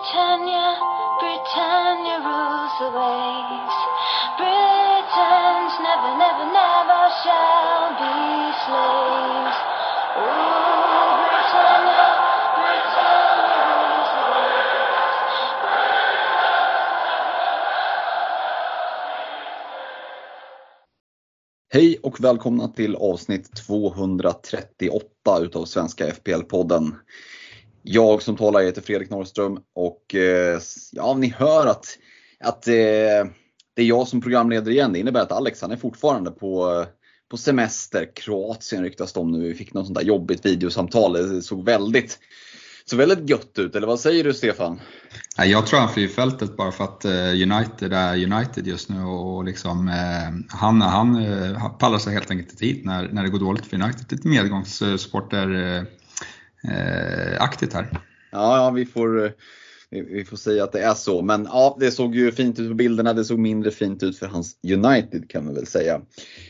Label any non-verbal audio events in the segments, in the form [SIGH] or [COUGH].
Britannia, Britannia rules the waves. Britons never, never, never shall be slaves. Oh, Britannia, Britannia rules the waves. Hej och välkomna till avsnitt 238 utav Svenska FPL-podden. Jag som talar heter Fredrik Norrström och eh, ja, ni hör att, att eh, det är jag som programleder igen. Det innebär att Alex han är fortfarande på, på semester. Kroatien ryktas det om nu. Vi fick något sånt där jobbigt videosamtal. Det såg väldigt, såg väldigt gött ut. Eller vad säger du Stefan? Jag tror han flyr fältet bara för att eh, United är United just nu och liksom, han, han pallar sig helt enkelt inte hit när, när det går dåligt för United. Lite medgångssupporter eh, aktigt här. Ja, ja vi, får, eh, vi får säga att det är så. Men ja, det såg ju fint ut på bilderna. Det såg mindre fint ut för hans United kan man väl säga.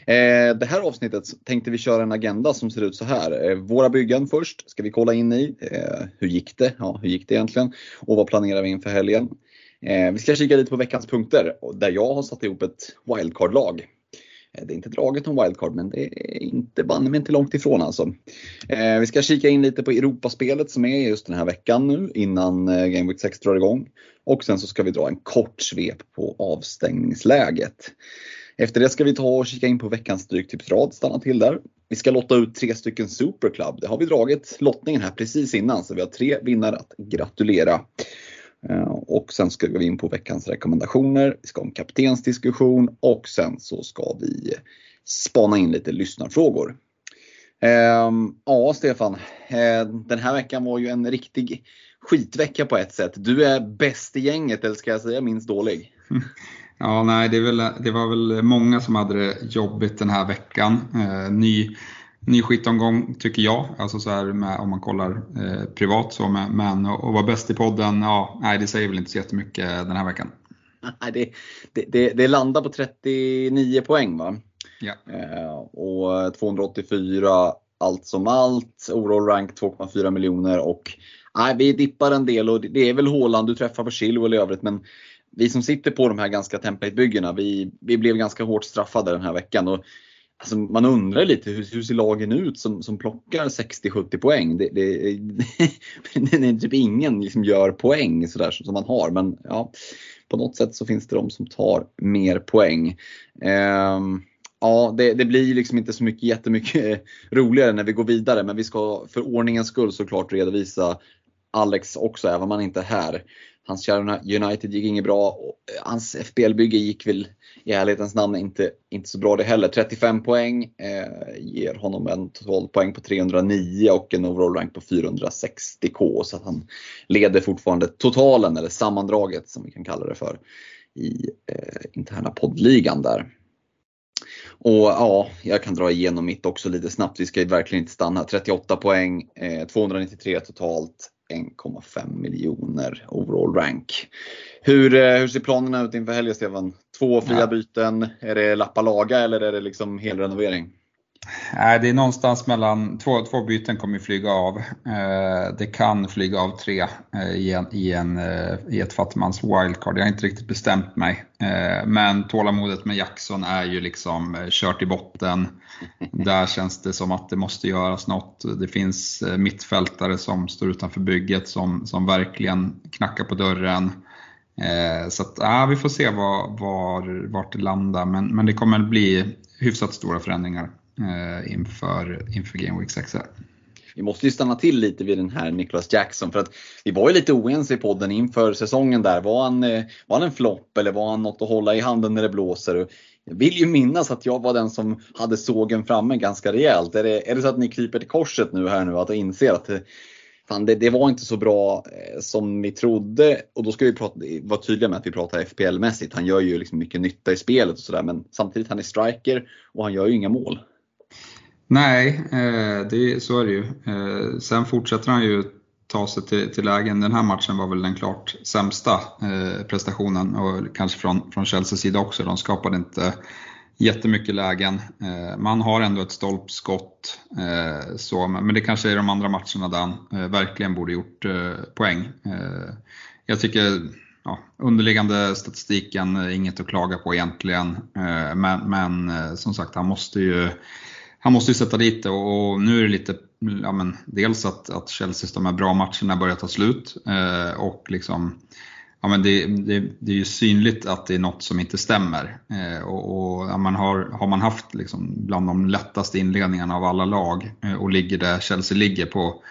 Eh, det här avsnittet tänkte vi köra en agenda som ser ut så här. Eh, våra byggen först ska vi kolla in i. Eh, hur gick det? Ja, hur gick det egentligen? Och vad planerar vi inför helgen? Eh, vi ska kika lite på veckans punkter där jag har satt ihop ett wildcard-lag. Eh, det är inte draget om wildcard men det är inte banne inte långt ifrån alltså. Eh, vi ska kika in lite på Europaspelet som är just den här veckan nu innan eh, Game Week 6 drar igång. Och sen så ska vi dra en kort svep på avstängningsläget. Efter det ska vi ta och kika in på veckans Stryktipsrad, stanna till där. Vi ska lotta ut tre stycken Superclub. Det har vi dragit lottningen här precis innan så vi har tre vinnare att gratulera. Eh, och sen ska vi in på veckans rekommendationer. Vi ska ha en kaptensdiskussion och sen så ska vi spana in lite lyssnarfrågor. Ehm, ja, Stefan. Eh, den här veckan var ju en riktig skitvecka på ett sätt. Du är bäst i gänget, eller ska jag säga minst dålig? [LAUGHS] Ja, nej, det, är väl, det var väl många som hade det jobbigt den här veckan. Eh, ny, ny skitomgång tycker jag, alltså så här med, om man kollar eh, privat så. Med, men att vara bäst i podden, ja, nej, det säger väl inte så jättemycket den här veckan. [LAUGHS] Nej, Det, det, det, det landar på 39 poäng va? Ja. Eh, och 284 allt som allt. Overall rank 2,4 miljoner och nej, vi dippar en del och det- är väl Håland du träffar på Chilwell i övrigt men vi som sitter på de här ganska templatebyggena vi, vi blev ganska hårt straffade den här veckan. Och, alltså, man undrar lite hur, hur ser lagen ut som, som plockar 60-70 poäng? Det, det, [LAUGHS] det är typ ingen liksom gör poäng sådär som man har men ja, på något sätt så finns det de som tar mer poäng. Um, ja, det, det blir liksom inte så mycket jättemycket [LAUGHS] roligare när vi går vidare men vi ska för ordningens skull såklart redovisa Alex också även om han inte är här. Hans kära United gick inget bra. och eh, Hans FBL-bygge gick väl i ärlighetens namn inte, inte så bra det heller. 35 poäng eh, ger honom en total poäng på 309 och en overall rank på 460k. Så att han leder fortfarande totalen, eller sammandraget som vi kan kalla det för, i eh, interna poddligan där. Och ja, jag kan dra igenom mitt också lite snabbt. Vi ska ju verkligen inte stanna. 38 poäng, eh, 293 totalt, 1,5 miljoner overall rank. Hur, eh, hur ser planerna ut inför helgen Stefan? Två fria Ja. byten? Är det lappa laga eller är det liksom helrenovering? Nej, det är någonstans mellan, två, två byten kommer ju flyga av. Eh, det kan flyga av tre eh, i, en, i, en, eh, i ett fattigmans wildcard. Jag har inte riktigt bestämt mig. Men tålamodet med Jackson är ju liksom kört i botten. [LAUGHS] Där känns det som att det måste göras något. Det finns mittfältare som står utanför bygget som, som verkligen knackar på dörren. Så att, ja, vi får se var, var, vart det landar, men, men det kommer bli hyfsat stora förändringar eh, inför, inför Game Week 6. Vi måste ju stanna till lite vid den här Nicholas Jackson för att vi var ju lite oense i podden inför säsongen där. Var han, eh, var han en flopp eller var han något att hålla i handen när det blåser? Jag vill ju minnas att jag var den som hade sågen framme ganska rejält. Är det, är det så att ni kryper till korset nu här nu att inser att det, fan, det, det var inte så bra eh, som vi trodde och då ska vi prata, vara tydliga med att vi pratar FPL-mässigt. Han gör ju liksom mycket nytta i spelet och sådär men samtidigt han är striker och han gör ju inga mål. Nej, eh, det, så är det ju. Eh, sen fortsätter han ju ta sig till, till lägen. Den här matchen var väl den klart sämsta eh, prestationen och kanske från, från Chelseas sida också. De skapade inte jättemycket lägen. Man har ändå ett stolpskott, så, men det kanske är de andra matcherna där han verkligen borde gjort poäng. Jag tycker ja, underliggande statistiken är inget att klaga på egentligen, men, men som sagt han måste ju han måste ju sätta dit det och, nu är det lite, ja men, dels att, att Chelseas de här bra matcherna börjar ta slut eh, och liksom, ja men det, det, det, är ju synligt att det är något som inte stämmer. Eh, och, och ja, man har, har man haft liksom bland de lättaste inledningarna av alla lag eh, och ligger där Chelsea ligger på,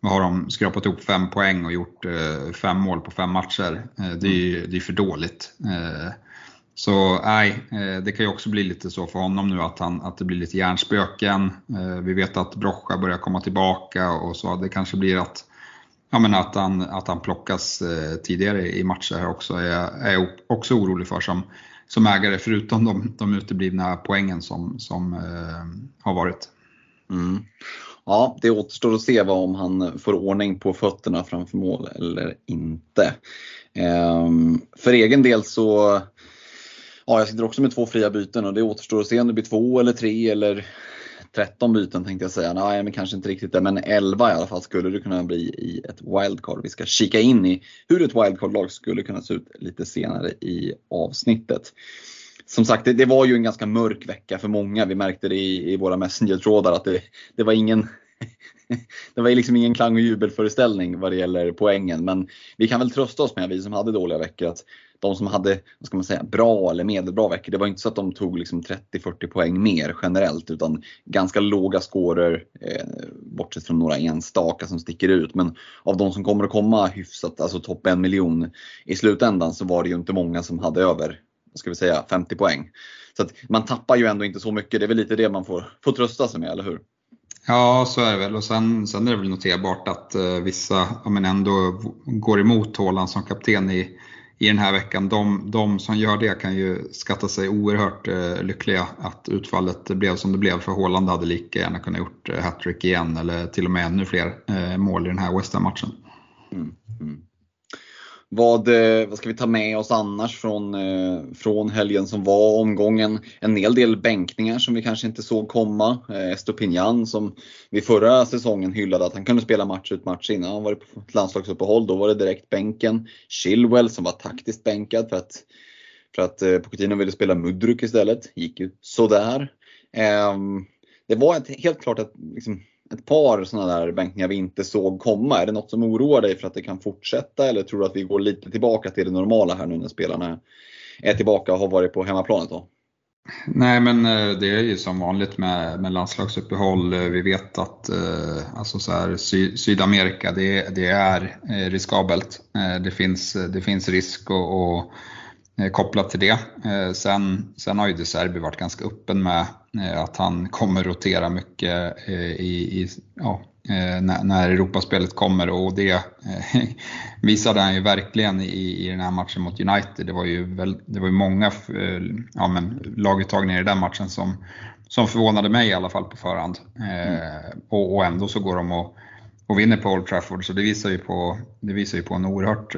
vad har de skrapat ihop fem poäng och gjort eh, fem mål på fem matcher. Eh, det är ju det är för dåligt. Eh, så nej, eh, det kan ju också bli lite så för honom nu att, han, att det blir lite hjärnspöken. Eh, vi vet att Brocha börjar komma tillbaka och så det kanske blir att, ja, men att, han, att han plockas eh, tidigare i matcher här också är, är också orolig för som, som ägare förutom de, de uteblivna poängen som, som eh, har varit. Mm. Ja, det återstår att se vad om han får ordning på fötterna framför mål eller inte. Ehm, för egen del så Ja, jag sitter också med två fria byten och det återstår att se om det blir två eller tre eller 13 byten tänkte jag säga. Nej, men kanske inte riktigt det, men 11 i alla fall skulle det kunna bli i ett wildcard. Vi ska kika in i hur ett wildcard-lag skulle kunna se ut lite senare i avsnittet. Som sagt, det, det, var ju en ganska mörk vecka för många. Vi märkte det i, i våra Messenger-trådar att det, det var ingen [LAUGHS] det var liksom ingen klang och jubelföreställning vad det gäller poängen. Men vi kan väl trösta oss med, vi som hade dåliga veckor, att de som hade vad ska man säga, bra eller medelbra veckor, det var inte så att de tog liksom 30-40 poäng mer generellt utan ganska låga scorer, eh, bortsett från några enstaka som sticker ut. Men av de som kommer att komma hyfsat, alltså topp en miljon i slutändan så var det ju inte många som hade över, vad ska vi säga, 50 poäng. Så att man tappar ju ändå inte så mycket, det är väl lite det man får, får trösta sig med, eller hur? Ja, så är det väl. Och sen, sen är det väl noterbart att eh, vissa ja, men ändå går emot Håland som kapten i, i den här veckan. De, de som gör det kan ju skatta sig oerhört eh, lyckliga att utfallet blev som det blev. För Haaland hade lika gärna kunnat gjort eh, hattrick igen eller till och med ännu fler eh, mål i den här West matchen mm, mm. Vad, eh, vad ska vi ta med oss annars från, eh, från helgen som var omgången? En hel del bänkningar som vi kanske inte såg komma. Eh, Estopinjan som vi förra säsongen hyllade att han kunde spela match ut match innan han var på landslagsuppehåll. Då var det direkt bänken. Chilwell som var taktiskt bänkad för att, för att Pochettino ville spela Mudryk istället. Gick ju sådär. Ehm, det var ett, helt klart att liksom, ett par sådana där bänkningar vi inte såg komma. Är det något som oroar dig för att det kan fortsätta eller tror du att vi går lite tillbaka till det normala här nu när spelarna är tillbaka och har varit på hemmaplanet? Då? Nej men eh, det är ju som vanligt med, med landslagsuppehåll. Eh, vi vet att eh, alltså så här, Sy Sydamerika det, det är eh, riskabelt. Det finns, det finns risk och, och kopplat till det. Sen, sen har ju De Serbi varit ganska öppen med att han kommer rotera mycket eh, i, i ja, eh, när, när Europaspelet kommer och det [LAUGHS] visade han ju verkligen i, i den här matchen mot United. Det var ju, väl, det var ju många ja, men, laguttagningar i den matchen som, som förvånade mig i alla fall på förhand. Mm. och, och, ändå så går de och, och vinner på Old Trafford så det visar ju på, det visar ju på en oerhört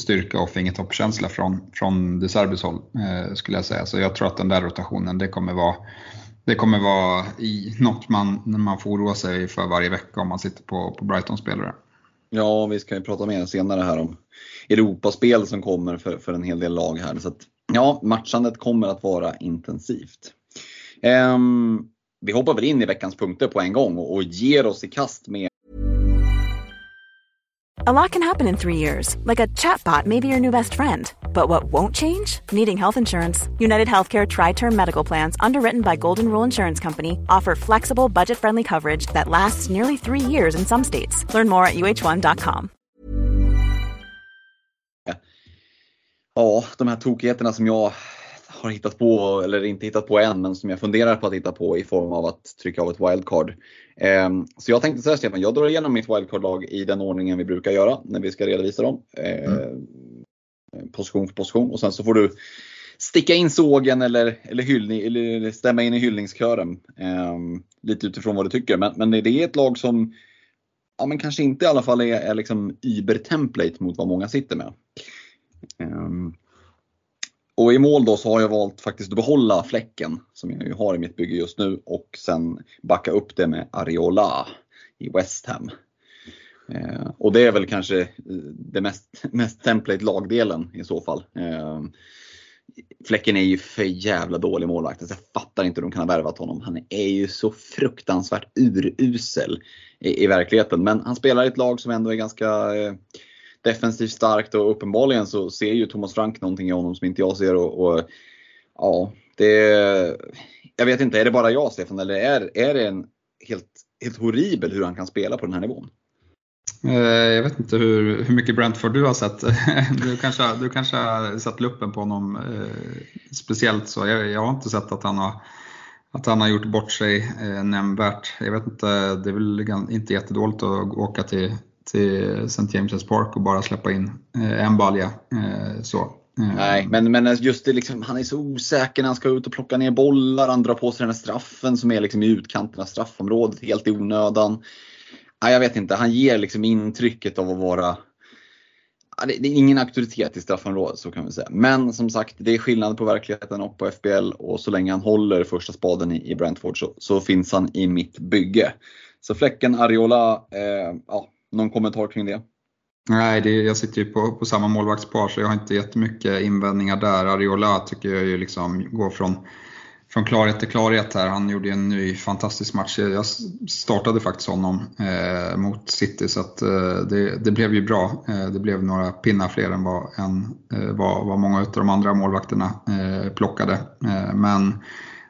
styrka och fingertoppskänsla från, från De Serbis håll skulle jag säga. Så jag tror att den där rotationen det kommer vara det kommer vara i något man, man får oroa sig för varje vecka om man sitter på, på Brighton-spelare. Ja, vi ska ju prata mer senare här om Europaspel som kommer för, för en hel del lag här. Så att, ja, matchandet kommer att vara intensivt. Um, vi hoppar väl in i veckans punkter på en gång och, och ger oss i kast med A lot can happen in three years, like a chatbot may be your new best friend. But what won't change? Needing health insurance. United Healthcare Tri Term Medical Plans, underwritten by Golden Rule Insurance Company, offer flexible, budget friendly coverage that lasts nearly three years in some states. Learn more at uh1.com. Ja, de här tokigheterna som jag har hittat på, eller inte hittat på än, men som jag funderar på att hitta på i form av att trycka av ett wildcard. Ehm, så jag tänkte så här Stefan, jag drar igenom mitt wildcard-lag i den ordningen vi brukar göra när vi ska redovisa dem. Ehm, mm. Position för position och sen så får du sticka in sågen eller, eller, hyllning, eller stämma in i hyllningskören. Ehm, lite utifrån vad du tycker. Men, men det är ett lag som ja, men kanske inte i alla fall är, är liksom Uber-template mot vad många sitter med och i mål då så har jag valt faktiskt att behålla fläcken som jag ju har i mitt bygge just nu och sen backa upp det med Ariola i West Ham. Eh, och det är väl kanske eh, det mest, mest template lagdelen i så fall. Eh, Fläcken är ju för jävla dålig målvakt. Alltså jag fattar inte hur de kan ha värvat honom. Han är ju så fruktansvärt urusel i, i verkligheten. Men han spelar i ett lag som ändå är ganska eh, defensivt starkt och uppenbarligen så ser ju Thomas Frank någonting i honom som inte jag ser. Och, och ja, det, jag vet inte, är det bara jag Stefan eller är, är det en helt, helt horribel hur han kan spela på den här nivån? Eh, jag vet inte hur, hur mycket Brentford du har sett. [LAUGHS] Du kanske, du kanske har satt luppen på honom eh, speciellt så. Jag, jag, har inte sett att han har, att han har gjort bort sig eh, nämnvärt. Jag vet inte, det är väl inte jättedåligt att åka till, till St. James' Park och bara släppa in eh, en balja. Eh, så. Eh. Nej, men, men just det, liksom, han är så osäker när han ska ut och plocka ner bollar. Han drar på sig den här straffen som är liksom i utkanten av straffområdet helt i onödan ja, jag vet inte, han ger liksom intrycket av att vara det, är ingen auktoritet i straffområdet så kan vi säga. Men som sagt, det är skillnad på verkligheten och på FBL och så länge han håller första spaden i, i Brentford så, så, finns han i mitt bygge. Så Fläcken, Ariola, eh, ja, någon kommentar kring det? Nej, det, jag sitter ju på, på samma målvaktspar så jag har inte jättemycket invändningar där. Ariola tycker jag ju liksom går från från klarhet till klarhet här. Han gjorde en ny fantastisk match. Jag startade faktiskt honom eh, mot City så att, eh, det, det, blev ju bra. Eh, det blev några pinnar fler än vad, än, eh, vad, vad många av de andra målvakterna eh, plockade. Eh, men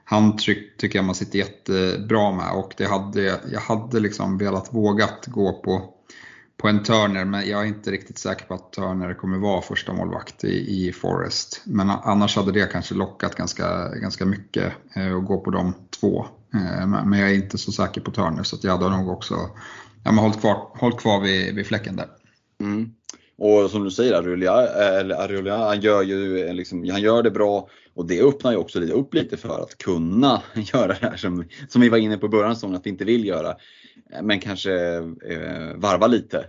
han tryck, tycker jag man sitter jättebra med och det hade, jag hade liksom velat vågat gå på på en Turner, men jag är inte riktigt säker på att Turner kommer vara första målvakt i, i Forest. Men annars hade det kanske lockat ganska, ganska mycket eh, att gå på de två. Eh, men jag är inte så säker på Turner så jag hade nog också ja, men hållit, kvar, hållit kvar vid, vid fläcken där. Mm. Och som du säger, Arulia, eh, han, gör ju, eh, liksom, han gör det bra och det öppnar ju också upp lite för att kunna [LAUGHS] göra det här som, som vi var inne på i början som att vi inte vill göra. Eh, men kanske eh, varva lite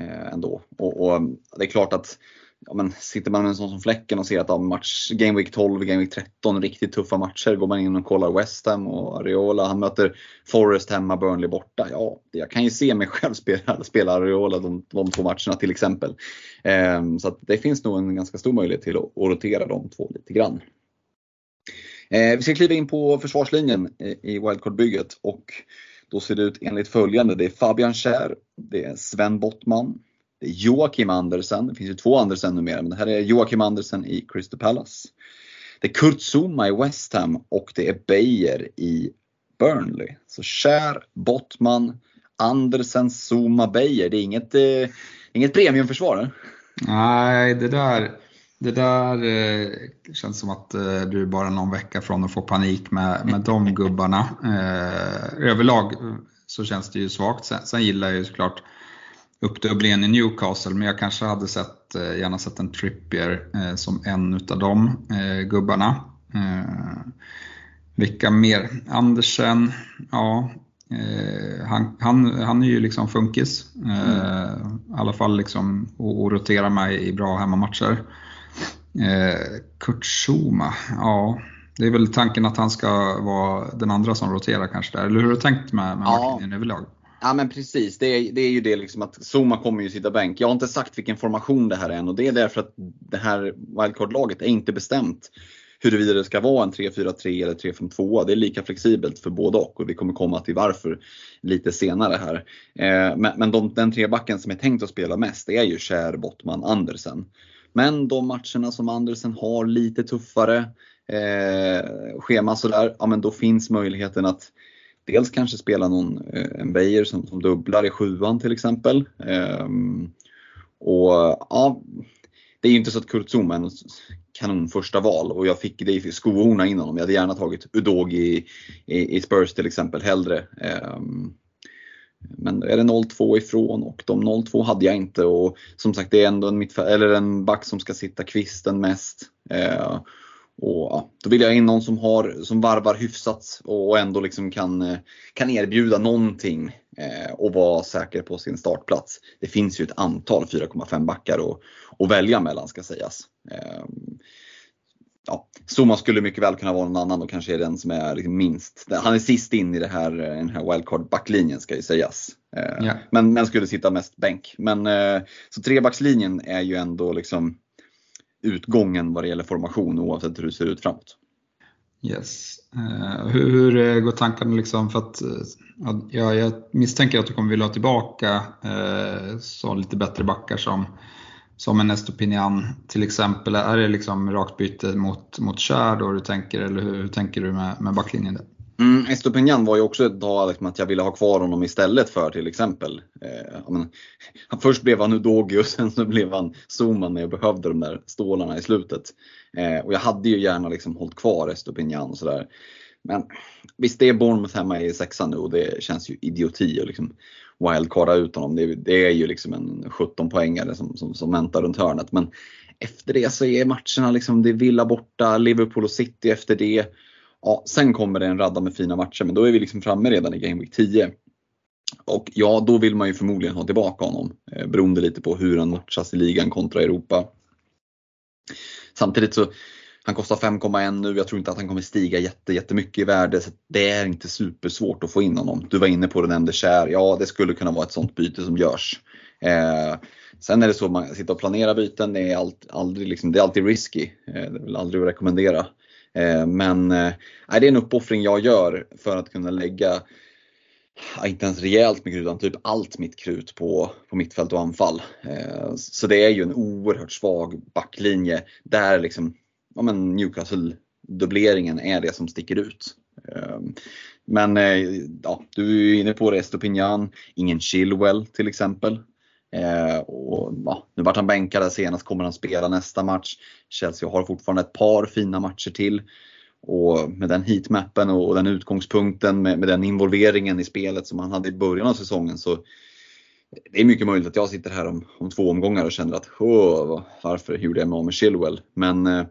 eh, ändå. Och, och, det är klart att ja, men sitter man med en sån som Fläcken och ser att ja, match, Game Week 12, Game Week 13, riktigt tuffa matcher. Går man in och kollar West Ham och Areola, han möter Forest hemma, Burnley borta. Ja, jag kan ju se mig själv spela, [LAUGHS] spela Areola de, de två matcherna till exempel. Eh, så det finns nog en ganska stor möjlighet till att, att rotera de två lite grann. Eh, vi ska kliva in på försvarslinjen i wildcard-bygget och då ser det ut enligt följande. Det är Fabian Schär, det är Sven Bottman, det är Joakim Andersen, det finns ju två Andersen numera, men det här är Joakim Andersen i Crystal Palace. Det är Kurt Zuma i West Ham och det är Beijer i Burnley. Så Schär, Bottman, Andersen, Zuma, Beijer. Det är inget, eh, inget premiumförsvar. Eh? Nej, det där det där eh, känns som att eh, du är bara någon vecka från att få panik med, med de [LAUGHS] gubbarna. Eh, överlag så känns det ju svagt. Sen, sen gillar jag ju såklart uppdubblingen i Newcastle, men jag kanske hade sett, eh, gärna sett en Trippier eh, som en utav de eh, gubbarna. vilka mer? Andersen, ja, han, han, han är ju liksom funkis. Mm. I alla fall liksom och, roterar mig i bra hemmamatcher. Eh, Kurt Schuma, ja. Det är väl tanken att han ska vara den andra som roterar kanske där. Eller hur har du tänkt med, med ja. överlag? Ja men precis, det är, det är ju det liksom att Zuma kommer ju sitta bänk. Jag har inte sagt vilken formation det här är än och det är därför att det här wildcard-laget är inte bestämt huruvida det ska vara en 3-4-3 eller 3-5-2. Det är lika flexibelt för båda och och vi kommer komma till varför lite senare här. Eh, men men de, den trebacken som är tänkt att spela mest det är ju Kjär, Bottman, Andersen. Men de matcherna som Andersen har lite tuffare eh, schema sådär, ja men då finns möjligheten att dels kanske spela någon, eh, en Beijer som, som dubblar i sjuan till exempel. Eh, och ja, det är ju inte så att Kurt Zoom är en kanon första val och jag fick det i skohorna innan honom. Jag hade gärna tagit Udog i, i, i Spurs till exempel hellre. Um, men är det 0-2 ifrån och de 0-2 hade jag inte och som sagt det är ändå en, mittfär- eller en back som ska sitta kvisten mest. Eh, och ja, Då vill jag in någon som, har, som varvar hyfsat och ändå liksom kan, eh, kan erbjuda någonting eh, och vara säker på sin startplats. Det finns ju ett antal 4,5 backar att, att välja mellan ska sägas. Eh, ja, Zuma skulle mycket väl kunna vara någon annan och kanske är den som är liksom minst. Han är sist in i det här, den här wildcard backlinjen ska ju sägas. Eh, Ja. Men, men skulle sitta mest bänk. Men, eh, så trebackslinjen är ju ändå liksom utgången vad det gäller formation oavsett hur det ser ut framåt. Yes. Eh, hur, hur eh, går tankarna liksom för att eh, ja, jag misstänker att du kommer vilja ha tillbaka eh, så lite bättre backar som, som en Estopinian till exempel. Är det liksom rakt byte mot, mot Kär då du tänker eller hur, hur tänker du med, med backlinjen? Där? Mm, Estopinian var ju också ett tag liksom att jag ville ha kvar honom istället för till exempel. Eh, men, [LAUGHS] först blev han Udogi och sen så blev han Zuma när jag behövde de där stålarna i slutet. Eh, och jag hade ju gärna liksom hållit kvar Estopinian och sådär. Men visst, det är Bournemouth hemma i sexan nu och det känns ju idioti att liksom wildcarda ut honom. Det är, det är ju liksom en 17 poängare som, som, som väntar runt hörnet. Men efter det så är matcherna liksom, det är Villa borta, Liverpool och City efter det. Ja, sen kommer det en radda med fina matcher, men då är vi liksom framme redan i Game Week 10. Och ja, då vill man ju förmodligen ha tillbaka honom, eh, beroende lite på hur han matchas i ligan kontra Europa. Samtidigt så, han kostar 5,1 nu, jag tror inte att han kommer stiga jätte, jättemycket i värde, så det är inte supersvårt att få in honom. Du var inne på det, nämnde Kär, ja det skulle kunna vara ett sånt byte som görs. Eh, sen är det så att man sitter och planerar byten, det är, allt, aldrig liksom, det är alltid risky. Eh, det är väl aldrig att rekommendera. Eh, men eh, det är en uppoffring jag gör för att kunna lägga, inte ens rejält med krut, utan typ allt mitt krut på, på mittfält och anfall. Eh, så det är ju en oerhört svag backlinje där liksom, ja, men Newcastle-dubbleringen är det som sticker ut. Ehm, men eh, ja, du är inne på det, Estopinian, ingen Chilwell till exempel. Eh, och, ja, nu vart han bänkad där senast, kommer han spela nästa match. Chelsea har fortfarande ett par fina matcher till. Och med den heatmappen och den utgångspunkten, med, med den involveringen i spelet som han hade i början av säsongen så det är mycket möjligt att jag sitter här om, om två omgångar och känner att varför gjorde jag mig av med Chilwell? Men eh,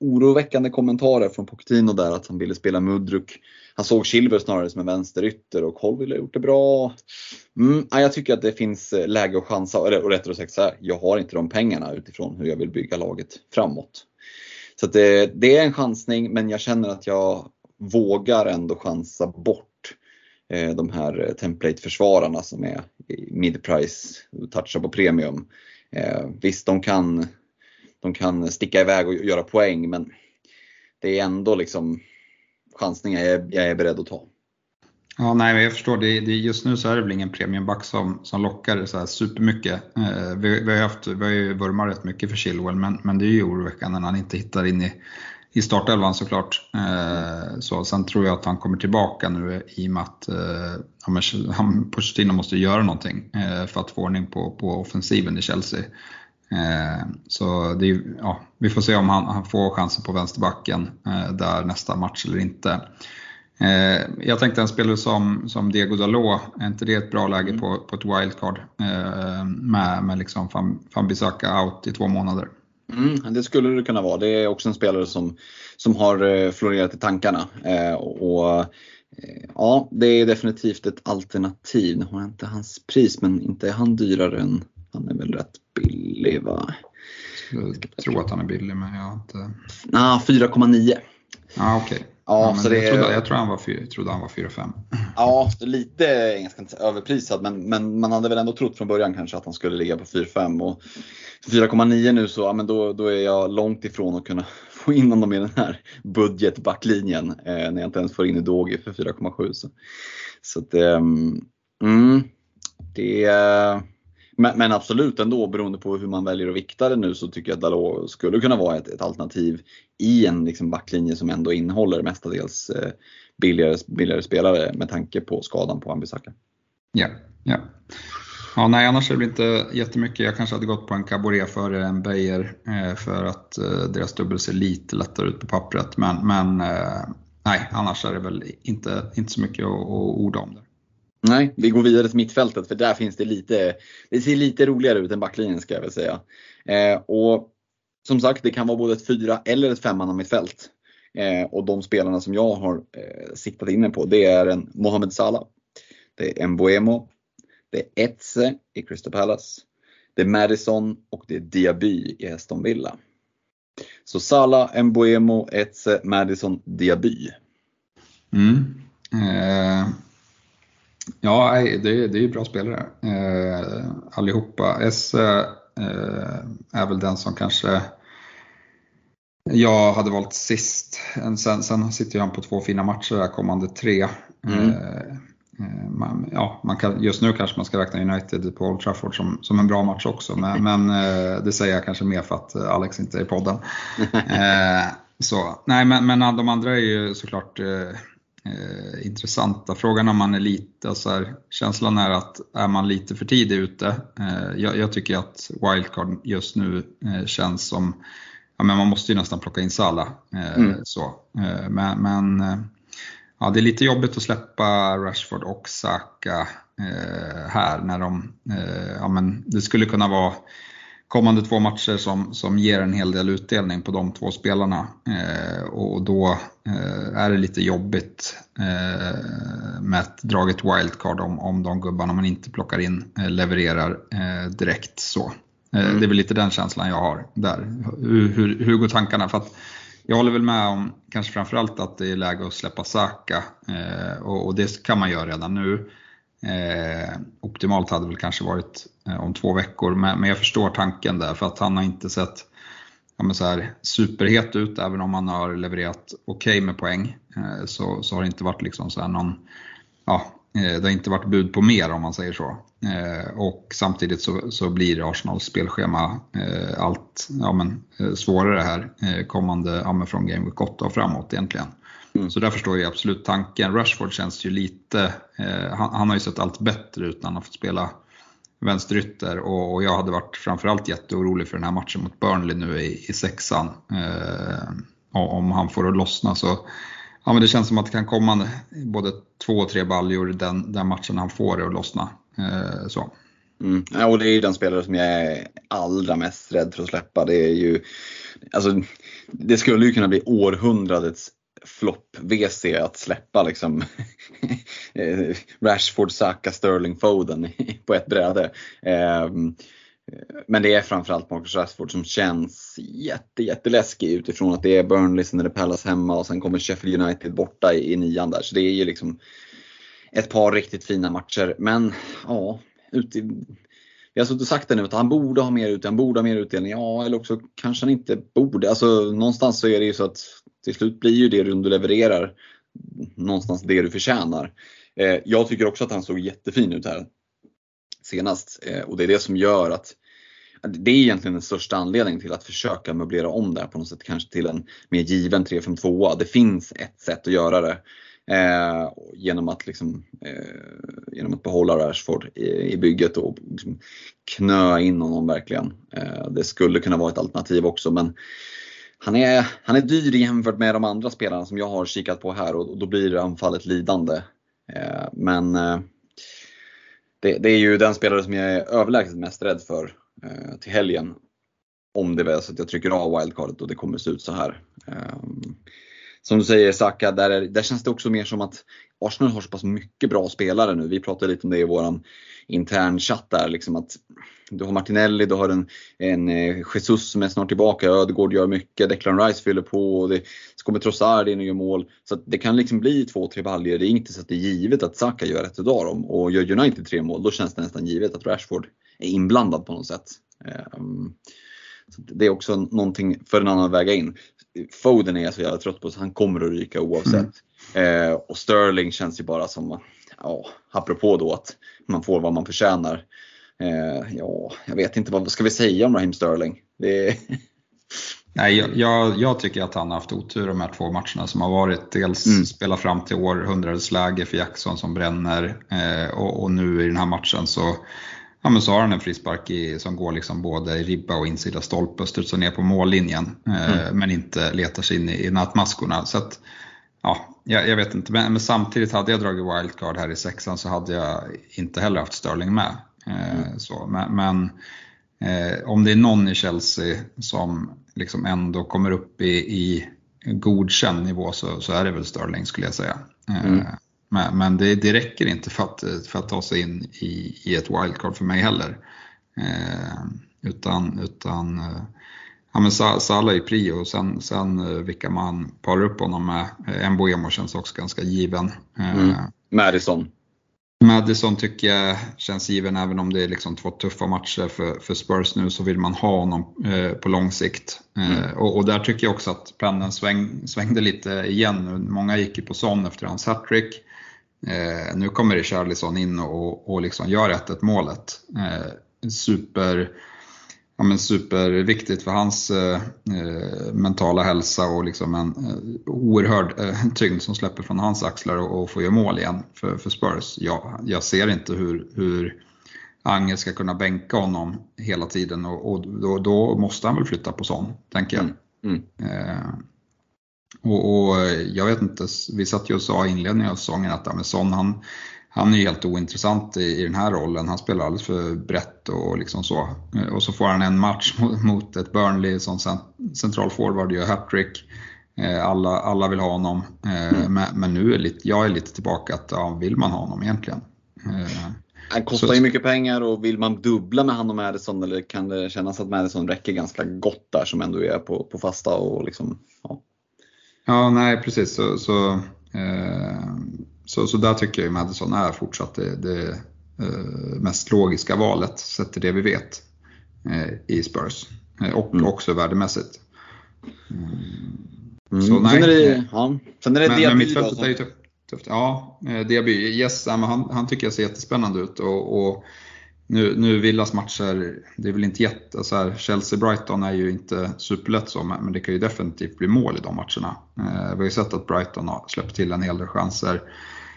oroväckande kommentarer från Pochettino där att han ville spela Mudruk. Han såg Silver snarare som en vänsterytter och Colville har gjort det bra. Mm, ja, jag tycker att det finns eh, läge att chansa, eller och rättare sagt så här, jag har inte de pengarna utifrån hur jag vill bygga laget framåt. Så att det, det är en chansning men jag känner att jag vågar ändå chansa bort eh, de här eh, template-försvararna som är mid-price, touchar på premium. Eh, visst, de kan, de kan sticka iväg och göra poäng men det är ändå liksom chansningar jag, jag är beredd att ta. Ja, nej, jag förstår. Det, det, just nu så är det väl ingen premiumback som, som lockar så här supermycket. Eh, vi, vi, har haft, vi har ju vurmat rätt mycket för Chilwell, men, men det är ju oroväckande när han inte hittar in i, i startelvan såklart. Eh, så, sen tror jag att han kommer tillbaka nu i och med att eh, han, Pochettino måste göra någonting eh, för att få ordning på, på offensiven i Chelsea. Eh, så är, ja, vi får se om han, han får chansen på vänsterbacken eh, där nästa match eller inte. Eh, jag tänkte en spelare som, som Diego Dalot, är inte det ett bra läge Mm. på, på ett wildcard? Med med liksom Fanbisaka out i två månader. Mm, det skulle det kunna vara. Det är också en spelare som, som har florerat i tankarna. Och, ja, det är definitivt ett alternativ. Nu har jag inte hans pris, men inte är han dyrare än, han är väl rätt billig va? Jag tror att han är billig men jag har inte... Ah, 4,9. Ja okej. Ja, men så det jag, trodde, jag tror han var fyra- jag trodde han var 4-5. Ja, lite jag ska inte säga, överprisad men, men man hade väl ändå trott från början kanske att han skulle ligga på 4,5 och 4,9 nu så ja, men då, då är jag långt ifrån att kunna [LAUGHS] få in honom i den här budgetbacklinjen eh, när jag inte ens får in Udogi för 4,7. Så, så att, ehm, mm, det men, men absolut ändå beroende på hur man väljer att vikta det nu så tycker jag att Dalot skulle kunna vara ett, ett alternativ i en liksom backlinje som ändå innehåller mestadels eh, billigare, billigare spelare med tanke på skadan på Ambisaka. Ja, ja. Ja, nej, annars är det väl inte jättemycket. Jag kanske hade gått på en Caboret före en Beijer eh, för att eh, deras dubbel ser lite lättare ut på pappret. Men, men eh, nej, annars är det väl inte, inte så mycket att, att orda om. Det. Nej, vi går vidare till mittfältet för där finns det lite, det ser lite roligare ut än backlinjen ska jag väl säga. Eh, och som sagt, det kan vara både ett fyra eller ett femmanna mittfält. Eh, och de spelarna som jag har eh, siktat in mig på det är en Mohamed Salah. Det är en Boemo. Det är Etze i Crystal Palace. Det är Madison och det är Diaby i Aston Villa. Så Salah, Mbuemo, Etze, Madison, Diaby. Mm. Eh, ja, det, det är ju bra spelare eh, allihopa. Esse eh, är väl den som kanske jag hade valt sist. Sen, sen sitter han på två fina matcher här kommande tre. Mm. Eh, Eh, man, ja, man kan, just nu kanske man ska räkna United på Old Trafford som, som en bra match också, men, [LAUGHS] men eh, det säger jag kanske mer för att eh, Alex inte är i podden. [LAUGHS] så, nej, men, men de andra är ju såklart eh, intressanta. Frågan om man är lite, så här, känslan är att är man lite för tidigt ute? Eh, jag, jag, tycker att wildcard just nu eh, känns som, ja men man måste ju nästan plocka in Sala. Mm. så. men, men ja, det är lite jobbigt att släppa Rashford och Saka eh, här när de, eh, ja men det skulle kunna vara kommande två matcher som, som ger en hel del utdelning på de två spelarna. Eh, och då eh, är det lite jobbigt eh, med ett draget wildcard om, om de gubbarna man inte plockar in eh, levererar direkt. så. Mm. Det är väl lite den känslan jag har där. Hur, hur, hur går tankarna? För att jag håller väl med om kanske framförallt att det är läge att släppa Saka eh, och, och, det kan man göra redan nu. Eh, optimalt hade väl kanske varit eh, om två veckor men, jag förstår tanken där för att han har inte sett ja, så här, superhet ut även om han har levererat okej okay med poäng. Eh, så, så har det inte varit liksom så någon ja, Eh, det har inte varit bud på mer om man säger så. Eh, och samtidigt så, så blir Arsenals spelschema eh, allt ja, men, svårare här kommande ja, från Game Week 8 och framåt egentligen. Mm. Så där förstår jag absolut tanken. Rashford känns ju lite, han, han, har ju sett allt bättre ut när han har fått spela vänsterytter och, och jag hade varit framförallt jätteorolig för den här matchen mot Burnley nu i, i sexan. Eh, om han får att lossna så Ja, men det känns som att det kan komma både två och tre baljor den, den matchen han får det att lossna. Eh, så. Mm. Ja, och det är ju den spelare som jag är allra mest rädd för att släppa. Det är ju, alltså, det skulle ju kunna bli århundradets flopp-WC att släppa liksom [LAUGHS] eh, Rashford, Saka, Sterling, Foden på ett bräde. Ehm, men det är framförallt Marcus Rashford som känns jätte, jätteläskig utifrån att det är Burnley, sen är det Palace hemma och sen kommer Sheffield United borta i, i nian där. Så det är ju liksom ett par riktigt fina matcher. Men ja, ute vi har suttit och sagt det nu att han borde ha mer utdelning, han borde ha mer utdelning. Ja, eller också kanske han inte borde. Alltså någonstans så är det ju så att till slut blir ju det du levererar någonstans det du förtjänar. Eh, jag tycker också att han såg jättefin ut här senast. Eh, och det är det som gör att det är egentligen den största anledningen till att försöka möblera om det här på något sätt, kanske till en mer given 3-5-2. Det finns ett sätt att göra det. Eh, genom, att liksom, eh, genom att behålla Rashford i, i bygget och liksom knö in honom verkligen. Eh, det skulle kunna vara ett alternativ också men han är, han är dyr jämfört med de andra spelarna som jag har kikat på här och, och då blir anfallet lidande. Eh, men eh, det, det, är ju den spelare som jag är överlägset mest rädd för eh, till helgen. Om det är så att jag trycker av wildcardet och det kommer se ut så här. Eh, som du säger Saka, där, är, där känns det också mer som att Arsenal har så pass mycket bra spelare nu. Vi pratade lite om det i vår intern chatt där. Liksom att du har Martinelli, du har en, en eh, Jesus som är snart tillbaka, Ödegård gör mycket, Declan Rice fyller på och det kommer Trossard in och gör mål. Så det kan liksom bli två, tre baljor. Det är inte så att det är givet att Saka gör ett idag dem. Och gör United tre mål, då känns det nästan givet att Rashford är inblandad på något sätt. Um, så det är också någonting för en annan att väga in. Foden är jag så jävla trött på så han kommer att ryka oavsett. Eh, och Sterling känns ju bara som, ja, apropå då att man får vad man förtjänar. Eh, ja, jag vet inte, vad ska vi säga om Raheem Sterling? Det [LAUGHS] Nej, jag, jag, tycker att han har haft otur de här två matcherna som har varit. Dels mm. spela fram till århundradets läge för Jackson som bränner eh, och, och, nu i den här matchen så, ja, men så har han en frispark i, som går liksom både i ribba och insida stolpe och studsar ner på mållinjen. Eh, mm. Men inte letar sig in i, i nattmaskorna. Så att, ja, jag, jag vet inte, men, men, samtidigt hade jag dragit wildcard här i sexan så hade jag inte heller haft Sterling med. Eh, mm. så, men, men eh, om det är någon i Chelsea som liksom ändå kommer upp i, i godkänd nivå så, så är det väl Sterling skulle jag säga. Eh, mm. Men, men det, det, räcker inte för att, för att ta sig in i, i ett wildcard för mig heller. Eh, utan utan ja, men Salah är prio och sen, sen vilka man parar upp honom med. Mboemo känns också ganska given. Mm. Madison. Madison tycker jag känns given även om det är liksom två tuffa matcher för, för Spurs nu så vill man ha honom eh, på lång sikt. Eh, mm. och, och, där tycker jag också att pendeln sväng, svängde lite igen. Många gick ju på Son efter hans hattrick. Eh, nu kommer Richarlison in och, och liksom gör 1-1 målet. Eh, super ja, men superviktigt för hans eh, mentala hälsa och liksom en eh, oerhörd eh, tyngd som släpper från hans axlar och, och får göra mål igen för, för Spurs. Jag, jag ser inte hur, hur Angel ska kunna bänka honom hela tiden och, och då, då, måste han väl flytta på sån, tänker jag. Mm. Mm. Eh, och, och, jag vet inte, vi satt ju och sa i inledningen av säsongen att ja, Son han han är helt ointressant i, i, den här rollen. Han spelar alldeles för brett och liksom så. Eh, och så får han en match [LAUGHS] mot, mot ett Burnley som central forward gör hattrick. Eh, alla, alla vill ha honom. Eh, mm. Men, men, nu är lite, jag är lite tillbaka att ja, vill man ha honom egentligen? Han kostar så, ju mycket pengar och vill man dubbla med han och Madison eller kan det kännas att Madison räcker ganska gott där som ändå är på, på fasta och liksom, ja. Ja, nej precis. Så, så eh, så, så där tycker jag Madison är fortsatt det, det eh, mest logiska valet sett till det vi vet eh, i Spurs. Eh, och mm. också värdemässigt. Mm. Så nej. Sen är det, ja. Sen är det men, Diaby men mittfältet är ju tufft. tufft. Ja, Diaby, yes, han, han tycker jag ser jättespännande ut. och, och nu, nu Villas matcher, det är väl inte jätte, så här, Chelsea-Brighton är ju inte superlätt så, men det kan ju definitivt bli mål i de matcherna. Vi har ju sett att Brighton har släppt till en hel del chanser.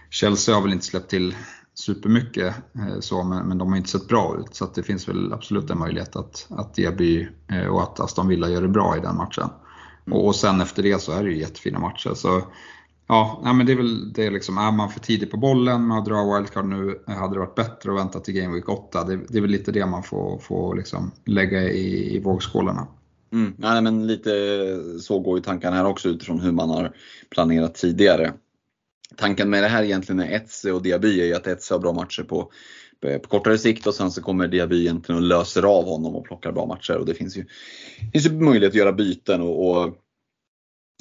Chelsea har väl inte släppt till supermycket eh, så, men, men de har inte sett bra ut. Så det finns väl absolut en möjlighet att, att Diaby eh, och att Aston Villa gör det bra i den matchen. Och, och sen efter det så är det ju jättefina matcher. Så Ja, men det är väl det liksom, är man för tidig på bollen med att dra wildcard nu, hade det varit bättre att vänta till Game Week 8. Det, det är väl lite det man får, får liksom lägga i, i vågskålarna. Mm, nej, men lite så går ju tankarna här också utifrån hur man har planerat tidigare. Tanken med det här egentligen med Etze och Diaby är ju att Etze har bra matcher på, eh, på kortare sikt och sen så kommer Diaby egentligen och löser av honom och plockar bra matcher. Och det finns ju, finns ju möjlighet att göra byten och, och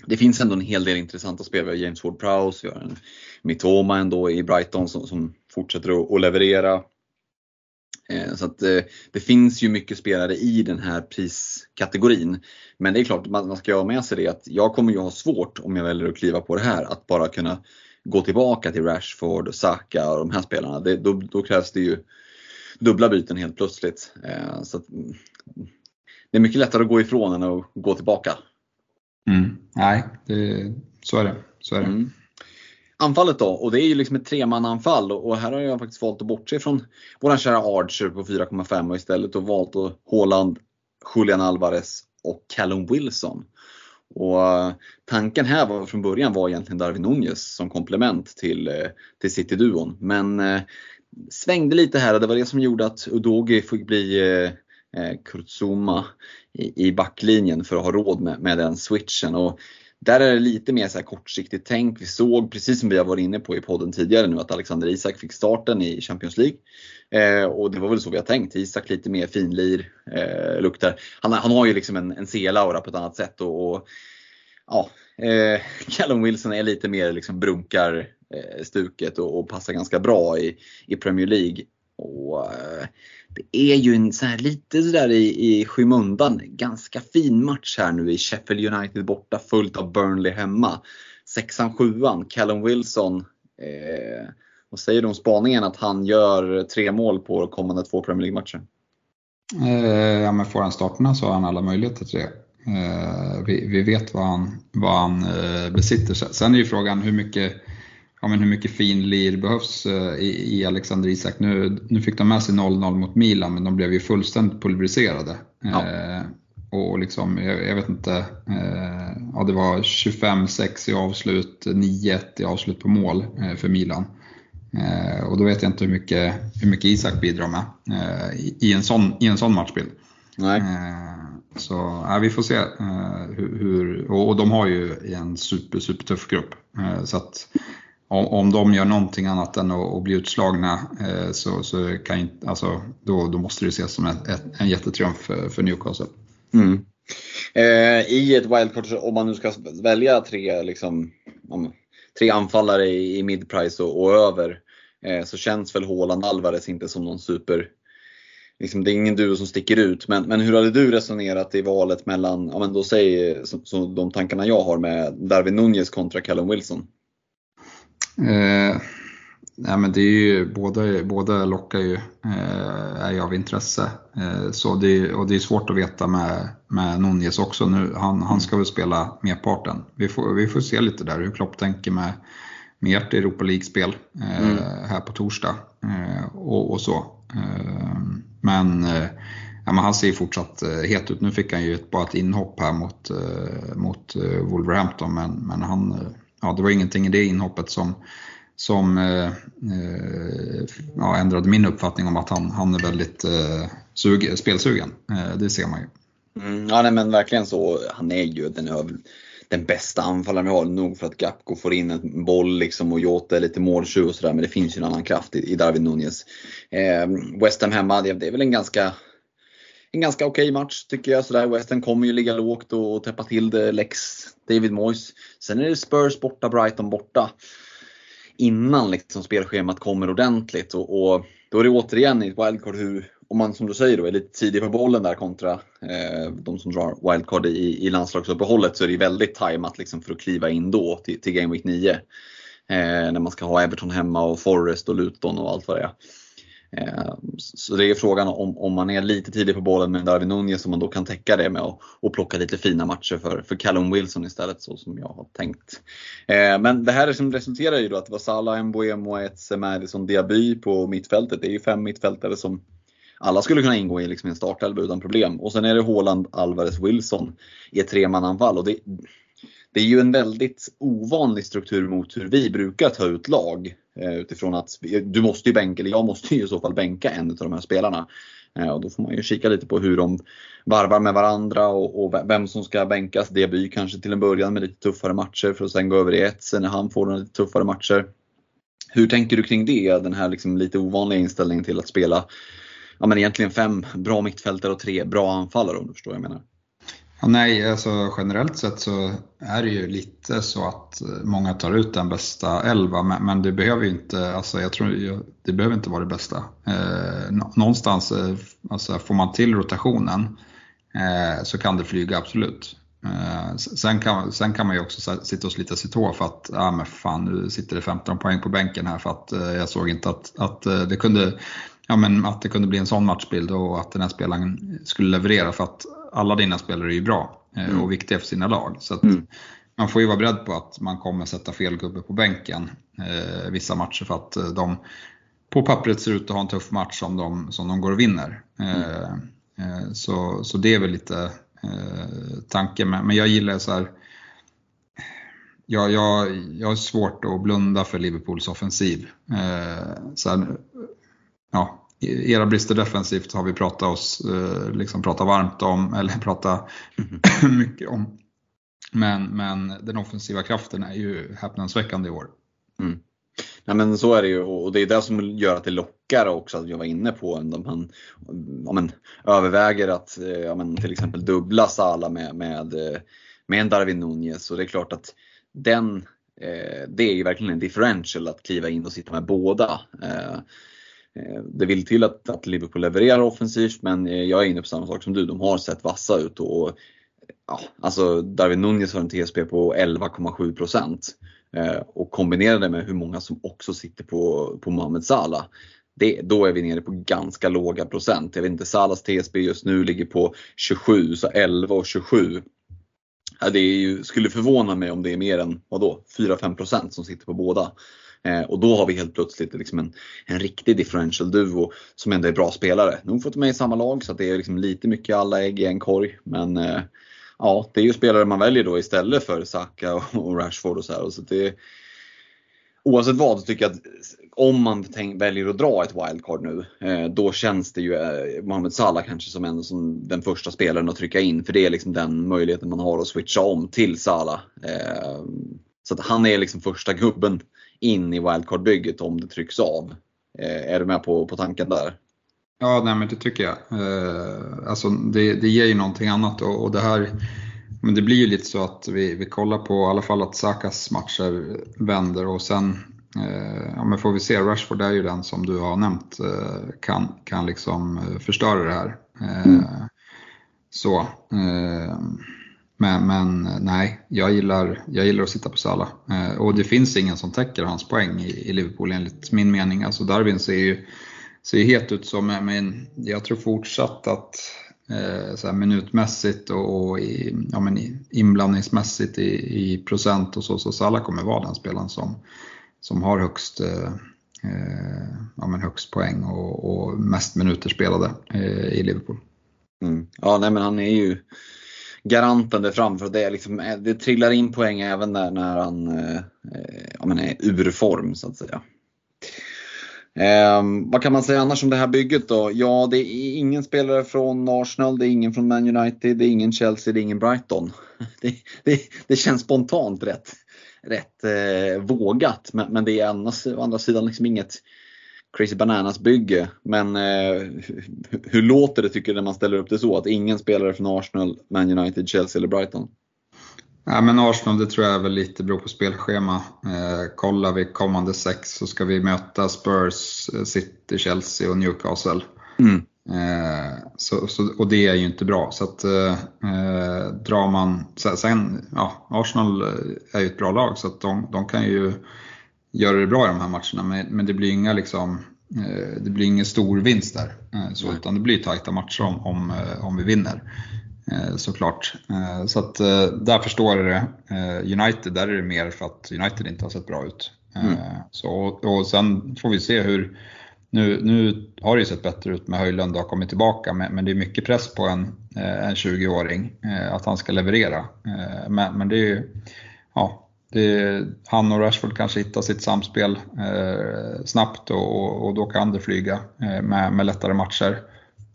det finns ändå en hel del intressanta spel. Vi har James Ward-Prowse, vi har en Mitoma ändå i Brighton som, som fortsätter att, att leverera. Eh, så att eh, det finns ju mycket spelare i den här priskategorin. Men det är klart, man, man ska ha med sig det att jag kommer ju ha svårt om jag väljer att kliva på det här att bara kunna gå tillbaka till Rashford, Saka och de här spelarna. Det, då, då, krävs det ju dubbla byten helt plötsligt. Eh, så att, mm, det är mycket lättare att gå ifrån än att gå tillbaka. Mm. Nej, det, så är det. Så är det. Mm. Anfallet då, och det är ju liksom ett tremananfall och här har jag faktiskt valt att bortse från våran kära Archer på 4,5 och istället då valt att Haaland, Julian Alvarez och Callum Wilson. Och eh, tanken här var från början var egentligen Darwin Nunez som komplement till, eh, till City-duon. Men eh, svängde lite här och det var det som gjorde att Udogi fick bli eh, eh Kurtzuma i, i backlinjen för att ha råd med, med den switchen. Och där är det lite mer så här kortsiktigt tänk. Vi såg, precis som vi har varit inne på i podden tidigare nu, att Alexander Isak fick starten i Champions League. Eh, och det var väl så vi har tänkt. Isak lite mer finlir, eh, luktar. Han, han har ju liksom en, en C-laura på ett annat sätt. Och, och ja, eh, [LAUGHS] Callum Wilson är lite mer liksom brunkar eh, stuket och, och, passar ganska bra i, i Premier League. Och, det är ju en så här, lite sådär i, i skymundan, ganska fin match här nu i Sheffield United borta, fullt av Burnley hemma. Sexan, sjuan, Callum Wilson. Eh, vad säger du om spaningen att han gör tre mål på kommande två Premier League-matcher? Eh, ja, men får han starterna så har han alla möjligheter till det. Eh, vi, vi, vet vad han, vad han eh, besitter. Sen är ju frågan hur mycket ja, men hur mycket fin lir behövs eh, i, i Alexander Isak. Nu, nu fick de med sig 0-0 mot Milan men de blev ju fullständigt pulveriserade. Ja. Eh, och liksom, jag, jag, vet inte, eh, ja, det var 25-6 i avslut, 9-1 i avslut på mål eh, för Milan. Eh, och då vet jag inte hur mycket, hur mycket Isak bidrar med eh, i, i, en sån, i en sån matchbild. Nej. Så ja, vi får se hur, hur, och, och de har ju en super, super tuff grupp. Så att om, om de gör någonting annat än att, att bli utslagna eh, så, så kan alltså, då, då måste det ses som ett, ett, en jättetriumf för, för Newcastle. Mm. Eh, I ett wildcard, om man nu ska välja tre, liksom, om, tre anfallare i, i midprice och, och över, eh, så känns väl Haaland Alvarez inte som någon super Liksom, det är ingen duo som sticker ut. Men, men hur hade du resonerat i valet mellan, ja men då säg så, så de tankarna jag har med Darwin Nunez kontra Callum Wilson? Eh, nej men det är ju, båda, båda lockar ju, eh, är ju av intresse. Eh, så det, och det är svårt att veta med, med Nunez också nu. Han, han ska väl spela merparten. Vi får, vi får se lite där hur Klopp tänker med, med ert Europa League-spel eh, mm. här på torsdag. Eh, och, och, så. Eh, men, ja, men han ser fortsatt het ut. Nu fick han ju ett, bara ett inhopp här mot, mot Wolverhampton men, men han, ja, det var ingenting i det inhoppet som som eh, eh, ja, ändrade min uppfattning om att han, han är väldigt eh, sug, spelsugen. Eh, det ser man ju. Mm, ja, nej, men verkligen så. Han är ju den, den bästa anfallaren vi har. Nog för att Gapko får in en boll liksom och Jota är lite måltjuv och sådär. Men det finns ju en annan kraft i, i Darwin Nunez. Eh, West Ham hemma, det, det är väl en ganska en ganska okej okay match tycker jag. Sådär. West kommer ju ligga lågt och, och täppa till det. Lex David Moyes. Sen är det Spurs borta, Brighton borta innan liksom spelschemat kommer ordentligt. Och, och då är det återigen i ett wildcard hur, om man som du säger då är lite tidig på bollen där kontra eh, de som drar wildcard i, i landslagsuppehållet så är det väldigt tajmat liksom för att kliva in då till, till Game Week 9. Eh, när man ska ha Everton hemma och Forest och Luton och allt vad det är. Eh, så det är frågan om, om man är lite tidig på bollen med Darwin Nunez om man då kan täcka det med att och plocka lite fina matcher för, för Callum Wilson istället så som jag har tänkt. Eh, men det här som resulterar ju då att det var Salah, Mbuemo, Etse, Madison, Diaby på mittfältet. Det är ju fem mittfältare som alla skulle kunna ingå i liksom en startelva utan problem. Och sen är det Haaland, Alvarez, Wilson i ett tremananfall. Och det, det är ju en väldigt ovanlig struktur mot hur vi brukar ta ut lag. Eh, utifrån att du måste ju bänka, eller jag måste ju i så fall bänka en av de här spelarna. Eh, och då får man ju kika lite på hur de varvar med varandra och, och vem som ska bänkas. Deby kanske till en början med lite tuffare matcher för att sen gå över i ett sen när han får lite tuffare matcher. Hur tänker du kring det? Den här liksom lite ovanliga inställningen till att spela ja, men egentligen fem bra mittfältare och tre bra anfallare om du förstår vad jag menar. Ja, nej, alltså generellt sett så är det ju lite så att många tar ut den bästa elva, men, men det behöver inte, alltså jag tror, det behöver inte vara det bästa. Eh, någonstans, eh, alltså får man till rotationen eh, så kan det flyga absolut. Eh, sen, kan, sen kan man ju också sitta och slita sitt hår för att, ja men fan nu sitter det 15 poäng på bänken här för att eh, jag såg inte att, att eh, det kunde ja, men att det kunde bli en sån matchbild och att den här spelaren skulle leverera för att alla dina spelare är ju bra eh, mm. och viktiga för sina lag. Så mm. Man får ju vara beredd på att man kommer sätta fel gubbe på bänken eh, vissa matcher för att eh, de på pappret ser ut att ha en tuff match som de, som de går och vinner. Mm. Eh, så, så det är väl lite eh, tanken. Men jag gillar så här, jag, jag, jag har svårt att blunda för Liverpools offensiv. Eh, så här, ja, era brister defensivt har vi pratat, oss, eh, liksom pratat varmt om, eller [LAUGHS] pratat mm. [LAUGHS] mycket om. Men, men den offensiva kraften är ju häpnadsväckande i år. Mm. Ja, men så är det ju och det är det som gör att det lockar också att jag var inne på. Om man ja, men, överväger att eh, ja, men, till exempel dubbla Sala med, med, eh, med en Darwin Nunez. Och det är klart att den, det är ju verkligen en differential att kliva in och sitta med båda. Eh, Eh, det vill till att, att Liverpool levererar offensivt men eh, jag är inne på samma sak som du. De har sett vassa ut och ja, alltså Darwin Nunez har en TSP på 11,7 eh, och kombinera det med hur många som också sitter på, på Mohamed Salah. Det, då är vi nere på ganska låga procent. Jag vet inte, Salahs TSB just nu ligger på 27, så 11 och 27. Ja, det ju, skulle förvåna mig om det är mer än 4-5% som sitter på båda. Eh, och då har vi helt plötsligt liksom en, en riktig differential duo som ändå är bra spelare. Nog fått med i samma lag så det är liksom lite mycket alla ägg i en korg. Men eh, ja, det är ju spelare man väljer då istället för Saka och Rashford och så här. Så det, oavsett vad så tycker jag att om man tänk, väljer att dra ett wildcard nu, eh, då känns det ju eh, Mohamed Salah kanske som, en, som den första spelaren att trycka in. För det är liksom den möjligheten man har att switcha om till Salah. Eh, så att han är liksom första gubben in i wildcard-bygget om det trycks av. Eh, är du med på, på tanken där? Ja, nej, men det tycker jag. Eh, alltså, det, det ger ju någonting annat och, och det här Men det blir ju lite så att vi, vi kollar på i alla fall att Sakas matcher vänder och sen eh, ja, men får vi se. Rashford är ju den som du har nämnt eh, kan, kan liksom eh, förstöra det här. Eh, mm. Så. Men, men, nej, jag gillar, jag gillar att sitta på Salah. Eh, och det finns ingen som täcker hans poäng i, i Liverpool enligt min mening. Alltså Darwin ser ju ser het ut som, eh, men jag tror fortsatt att eh, så minutmässigt och, och i, ja, men inblandningsmässigt i, i, procent och så, så Salah kommer vara den spelaren som, som har högst, eh, eh ja, men högst poäng och, och mest minuter spelade eh, i Liverpool. Mm. Ja, nej men han är ju garanten där framför. Det, är liksom, eh, det trillar in poäng även när, när han eh, ja, men är ur form så att säga. Eh, vad kan man säga annars om det här bygget då? Ja, det är ingen spelare från Arsenal, det är ingen från Man United, det är ingen Chelsea, det är ingen Brighton. [LAUGHS] Det, det, det känns spontant rätt, rätt eh, vågat, men, men, det är annars, å andra sidan liksom inget Crazy Bananas bygge. Men eh, hur, låter det tycker du när man ställer upp det så? Att ingen spelare från Arsenal, Man United, Chelsea eller Brighton? Ja, men Arsenal, det tror jag väl lite beror på spelschema. Eh, kollar vi kommande sex så ska vi möta Spurs, eh, City, Chelsea och Newcastle. Mm. Eh, så, så, och det är ju inte bra. Så att eh, eh drar man, sen, ja, Arsenal eh, är ju ett bra lag så att de, de kan ju göra det bra i de här matcherna. Men, men det blir inga liksom, det blir ingen stor vinst där. Så, utan det blir tajta matcher om, om, om vi vinner. Eh, såklart. Eh, så att eh, där förstår jag det. United, där är det mer för att United inte har sett bra ut. Mm. Så, och sen får vi se hur, nu, nu har det ju sett bättre ut med Höjlund och har kommit tillbaka, men, men det är mycket press på en, en 20-åring att han ska leverera. Men, men det är ju, ja, det, han och Rashford kanske hittar sitt samspel eh, snabbt och, och, då kan det flyga eh, med, med lättare matcher.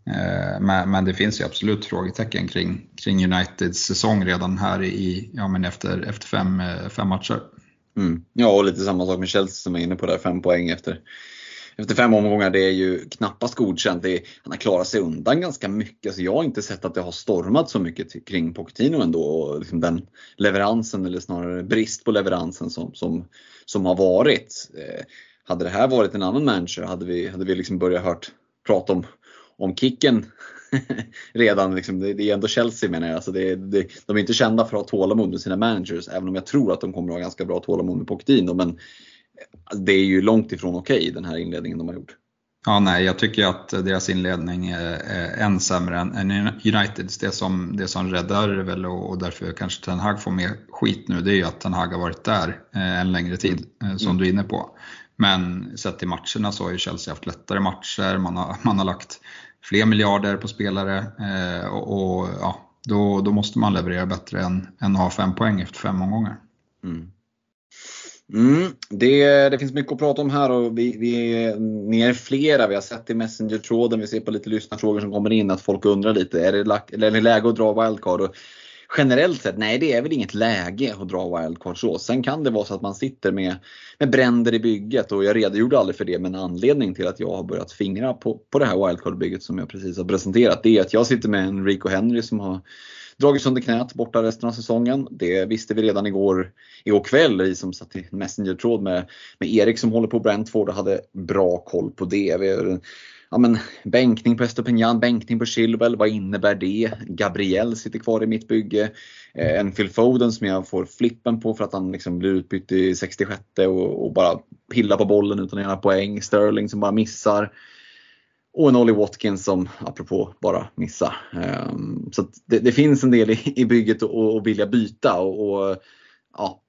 Eh, men, det finns ju absolut frågetecken kring, kring Uniteds säsong redan här i, ja, men efter, efter fem, eh, fem matcher. Mm. Ja, och lite samma sak med Chelsea som är inne på där, fem poäng efter, efter fem omgångar. Det är ju knappast godkänt. Är, han har klarat sig undan ganska mycket. Alltså jag har inte sett att det har stormat så mycket kring Pochettino ändå. Och liksom den leveransen, eller snarare brist på leveransen som, som, som har varit. Eh, hade det här varit en annan manager hade vi, hade vi liksom börjat hört prata om om kicken [LAUGHS] redan. Liksom, det, det, är ändå Chelsea menar jag. Alltså det, det, de är inte kända för att ha tålamod med sina managers, även om jag tror att de kommer att ha ganska bra tålamod med Pochettino. Men det är ju långt ifrån okej okay, den här inledningen de har gjort. Ja, nej, jag tycker att deras inledning är än sämre än Uniteds. Det som, det som räddar väl och därför kanske Ten Hag får mer skit nu, det är ju att Ten Hag har varit där eh, en längre tid, eh, som mm. du är inne på. Men sett till matcherna så har ju Chelsea haft lättare matcher, man har, man har lagt fler miljarder på spelare eh, och, och, ja, då, då måste man leverera bättre än, än att ha fem poäng efter fem omgångar. Mm. Mm, det, det, finns mycket att prata om här och vi, vi, ni är flera. Vi har sett i Messenger-tråden, vi ser på lite lyssnarfrågor som kommer in att folk undrar lite. Är det, är det läge att dra wildcard? Och generellt sett, nej det är väl inget läge att dra wildcard så. Sen kan det vara så att man sitter med, med bränder i bygget och jag redogjorde aldrig för det men anledning till att jag har börjat fingra på, på det här wildcard-bygget som jag precis har presenterat det är att jag sitter med en Rico Henry som har dragit sönder knät borta resten av säsongen. Det visste vi redan igår, igår kväll, vi som satt i Messenger-tråd med, med Erik som håller på Brentford och hade bra koll på det. Vi ja, men, bänkning på Estopignan, bänkning på Chilwell, vad innebär det? Gabriel sitter kvar i mitt bygge. Eh, en Phil Foden som jag får flippen på för att han liksom blir utbytt i 66 och, och bara pillar på bollen utan att göra poäng. Sterling som bara missar. Och en Ollie Watkins som, apropå, bara missa. Ehm, så det, det, finns en del i, i bygget att vilja byta. Och, och, ja,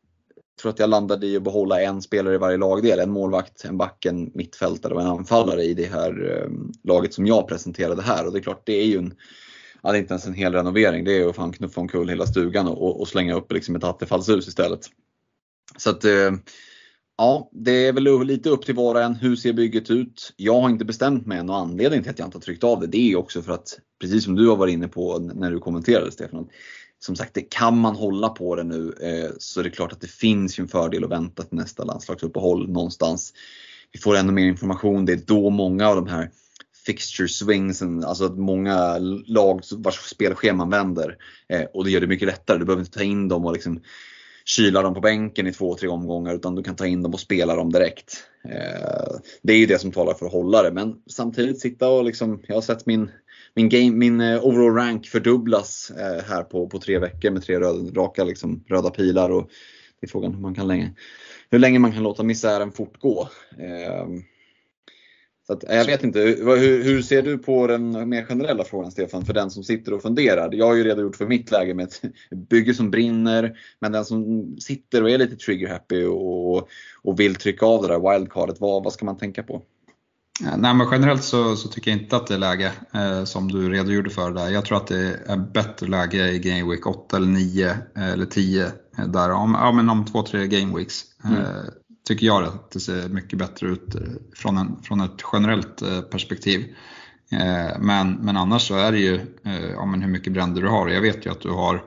tror att jag landade i att behålla en spelare i varje lagdel. En målvakt, en back, en mittfältare och en anfallare i det här ehm, laget som jag presenterade här. Och det är klart, det är ju en, ja, det är inte ens en hel renovering. Det är ju att fan knuffa omkull hela stugan och, och slänga upp liksom ett attefallshus istället. Så att eh, Ja, det är väl lite upp till var och en. Hur ser bygget ut? Jag har inte bestämt mig än och anledningen till att jag inte har tryckt av det, det är också för att, precis som du har varit inne på när du kommenterade Stefan, som sagt, det kan man hålla på det nu eh, så det är klart att det finns ju en fördel att vänta till nästa landslagsuppehåll någonstans. Vi får ännu mer information. Det är då många av de här fixture swings, alltså att många lag vars spelscheman vänder. Eh, och det gör det mycket lättare. Du behöver inte ta in dem och liksom kyla dem på bänken i två, tre omgångar utan du kan ta in dem och spela dem direkt. Eh, det är ju det som talar för att hålla det men samtidigt sitta och liksom, jag har sett min min, game, min eh, overall rank fördubblas eh, här på, på tre veckor med tre röda, raka liksom, röda pilar. Och det är frågan hur, man kan länge, hur länge man kan låta misären fortgå. Eh, så att, jag vet inte, hur, hur, ser du på den mer generella frågan Stefan, för den som sitter och funderar? Jag har ju redogjort för mitt läge med ett [LAUGHS] bygge som brinner, men den som sitter och är lite trigger happy och, och vill trycka av det där wildcardet, vad, vad ska man tänka på? Nej, men generellt så, så, tycker jag inte att det är läge eh, som du redogjorde för där. Jag tror att det är bättre läge i Game Week 8 eller 9 eh, eller 10. Eh, där. Om, ja, men om 2-3 Game Weeks eh, mm. Tycker jag att det ser mycket bättre ut eh, från, en, från ett generellt eh, perspektiv. men, men annars så är det ju ja, men hur mycket bränder du har. Jag vet ju att du har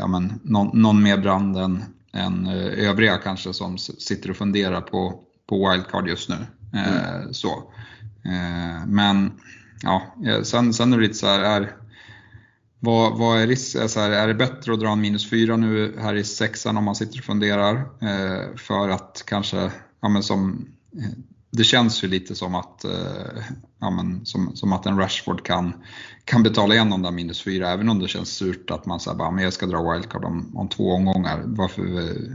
ja, men någon, någon mer brand än, än övriga kanske som sitter och funderar på, på wildcard just nu. Mm. Så. Eh, men ja, sen, sen är det lite så här, är, vad, vad är risk, så här, är det bättre att dra en minus fyra nu här i sexan om man sitter och funderar? Eh, för att kanske, ja men som, det känns ju lite som att, ja men, som, som att en Rashford kan, kan betala igen de där minus fyra, även om det känns surt att man säger bara, men jag ska dra wildcard om, om två omgångar. Varför,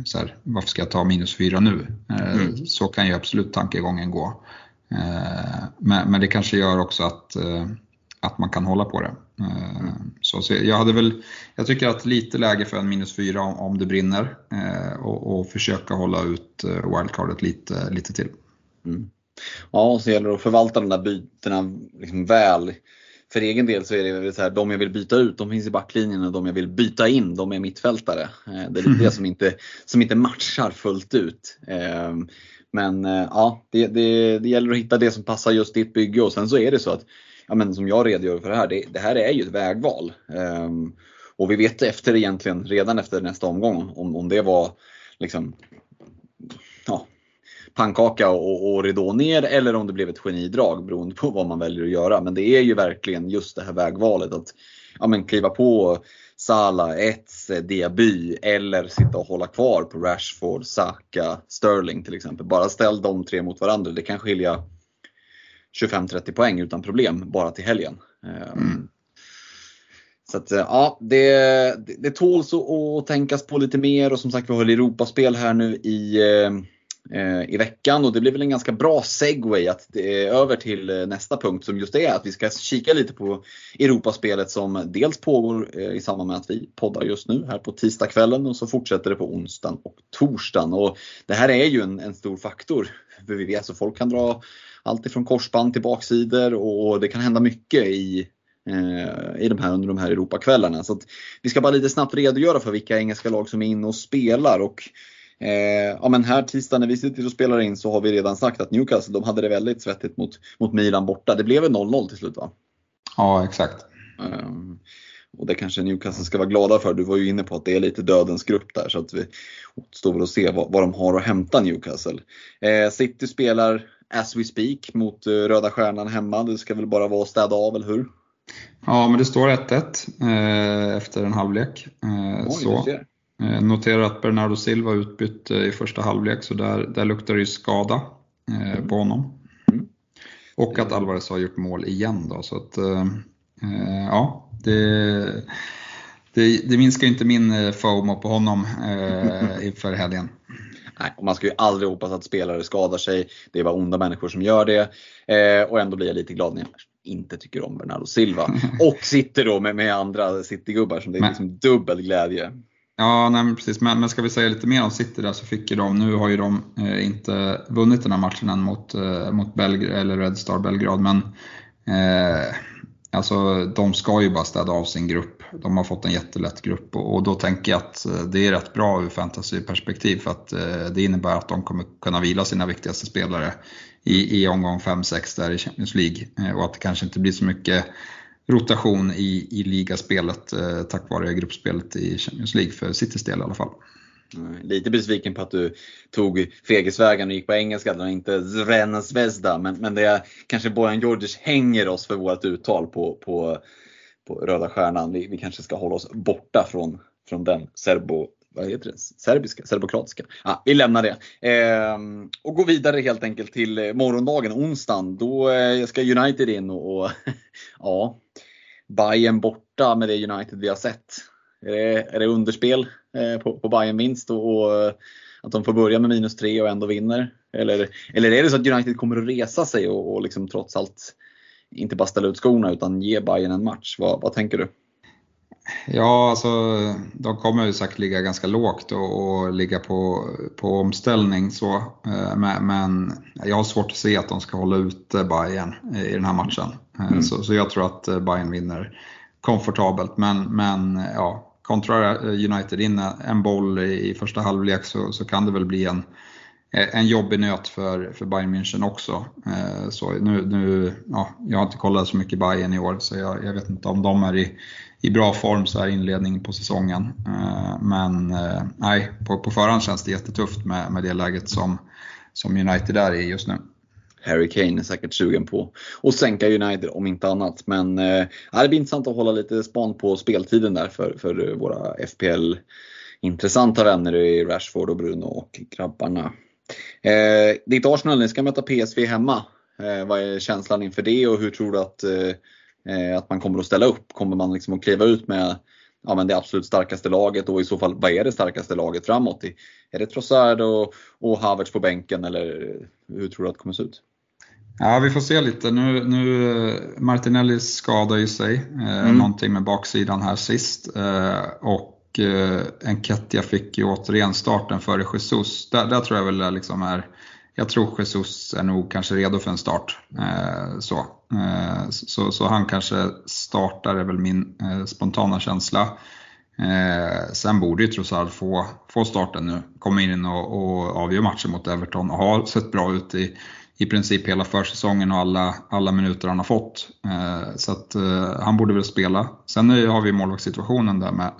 så här, varför ska jag ta minus fyra nu? Mm. Så kan ju absolut tankegången gå. Eh, men, men det kanske gör också att, eh, att man kan hålla på det. Mm. Så, så, jag, hade väl, jag tycker att lite läge för en minus fyra om, om det brinner och, och försöka hålla ut wildcardet lite, lite till. Mm. Ja, och så gäller det att förvalta de där bytena liksom väl. För egen del så är det så här, de jag vill byta ut, de finns i backlinjen och de jag vill byta in, de är mittfältare. Det är lite det som inte, som inte matchar fullt ut. Men eh, ja, det, det, det gäller att hitta det som passar just ditt bygge och sen så är det så att, ja men som jag redogör för det här, det, det här är ju ett vägval. Um, och vi vet efter egentligen, redan efter nästa omgång, om, om det var liksom, ja, pannkaka och, och ridå ner eller om det blev ett genidrag beroende på vad man väljer att göra. Men det är ju verkligen just det här vägvalet att ja, men kliva på Sala, Ets, Diaby eller sitta och hålla kvar på Rashford, Saka, Sterling till exempel. Bara ställ de tre mot varandra. Det kan skilja 25-30 poäng utan problem bara till helgen. Ehm, mm. Så att, ja, det, det, det tåls att, att tänkas på lite mer och som sagt vi har Europaspel här nu i eh, Eh, Eh, i veckan och det blir väl en ganska bra segway att över till eh, nästa punkt som just är att vi ska kika lite på Europaspelet som dels pågår eh, i samband med att vi poddar just nu här på tisdagskvällen och så fortsätter det på onsdagen och torsdagen. Och det här är ju en, en stor faktor. För vi vet att folk kan dra allt ifrån korsband till baksidor och det kan hända mycket i eh, i de här, under de här Europakvällarna. Så vi ska bara lite snabbt redogöra för vilka engelska lag som är inne och spelar. Och Eh, ja, men här tisdag när vi sitter och spelar in så har vi redan sagt att Newcastle de hade det väldigt svettigt mot, mot Milan borta. Det blev väl 0-0 till slut va? Ja exakt. Eh, och det kanske Newcastle ska vara glada för. Du var ju inne på att det är lite dödens grupp där så att vi återstår väl att se vad, vad de har att hämta Newcastle. Eh, City spelar as we speak mot eh, Röda Stjärnan hemma. Det ska väl bara vara att städa av, eller hur? Ja, men det står 1-1 eh, efter en halvlek. Eh, Oj, så. Eh, noterar att Bernardo Silva utbytt i första halvlek så där, där luktar det ju skada eh, på honom. Mm. Och att Alvarez har gjort mål igen då så att eh, eh ja, det, det, det minskar inte min FOMO på honom eh, [LAUGHS] inför helgen. Nej, och man ska ju aldrig hoppas att spelare skadar sig. Det är bara onda människor som gör det. Eh, och ändå blir jag lite glad när jag inte tycker om Bernardo Silva. [LAUGHS] och sitter då med, med andra Citygubbar som det är liksom dubbel glädje. Ja, nej, precis. Men, men ska vi säga lite mer om City där så fick ju de, nu har ju de eh, inte vunnit den här matchen än mot, eh, mot Belgr eller Red Star Belgrad, men eh, alltså, de ska ju bara städa av sin grupp. De har fått en jättelätt grupp och, och då tänker jag att eh, det är rätt bra ur fantasyperspektiv för att eh, det innebär att de kommer kunna vila sina viktigaste spelare i, i omgång 5-6 där i Champions League eh, och att det kanske inte blir så mycket rotation i, i ligaspelet eh, tack vare gruppspelet i Champions League för Citys del i alla fall. Lite besviken på att du tog fegisvägen och gick på engelska, och inte Zrena Zvezda. Men, men det är kanske Bojan Djordjic hänger oss för vårt uttal på, på, på Röda Stjärnan. Vi, vi kanske ska hålla oss borta från, från den serbo, vad heter det? Serbiska, serbokratiska. Ah, vi lämnar det. Eh, och går vidare helt enkelt till eh, morgondagen, onsdagen. Då eh, ska United in och, och [LAUGHS] ja, Bayern borta med det United vi har sett. Är det, är det underspel eh, på, på Bayern vinst och, och, att de får börja med minus tre och ändå vinner? Eller, eller är det så att United kommer att resa sig och, och liksom trots allt inte bara ställa ut skorna utan ge Bayern en match? Vad, vad tänker du? Ja, alltså de kommer ju säkert ligga ganska lågt och, och ligga på, på omställning så. Eh, men, men, jag har svårt att se att de ska hålla ute Bayern i den här matchen. Eh, mm. Så, så jag tror att Bayern vinner komfortabelt. Men, men ja, kontra United in en boll i första halvlek så, så kan det väl bli en, Eh, en jobbig nöt för, för Bayern München också. Eh, så nu, nu, ja, jag har inte kollat så mycket Bayern i år så jag, jag vet inte om de är i, i bra form så här inledningen på säsongen. Eh, men nej, på, på förhand känns det jättetufft med, med det läget som, som United är i just nu. Harry Kane är säkert sugen på att sänka United om inte annat. Men eh, det blir intressant att hålla lite span på speltiden där för, för våra FPL intressanta vänner i Rashford och Bruno och grabbarna. Eh, ditt Arsenal, ni ska möta PSV hemma. Eh, vad är känslan inför det och hur tror du att, eh, att man kommer att ställa upp? Kommer man liksom att kliva ut med ja, men det absolut starkaste laget och i så fall vad är det starkaste laget framåt? Är det Trossard och, och Havertz på bänken eller hur tror du att det kommer att se ut? Ja, vi får se lite. Nu, nu Martinelli skadar ju sig, eh, mm. någonting med baksidan här sist. Eh, och eh, Enketia fick ju återigen starten före Jesus. Där, där tror jag väl liksom är, jag tror Jesus är nog kanske redo för en start. Eh, så. Eh, så, så han kanske startar är väl min eh, spontana känsla. Eh, sen borde ju Trossard få, få starten nu, komma in och, och avgöra matchen mot Everton och har sett bra ut i i princip hela försäsongen och alla, alla minuter han har fått. Eh, så att eh, han borde väl spela. Sen har vi målvaktssituationen där med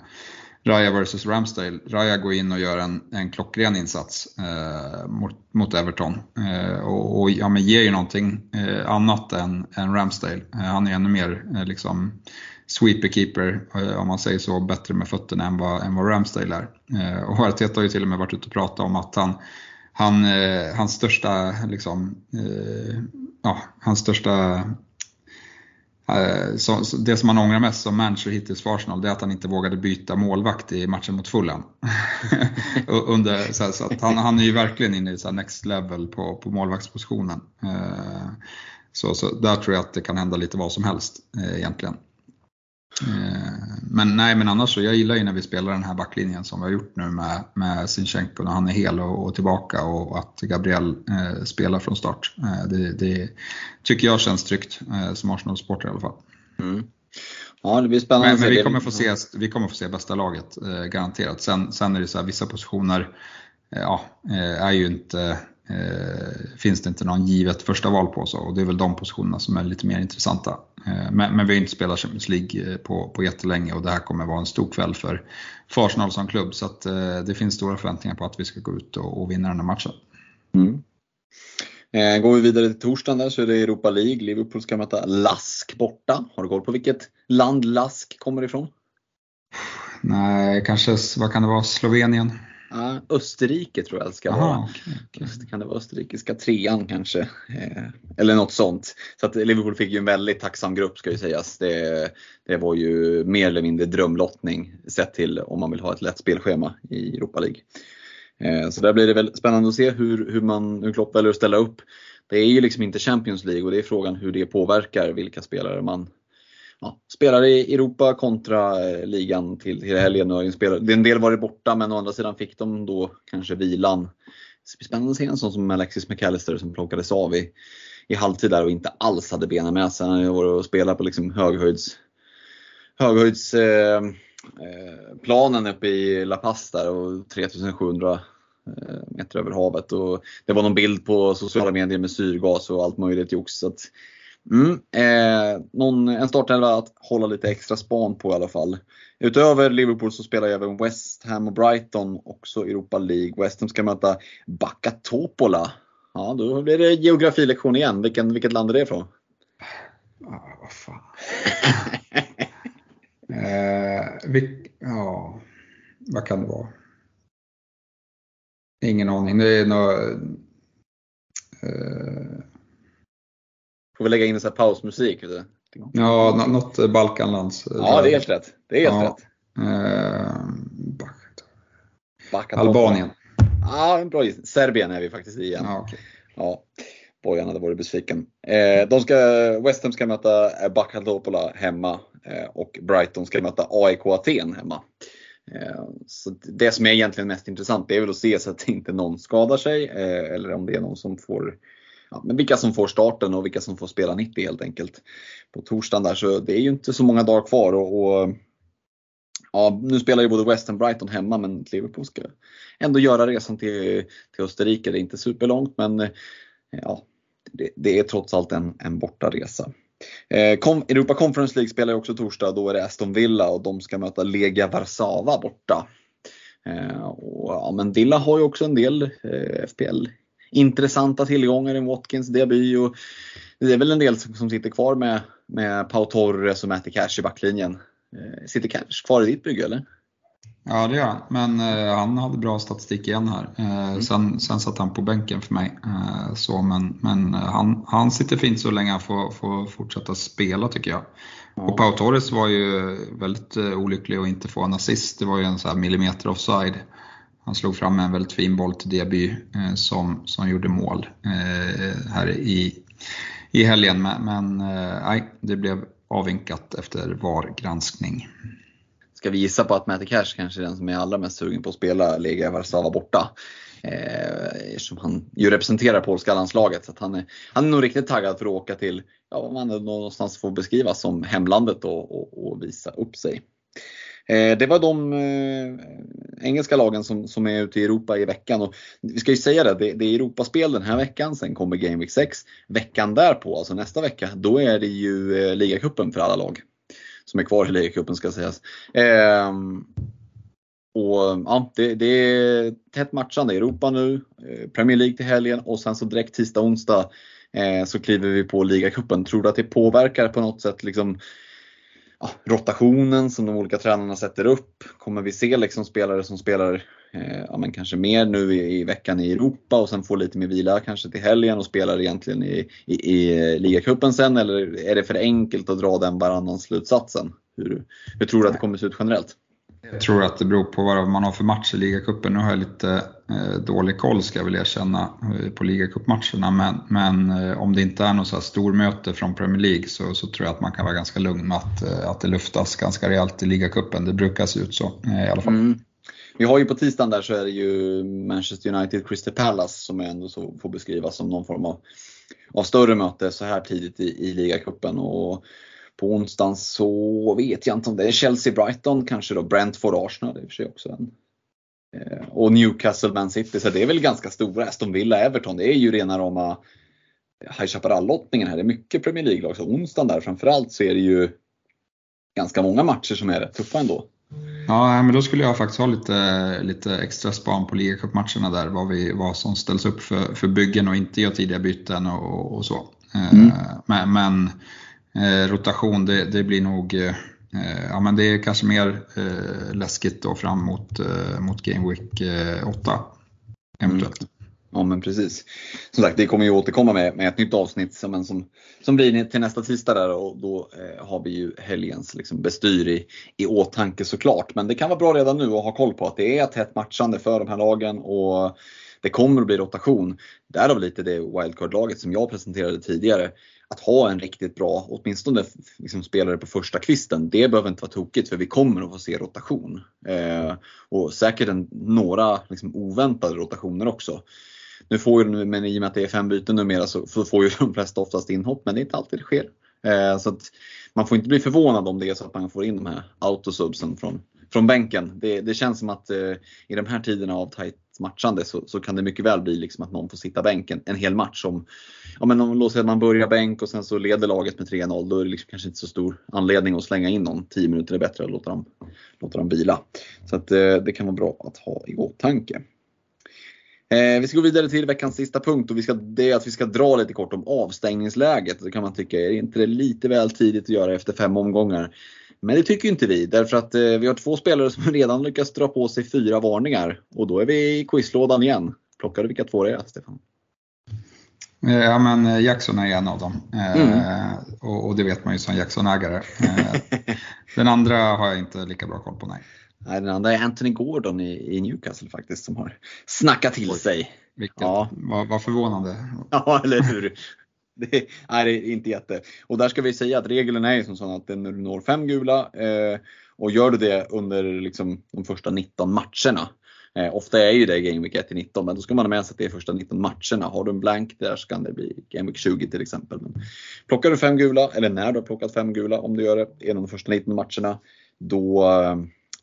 Raya vs Ramsdale. Raya går in och gör en, en klockren insats eh, mot, mot, Everton eh, och, och ja, men ger ju någonting eh, annat än, än Ramsdale. Eh, han är ännu mer eh, liksom sweeper-keeper, eh, om man säger så, bättre med fötterna än vad, än vad Ramsdale är. Eh, och Arteta har ju till och med varit ute och pratat om att han han, eh, hans största, liksom, eh, ja, hans största Eh, så, det som han ångrar mest som manager hittills för Arsenal, det är att han inte vågade byta målvakt i matchen mot Fulham. [LAUGHS] Under, så, så att han, han är ju verkligen inne i så next level på, på målvaktspositionen. Eh, så, så där tror jag att det kan hända lite vad som helst eh, egentligen. Eh, men nej, men annars så, jag gillar ju när vi spelar den här backlinjen som vi har gjort nu med, med Sinchenko när han är hel och, och tillbaka och att Gabriel eh, spelar från start. Eh, det, det, tycker jag känns tryggt eh, som Arsenal-supporter i alla fall. Mm. Ja, det blir spännande men, men vi, kommer få se, vi kommer få se bästa laget, eh, garanterat. Sen, sen är det så här, vissa positioner eh, ja, är ju inte eh, finns det inte någon givet första val på så och det är väl de positionerna som är lite mer intressanta. Eh, men, men, vi har inte spelat Champions League eh, på, på jättelänge och det här kommer vara en stor kväll för, för Arsenal som klubb så att, eh, det finns stora förväntningar på att vi ska gå ut och, och vinna den här matchen. Mm. Eh, går vi vidare till torsdagen där så är det Europa League. Liverpool ska möta Lask borta. Har du koll på vilket land Lask kommer ifrån? Nej, kanske, vad kan det vara, Slovenien? Ja, Österrike tror jag ska Aha, vara. Okay, okay. Kan det vara österrikiska trean kanske? Eh, eller något sånt. Så att Liverpool fick ju en väldigt tacksam grupp ska ju sägas. Det, det var ju mer eller mindre drömlottning sett till om man vill ha ett lätt spelschema i Europa League. Eh, så där blir det väl spännande att se hur, hur, man, hur Klopp väljer att ställa upp. Det är ju liksom inte Champions League och det är frågan hur det påverkar vilka spelare man ja, spelar i Europa kontra eh, ligan till, till helgen. Och en, en del varit borta men å andra sidan fick de då kanske vilan. Spännande att se en sån som Alexis McAllister som plockades av i, i halvtid där och inte alls hade benen med sig. Han har och spelat på liksom höghöjds, höghöjds eh, eh, planen uppe i La Paz där och 3700 eh, meter över havet. Och det var någon bild på sociala medier med syrgas och allt möjligt jox. Så att Mm, eh, någon, en startelva att hålla lite extra span på i alla fall. Utöver Liverpool så spelar även West Ham och Brighton också Europa League. West Ham ska möta Bakatopola. Ja, då blir det geografilektion igen. Vilken, vilket land är det ifrån? Ah, vad fan. [LAUGHS] eh, vi, ja, vad kan det vara? Ingen aning. Det är något, eh, Får vi lägga in sån här pausmusik? Du? ja, nå- något Balkanlands. Ja, det är helt rätt. Det är helt Ja. rätt. Eh, Backa. Albanien. Ja, en bra gissning. Serbien är vi faktiskt i igen. Ja, okej. Ja, Bojan hade varit besviken. Eh, de ska, West Ham ska möta eh, Backa Topola hemma eh, och Brighton ska möta AIK Aten hemma. Eh, så det som är egentligen mest intressant det är väl att se så att inte någon skadar sig eh, eller om det är någon som får Ja, men vilka som får starten och vilka som får spela 90 helt enkelt. På torsdagen där så det är ju inte så många dagar kvar och, och ja, nu spelar ju både West Ham och Brighton hemma men Liverpool ska ändå göra resan till, till Österrike. Det är inte superlångt men ja, det, det är trots allt en, en bortaresa. Eh, Kom, Europa Conference League spelar ju också torsdag. Då är det Aston Villa och de ska möta Legia Warszawa borta. Eh, och, ja, men Villa har ju också en del eh, FPL intressanta tillgångar i Watkins debut. Och det är väl en del som, som sitter kvar med, med Pau Torres och Matty Cash i backlinjen. Eh, sitter Cash kvar i ditt bygge eller? Ja, det gör han. Men eh, han hade bra statistik igen här. Eh, sen, sen satt han på bänken för mig. Eh, så, men men eh, han, han sitter fint så länge han får, får fortsätta spela tycker jag. Och Pau Torres var ju väldigt eh, olycklig att inte få en assist. Det var ju en så millimeter offside. Han slog fram en väldigt fin boll till Deby eh, som, som gjorde mål eh, här i, i helgen. Men, men eh, nej, det blev avvinkat efter VAR-granskning. Ska vi gissa på att Matty Cash kanske är den som är allra mest sugen på att spela Lega Warszawa borta. Eh, eftersom han ju representerar polska landslaget. Så att han, är, han är nog riktigt taggad för att åka till, ja, vad man någonstans får beskriva som hemlandet och, och, och visa upp sig. Eh, det var de eh, engelska lagen som, som är ute i Europa i veckan. Och vi ska ju säga det, det, det är Europaspel den här veckan, sen kommer Game Week 6. Veckan därpå, alltså nästa vecka, då är det ju eh, ligacupen för alla lag. Som är kvar i ligacupen ska sägas. Ehm, och ja, det, det är tätt matchande i Europa nu. eh, Premier League till helgen och sen så direkt tisdag, onsdag eh, så kliver vi på ligacupen. Tror du att det påverkar på något sätt liksom ja, rotationen som de olika tränarna sätter upp? Kommer vi se liksom spelare som spelar eh, ja, men kanske mer nu i, i veckan i Europa och sen får lite mer vila kanske till helgen och spelar egentligen i, i, i ligacupen sen? Eller är det för enkelt att dra den varannan slutsatsen? Hur, hur tror du att det kommer se ut generellt? Jag tror att det beror på vad man har för match i ligacupen. Nu har jag lite eh, dålig koll ska jag väl erkänna eh, på ligacupmatcherna. Men, men eh, om det inte är något så här stormöte från Premier League så, så tror jag att man kan vara ganska lugn med att, att det luftas ganska rejält i ligacupen. Det brukar se ut så i alla fall. Mm. Vi har ju på tisdagen där så är det ju Manchester United Crystal Palace som jag ändå så får beskrivas som någon form av, av större möte så här tidigt i, i ligacupen. Och på onsdagen så vet jag inte om det är Chelsea-Brighton, kanske då Brentford-Arsenal. Det är i och för sig också en. Eh, Och Newcastle Man City, så det är väl ganska stora. Aston Villa-Everton, det är ju rena rama High Chaparral-lottningen här. Det är mycket Premier League-lag. Så onsdagen där framförallt så är det ju ganska många matcher som är rätt tuffa ändå. Ja, men då skulle jag faktiskt ha lite, lite extra span på ligacupmatcherna där. Vad, vi, vad som ställs upp för, för byggen och inte gör tidiga byten och, och så. Eh, Mm. Men, men eh, Eh, rotation, det, det blir nog eh, eh, Ja, men det är kanske mer eh, läskigt då fram mot, eh, mot Game Week eh, 8. Eventuellt. Mm. Ja men precis. Som sagt, det kommer ju återkomma med, med ett nytt avsnitt som, som, som blir till nästa tisdag där och då eh, har vi ju helgens liksom, bestyr i, i åtanke såklart. Men det kan vara bra redan nu att ha koll på att det är ett tätt matchande för de här lagen och det kommer att bli rotation. Därav lite det wildcard-laget som jag presenterade tidigare. Att ha en riktigt bra, åtminstone liksom spelare på första kvisten, det behöver inte vara tokigt för vi kommer att få se rotation. Eh, och säkert en, några liksom, oväntade rotationer också. Nu får ju, men i och med att det är fem byten numera så, får ju [LAUGHS] de flesta oftast inhopp, men det är inte alltid det sker. Eh, så att man får inte bli förvånad om det är så att man får in de här autosubsen från, från bänken. Det, det känns som att eh, i de här tiderna av tight matchande så, så kan det mycket väl bli liksom att någon får sitta bänken en hel match. Om, ja, men om låt säga att man börjar bänk och sen så leder laget med 3-0 då är det liksom kanske inte så stor anledning att slänga in någon. 10 minuter är bättre att låta dem, låta dem vila. Så att, eh, det kan vara bra att ha i åtanke. Eh, vi ska gå vidare till veckans sista punkt och vi ska, det är att vi ska dra lite kort om avstängningsläget. Det kan man tycka, är inte det lite väl tidigt att göra efter fem omgångar? Men det tycker inte vi därför att eh, vi har två spelare som [LAUGHS] redan lyckats dra på sig fyra varningar och då är vi i quizlådan igen. Plockar du vilka två det är Stefan? Eh, ja men eh, Jackson är en av dem eh, mm. och, och, det vet man ju som Jackson-ägare. [LAUGHS] den andra har jag inte lika bra koll på, nej. Nej, den andra är Anthony Gordon i, i Newcastle faktiskt som har snackat till Oj, sig. Vilket, ja. vad, vad förvånande. Ja, eller hur. [LAUGHS] Det, nej, det är inte jätte. Och där ska vi säga att regeln är ju som sån att när du når fem gula eh, och gör du det under liksom, de första 19 matcherna. Eh, ofta är ju det Game Week 1 till 19 men då ska man ha med sig att det är första 19 matcherna. Har du en blank där så kan det bli Game Week 20 till exempel. Men plockar du fem gula, eller när du har plockat fem gula om du gör det inom de första 19 matcherna, då eh,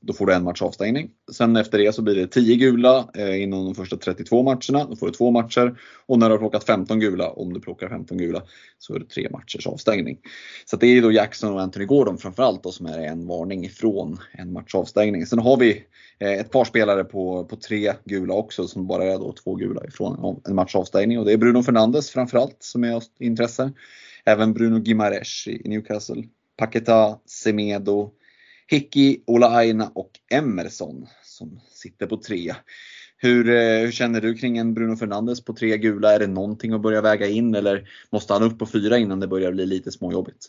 då får du en match avstängning. Sen efter det så blir det 10 gula eh, inom de första 32 matcherna. Då får du två matcher. Och när du har plockat 15 gula, om du plockar 15 gula, så är det tre matchers avstängning. Så det är då Jackson och Anthony Gordon framförallt då, som är en varning ifrån en match avstängning. Sen har vi eh, ett par spelare på, på tre gula också som bara är då två gula ifrån en match avstängning. Och det är Bruno Fernandes framförallt som är av intresse. Även Bruno Gimares i Newcastle. Paketa, Semedo, Hickey, Ola Aina och Emerson som sitter på tre. Hur, eh, hur, känner du kring en Bruno Fernandes på tre gula? Är det någonting att börja väga in eller måste han upp på fyra innan det börjar bli lite småjobbigt?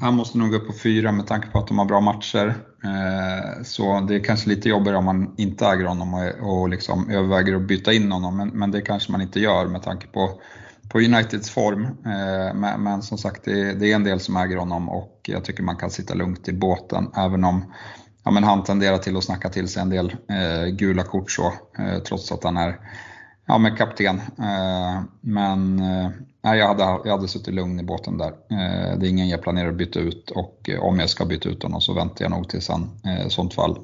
Han måste nog upp på fyra med tanke på att de har bra matcher. Eh, så det är kanske lite jobbigare om man inte äger honom och liksom överväger att byta in honom. Men det kanske man inte gör med tanke på på Uniteds form. Eh, men, men, som sagt, det, det, är en del som äger honom och jag tycker man kan sitta lugnt i båten även om ja, men han tenderar till att snacka till sig en del eh, gula kort så, eh, trots att han är ja, men kapten. Eh, men eh, jag, hade, jag hade suttit lugn i båten där. Eh, det är ingen jag planerar att byta ut och eh, om jag ska byta ut honom så väntar jag nog tills han i sånt fall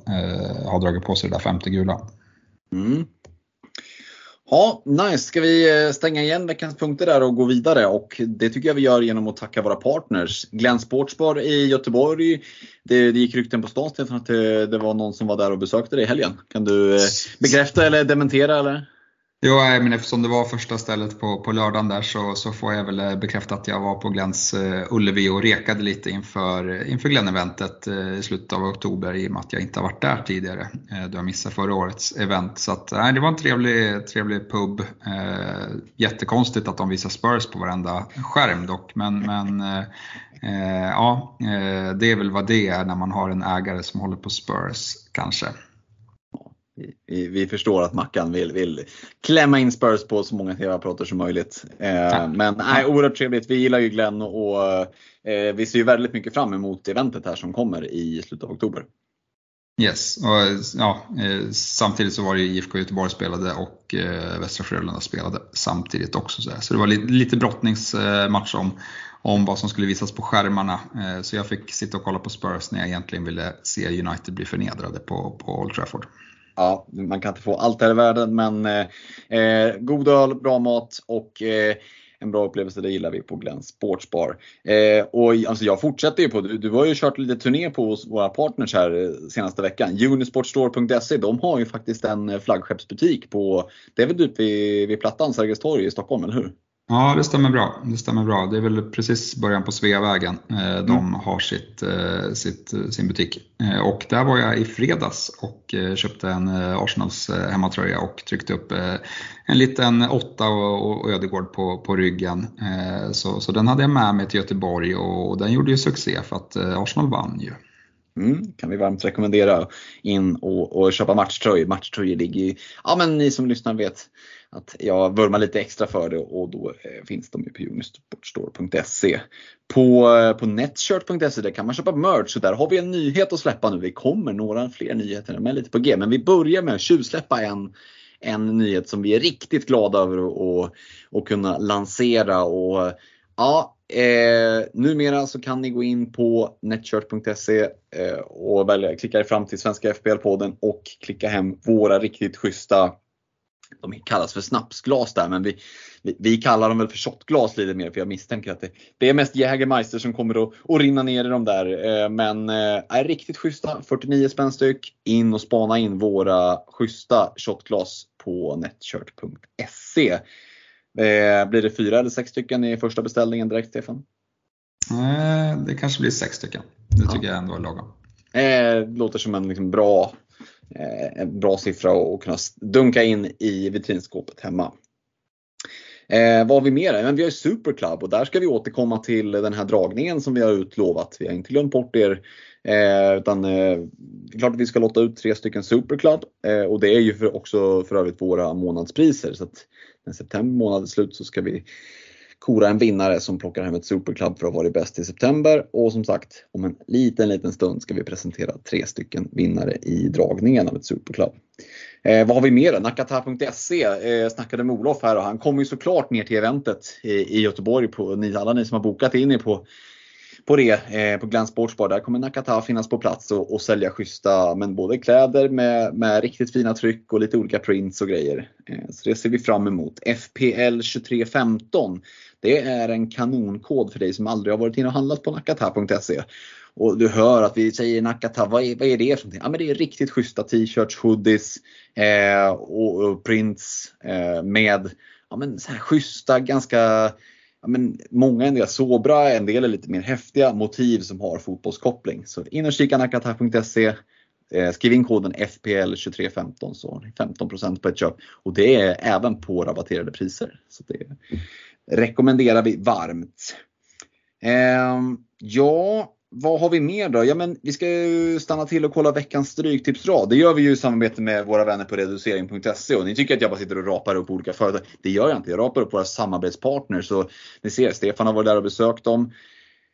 har dragit på sig det där femte gula. Mm. Ja, nice. Ska vi eh, stänga igen veckans punkter där och gå vidare? Och det tycker jag vi gör genom att tacka våra partners. Glenn Sportsbar i Göteborg. Det, det gick rykten på stan Stefan att det, det, var någon som var där och besökte dig i helgen. Kan du eh, bekräfta eller dementera? Eller? Jo, men eftersom det var första stället på, på lördagen där så, så får jag väl eh, bekräfta att jag var på Glens uh, Ullevi och rekade lite inför, eh, inför Glenn-eventet uh, i slutet av oktober i och med att jag inte har varit där tidigare uh, då jag missade förra årets event. Så att, uh, det var en trevlig, trevlig pub. Uh, jättekonstigt att de visar Spurs på varenda skärm dock, men, men ja, det är väl vad det är när man har en ägare som håller på Spurs kanske vi, vi, förstår att Mackan vill, vill klämma in Spurs på så många TV-apparater som möjligt. Eh, men nej, oerhört trevligt. Vi gillar ju Glenn och eh, vi ser ju väldigt mycket fram emot eventet här som kommer i slutet av oktober. Yes, och, ja, eh, samtidigt så var det IFK Göteborg spelade och eh, Västra Frölunda spelade samtidigt också. Så, så det var lite, lite brottningsmatch om, om vad som skulle visas på skärmarna. Eh, så jag fick sitta och kolla på Spurs när jag egentligen ville se United bli förnedrade på, på Old Trafford ja, man kan inte få allt här i världen men eh, eh, god öl, bra mat och eh, en bra upplevelse, det gillar vi på Glenn Sportsbar. Eh, och alltså jag fortsätter ju på, du, du har ju kört lite turné på våra partners här eh, senaste veckan. Unisportstore.se, de har ju faktiskt en eh, flaggskeppsbutik på, det är väl ute vid, vid Plattan, Sergels torg i Stockholm, eller hur? Ja, det stämmer bra. Det stämmer bra. Det är väl precis början på Sveavägen eh, de mm. har sitt, eh, sitt, sin butik. Eh, och där var jag i fredags och köpte en Arsenals hemmatröja och tryckte upp en liten åtta och Ödegård på, på ryggen. Så, så den hade jag med mig till Göteborg och den gjorde ju succé för att Arsenal vann ju. Mm, kan vi varmt rekommendera in och, och köpa matchtröjor. Matchtröjor ligger ju, ja men ni som lyssnar vet att jag vurmar lite extra för det och då eh, finns de ju på unisportstore.se. På, eh, på netshirt.se där kan man köpa merch och där har vi en nyhet att släppa nu. Vi kommer några fler nyheter med lite på G men vi börjar med att tjuvsläppa en en nyhet som vi är riktigt glada över att, att kunna lansera. Och, ja, eh, numera så kan ni gå in på netshirt.se eh, och välja, klicka er fram till Svenska FBL-podden och klicka hem våra riktigt schyssta de kallas för snapsglas där men vi, vi, vi, kallar dem väl för shotglas lite mer för jag misstänker att det, det är mest Jägermeister som kommer att, att rinna ner i de där. Eh, men eh, är riktigt schyssta, 49 spänn styck. In och spana in våra schyssta shotglas på netchurt.se. Eh, blir det fyra eller sex stycken i första beställningen direkt Stefan? Det kanske blir sex stycken. Det tycker ja. jag ändå är lagom. Eh, låter som en liksom bra, Eh, en bra siffra att kunna dunka in i vitrinskåpet hemma. Eh, vad har vi mer? Men vi har Superclub och där ska vi återkomma till den här dragningen som vi har utlovat. Vi har inte glömt bort er. Eh, utan eh, det är klart att vi ska lotta ut tre stycken Superclub eh, och det är ju för, också för övrigt våra månadspriser. Så att när september månad är slut så ska vi kora en vinnare som plockar hem ett Superclub för att ha varit bäst i september. Och som sagt, om en liten, liten stund ska vi presentera tre stycken vinnare i dragningen av ett Superclub. Eh, vad har vi mer? Nakata.se eh, snackade med Olof här och han kommer ju såklart ner till eventet i, i Göteborg. På, ni, alla ni som har bokat in er på på det eh, på Glenn Sportsbar. Där kommer Nakata finnas på plats och, och sälja schyssta men både kläder med, med riktigt fina tryck och lite olika prints och grejer. Eh, så det ser vi fram emot. FPL 2315 det är en kanonkod för dig som aldrig har varit inne och handlat på nakata.se. Och du hör att vi säger Nakata, vad är, vad är det för någonting? Ja men det är riktigt schyssta t-shirts, hoodies eh, och, och, prints eh, med ja, men så här schyssta, ganska ja, men många en del sobra, en del är lite mer häftiga motiv som har fotbollskoppling. Så in och kika nakata.se eh, Skriv in koden FPL2315 så har ni 15% på ett köp. Och det är även på rabatterade priser. Så det, rekommenderar vi varmt. Eh, ja, vad har vi mer då? Ja, men vi ska ju stanna till och kolla veckans stryktipsrad. Det gör vi ju i samarbete med våra vänner på reducering.se och ni tycker att jag bara sitter och rapar upp olika företag. Det gör jag inte. Jag rapar upp våra samarbetspartners. Så ni ser, Stefan har varit där och besökt dem.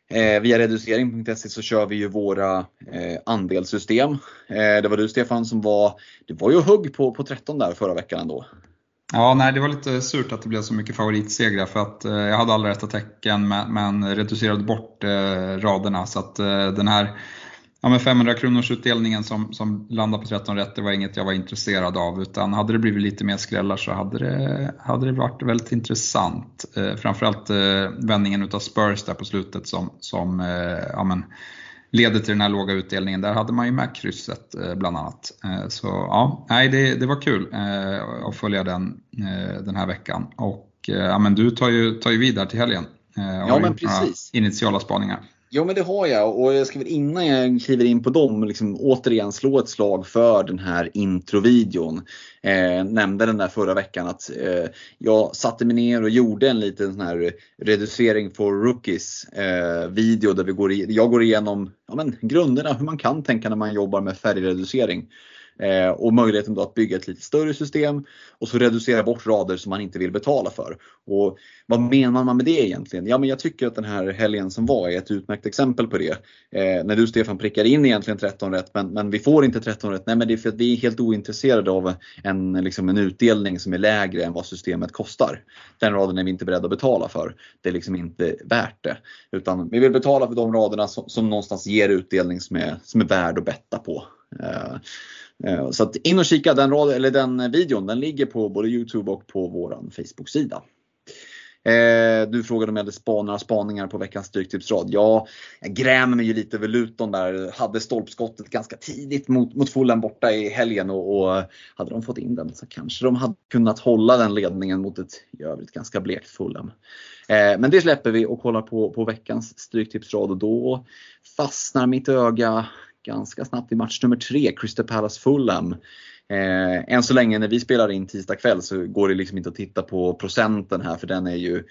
Eh, via reducering.se så kör vi ju våra eh, andelssystem. Eh, det var du Stefan som var, det var ju hugg på, på 13 där förra veckan ändå. Ja, nej, det var lite surt att det blev så mycket favoritsegrar för att eh, jag hade alla rätta tecken men, men reducerade bort eh, raderna så att eh, den här ja, men 500 kronors utdelningen som, som landade på 13 rätt, det var inget jag var intresserad av utan hade det blivit lite mer skrällar så hade det, hade det varit väldigt intressant. Eh, framförallt eh, vändningen utav Spurs där på slutet som, som eh, ja, men, leder till den här låga utdelningen. Där hade man ju med krysset eh, bland annat. Eh, så ja, nej, det, det var kul eh, att följa den den här veckan. Och ja, men du tar ju, tar ju vidare till helgen. Ja, men precis. Initiala spaningar. Ja men det har jag och jag ska väl innan jag kliver in på dem liksom, återigen slå ett slag för den här introvideon. Eh, nämnde den där förra veckan att eh, jag satte mig ner och gjorde en liten sån här reducering for rookies eh, video där vi går i, jag går igenom ja, men, grunderna hur man kan tänka när man jobbar med färgreducering. Eh, och möjligheten då att bygga ett lite större system och så reducera bort rader som man inte vill betala för. Och vad menar man med det egentligen? Ja, men jag tycker att den här helgen som var är ett utmärkt exempel på det. Eh, när du Stefan prickar in egentligen 13 rätt men, men vi får inte 13 rätt. Nej, men det är för att vi är helt ointresserade av en, liksom en utdelning som är lägre än vad systemet kostar. Den raden är vi inte beredda att betala för. Det är liksom inte värt det. Utan vi vill betala för de raderna som, som någonstans ger utdelning som är, som är värd att betta på. Eh, Eh, så att in och kika den, rad, eller den videon, den ligger på både Youtube och på vår Facebook-sida. Eh, du frågade om jag hade spanar, spaningar på veckans Stryktipsrad. Ja, jag grämer mig ju lite över Luton där. Hade stolpskottet ganska tidigt mot, mot Fulham borta i helgen och, och, hade de fått in den så kanske de hade kunnat hålla den ledningen mot ett i övrigt ganska blekt Fulham. Eh, men det släpper vi och kollar på, på veckans Stryktipsrad och då fastnar mitt öga ganska snabbt i match nummer tre, Crystal Palace Fulham. Eh, än så länge när vi spelar in tisdag kväll så går det liksom inte att titta på procenten här för den är ju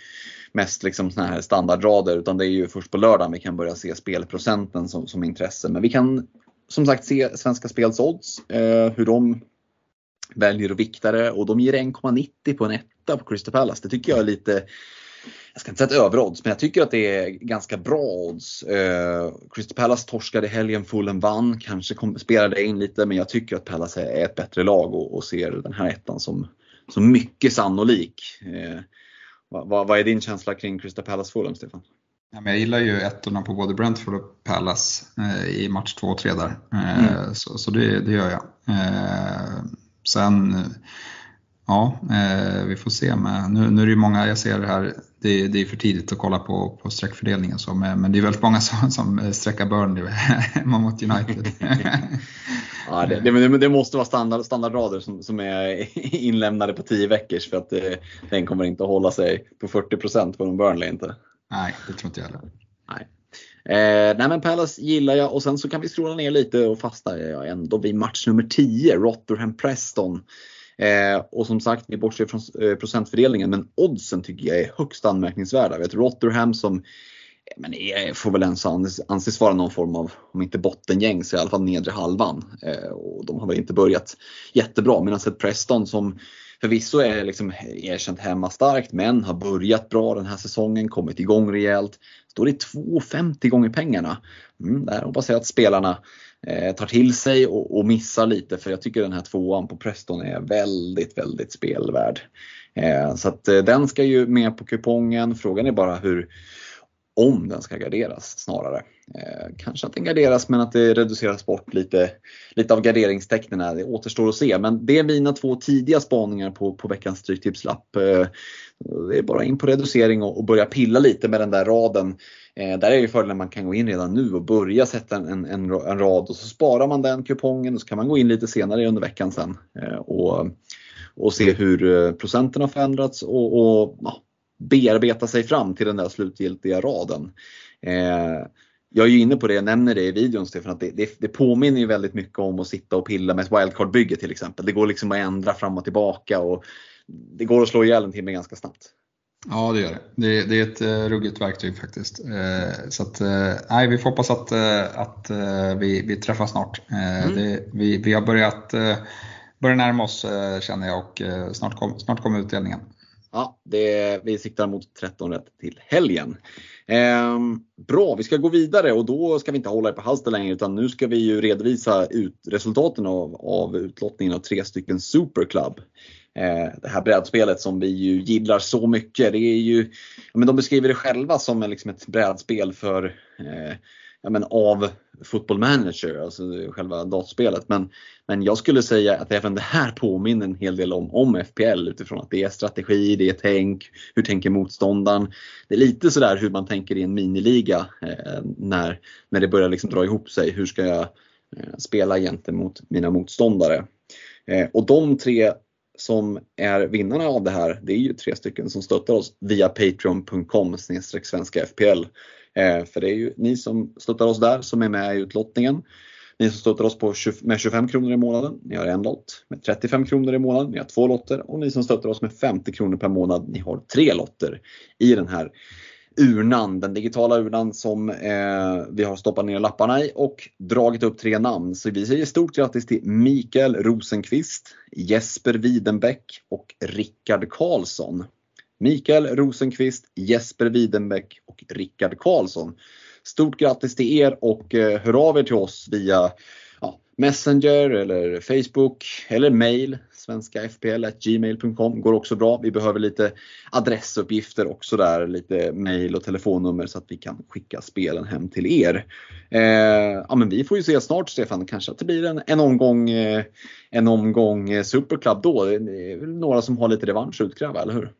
mest liksom såna här standardrader utan det är ju först på lördagen vi kan börja se spelprocenten som, som intresse. Men vi kan som sagt se Svenska Spels odds, eh, hur de väljer att vikta det och de ger 1,90 på en etta på Crystal Palace. Det tycker jag är lite jag ska inte säga ett överodds, men jag tycker att det är ganska bra odds. Eh, Crystal Palace torskade helgen, Fulham vann, kanske kom, spelade in lite, men jag tycker att Palace är ett bättre lag och, och ser den här ettan som, som mycket sannolik. Eh, vad, vad är din känsla kring Crystal Palace Fulham, Stefan? Ja, jag gillar ju ettorna på både Brentford och Palace eh, i match 2 och 3 där. Eh, mm. Så, så det, det, gör jag. Eh, sen Ja, eh, vi får se. Men nu, nu är det ju många, jag ser det här, det, det är för tidigt att kolla på, på streckfördelningen så, men, det är väldigt många som, som sträckar Burnley [LAUGHS] hemma mot United. [LAUGHS] ja, det, det, det, måste vara standard, standardrader som, som är [LAUGHS] inlämnade på 10 veckors för att det, den kommer inte att hålla sig på 40% på Burnley inte. Nej, det tror inte jag heller. Nej. Eh, nej men Palace gillar jag och sen så kan vi stråla ner lite och fasta jag ändå vid match nummer 10, Rotherham-Preston. Eh, och som sagt, vi bortser från eh, procentfördelningen, men oddsen tycker jag är högst anmärkningsvärda. Vet, Rotherham som men jag får väl ens anses vara någon form av, om inte bottengäng, så i alla fall nedre halvan. Eh, och de har väl inte börjat jättebra. Medan ett Preston som förvisso är liksom erkänt hemmastarkt men har börjat bra den här säsongen, kommit igång rejält. Står det 2,50 gånger pengarna. Mm, där hoppas jag att spelarna Eh, tar till sig och, och, missar lite för jag tycker den här tvåan på Preston är väldigt, väldigt spelvärd. Eh, så att eh, den ska ju med på kupongen. Frågan är bara hur, om den ska garderas snarare. Eh, kanske att den garderas men att det reduceras bort lite, lite av garderingstecknen. Det återstår att se. Men det är mina två tidiga spaningar på, på veckans Stryktipslapp. Eh, det är bara in på reducering och, och börja pilla lite med den där raden. Eh, där är ju fördelen man kan gå in redan nu och börja sätta en, en, en, rad och så sparar man den kupongen och så kan man gå in lite senare under veckan sen eh, och, och se hur eh, procenten har förändrats och, och ja, bearbeta sig fram till den där slutgiltiga raden. Eh, jag är ju inne på det, jag nämner det i videon Stefan, att det, det, det påminner ju väldigt mycket om att sitta och pilla med ett wildcard-bygge till exempel. Det går liksom att ändra fram och tillbaka och det går att slå ihjäl en timme ganska snabbt. Ja, det gör det. Det, det är ett uh, ruggigt verktyg faktiskt. Uh, så att, uh, nej, vi får hoppas att, att vi, vi träffas snart. Mm. Det, vi, vi har börjat börjar närma oss känner jag och snart, kom, snart kommer utdelningen. Ja, det, vi siktar mot 13 rätt till helgen. Eh, bra, vi ska gå vidare och då ska vi inte hålla er på halster längre utan nu ska vi ju redovisa ut, resultaten av, av utlottningen av tre stycken Superclub. Eh, det här brädspelet som vi ju gillar så mycket. Det är ju, men de beskriver det själva som liksom ett brädspel för eh, ja, men av Football Manager, alltså själva dataspelet. Men, men jag skulle säga att även det här påminner en hel del om, om FPL utifrån att det är strategi, det är tänk, hur tänker motståndaren? Det är lite sådär hur man tänker i en miniliga eh, när, när det börjar liksom dra ihop sig. Hur ska jag eh, spela gentemot mina motståndare? Eh, och de tre som är vinnarna av det här, det är ju tre stycken som stöttar oss via patreon.com svenska FPL. Eh, för det är ju ni som stöttar oss där som är med i utlottningen. Ni som stöttar oss på 20, med 25 kronor i månaden, ni har en lott. Med 35 kronor i månaden, ni har två lotter. Och ni som stöttar oss med 50 kronor per månad, ni har tre lotter i den här urnan, den digitala urnan som eh, vi har stoppat ner lapparna i och dragit upp tre namn. Så vi säger stort grattis till Mikael Rosenqvist, Jesper Widenbäck och Rickard Karlsson. Mikael Rosenqvist, Jesper Widenbäck och Rickard Karlsson. Stort grattis till er och eh, hör av er till oss via ja, Messenger eller Facebook eller mail svenskafpl.gmail.com går också bra. Vi behöver lite adressuppgifter också där, lite mail och telefonnummer så att vi kan skicka spelen hem till er. Eh, ja, men vi får ju se snart Stefan, kanske att det blir en, en omgång, eh, en omgång eh, Superclub då. Det är väl några som har lite revansch att utkräva, eller hur?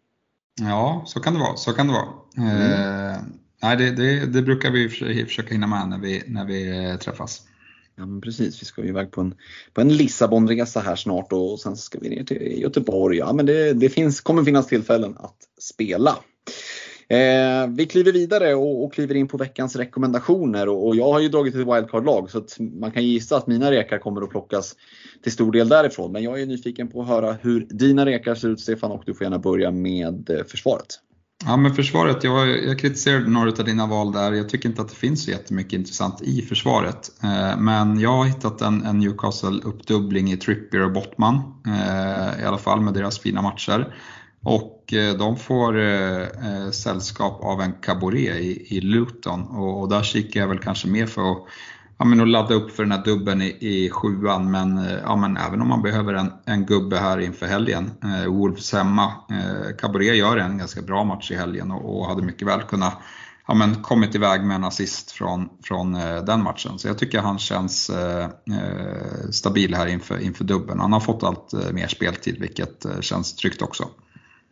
Ja, så kan det vara. Så kan det vara. Mm. Eh, nej, det, det, det, brukar vi försöka hinna med när vi, när vi eh, träffas. Ja, men precis. Vi ska ju iväg på en, på en Lissabonresa här snart och sen ska vi ner till Göteborg. Ja, men det, det finns, kommer finnas tillfällen att spela. Eh, vi kliver vidare och, och, kliver in på veckans rekommendationer och, och jag har ju dragit ett wildcard-lag så att man kan gissa att mina rekar kommer att plockas till stor del därifrån. Men jag är nyfiken på att höra hur dina rekar ser ut Stefan och du får gärna börja med eh, försvaret. Ja men försvaret, jag, jag kritiserade några av dina val där. Jag tycker inte att det finns så jättemycket intressant i försvaret. Eh, men jag har hittat en, en Newcastle-uppdubbling i Trippier och Bottman. Eh, I alla fall med deras fina matcher. Och eh, de får eh, eh, sällskap av en Caboret i, i Luton och, och, där kikar jag väl kanske mer för att, ja, men att ladda upp för den här dubben i, i sjuan. Men, eh, ja, men även om man behöver en, en gubbe här inför helgen. Eh, Wolves hemma. Eh, Caboret gör en ganska bra match i helgen och, och hade mycket väl kunnat ja, men kommit iväg med en assist från, från den matchen. Så jag tycker han känns eh, stabil här inför, inför dubbeln. Han har fått allt mer speltid vilket känns tryggt också.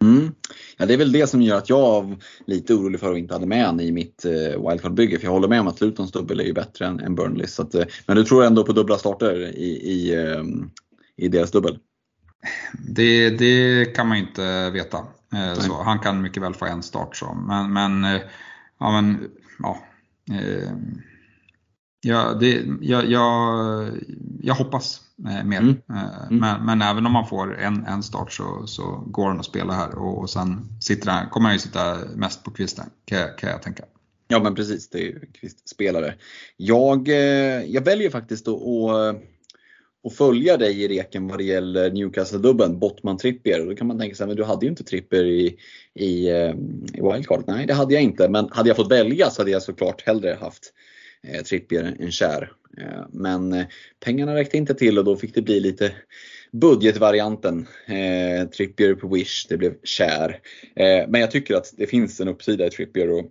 Mm. Ja, det är väl det som gör att jag är lite orolig för att inte hade med han i mitt eh, wildcard-bygge. För jag håller med om att Lutons dubbel är ju bättre än, än Burnley. Så att, eh, men du tror ändå på dubbla starter i, i, eh, i deras dubbel? Det, det kan man ju inte veta. Eh, så, han kan mycket väl få en start. Så. Men, men, eh, ja, men ja, eh, Ja, det, jag, jag, jag hoppas mer. Mm. Eh, mm. Men, men, även om man får en, en start så, så går han att spela här och, och sen sitter han, kommer han ju sitta mest på kvisten kan, kan jag tänka. Ja men precis, det är ju kvistspelare. Jag, eh, jag väljer faktiskt att, att, att följa dig i reken vad det gäller Newcastle-dubben, Bottman Trippier. Då kan man tänka sig, men du hade ju inte Trippier i, i, i wildcard. Nej det hade jag inte, men hade jag fått välja så hade jag såklart hellre haft eh, Trippier en Kär. Eh, men eh, pengarna räckte inte till och då fick det bli lite budgetvarianten. Eh, Trippier på Wish, det blev Kär. Eh, men jag tycker att det finns en uppsida i Trippier. Och,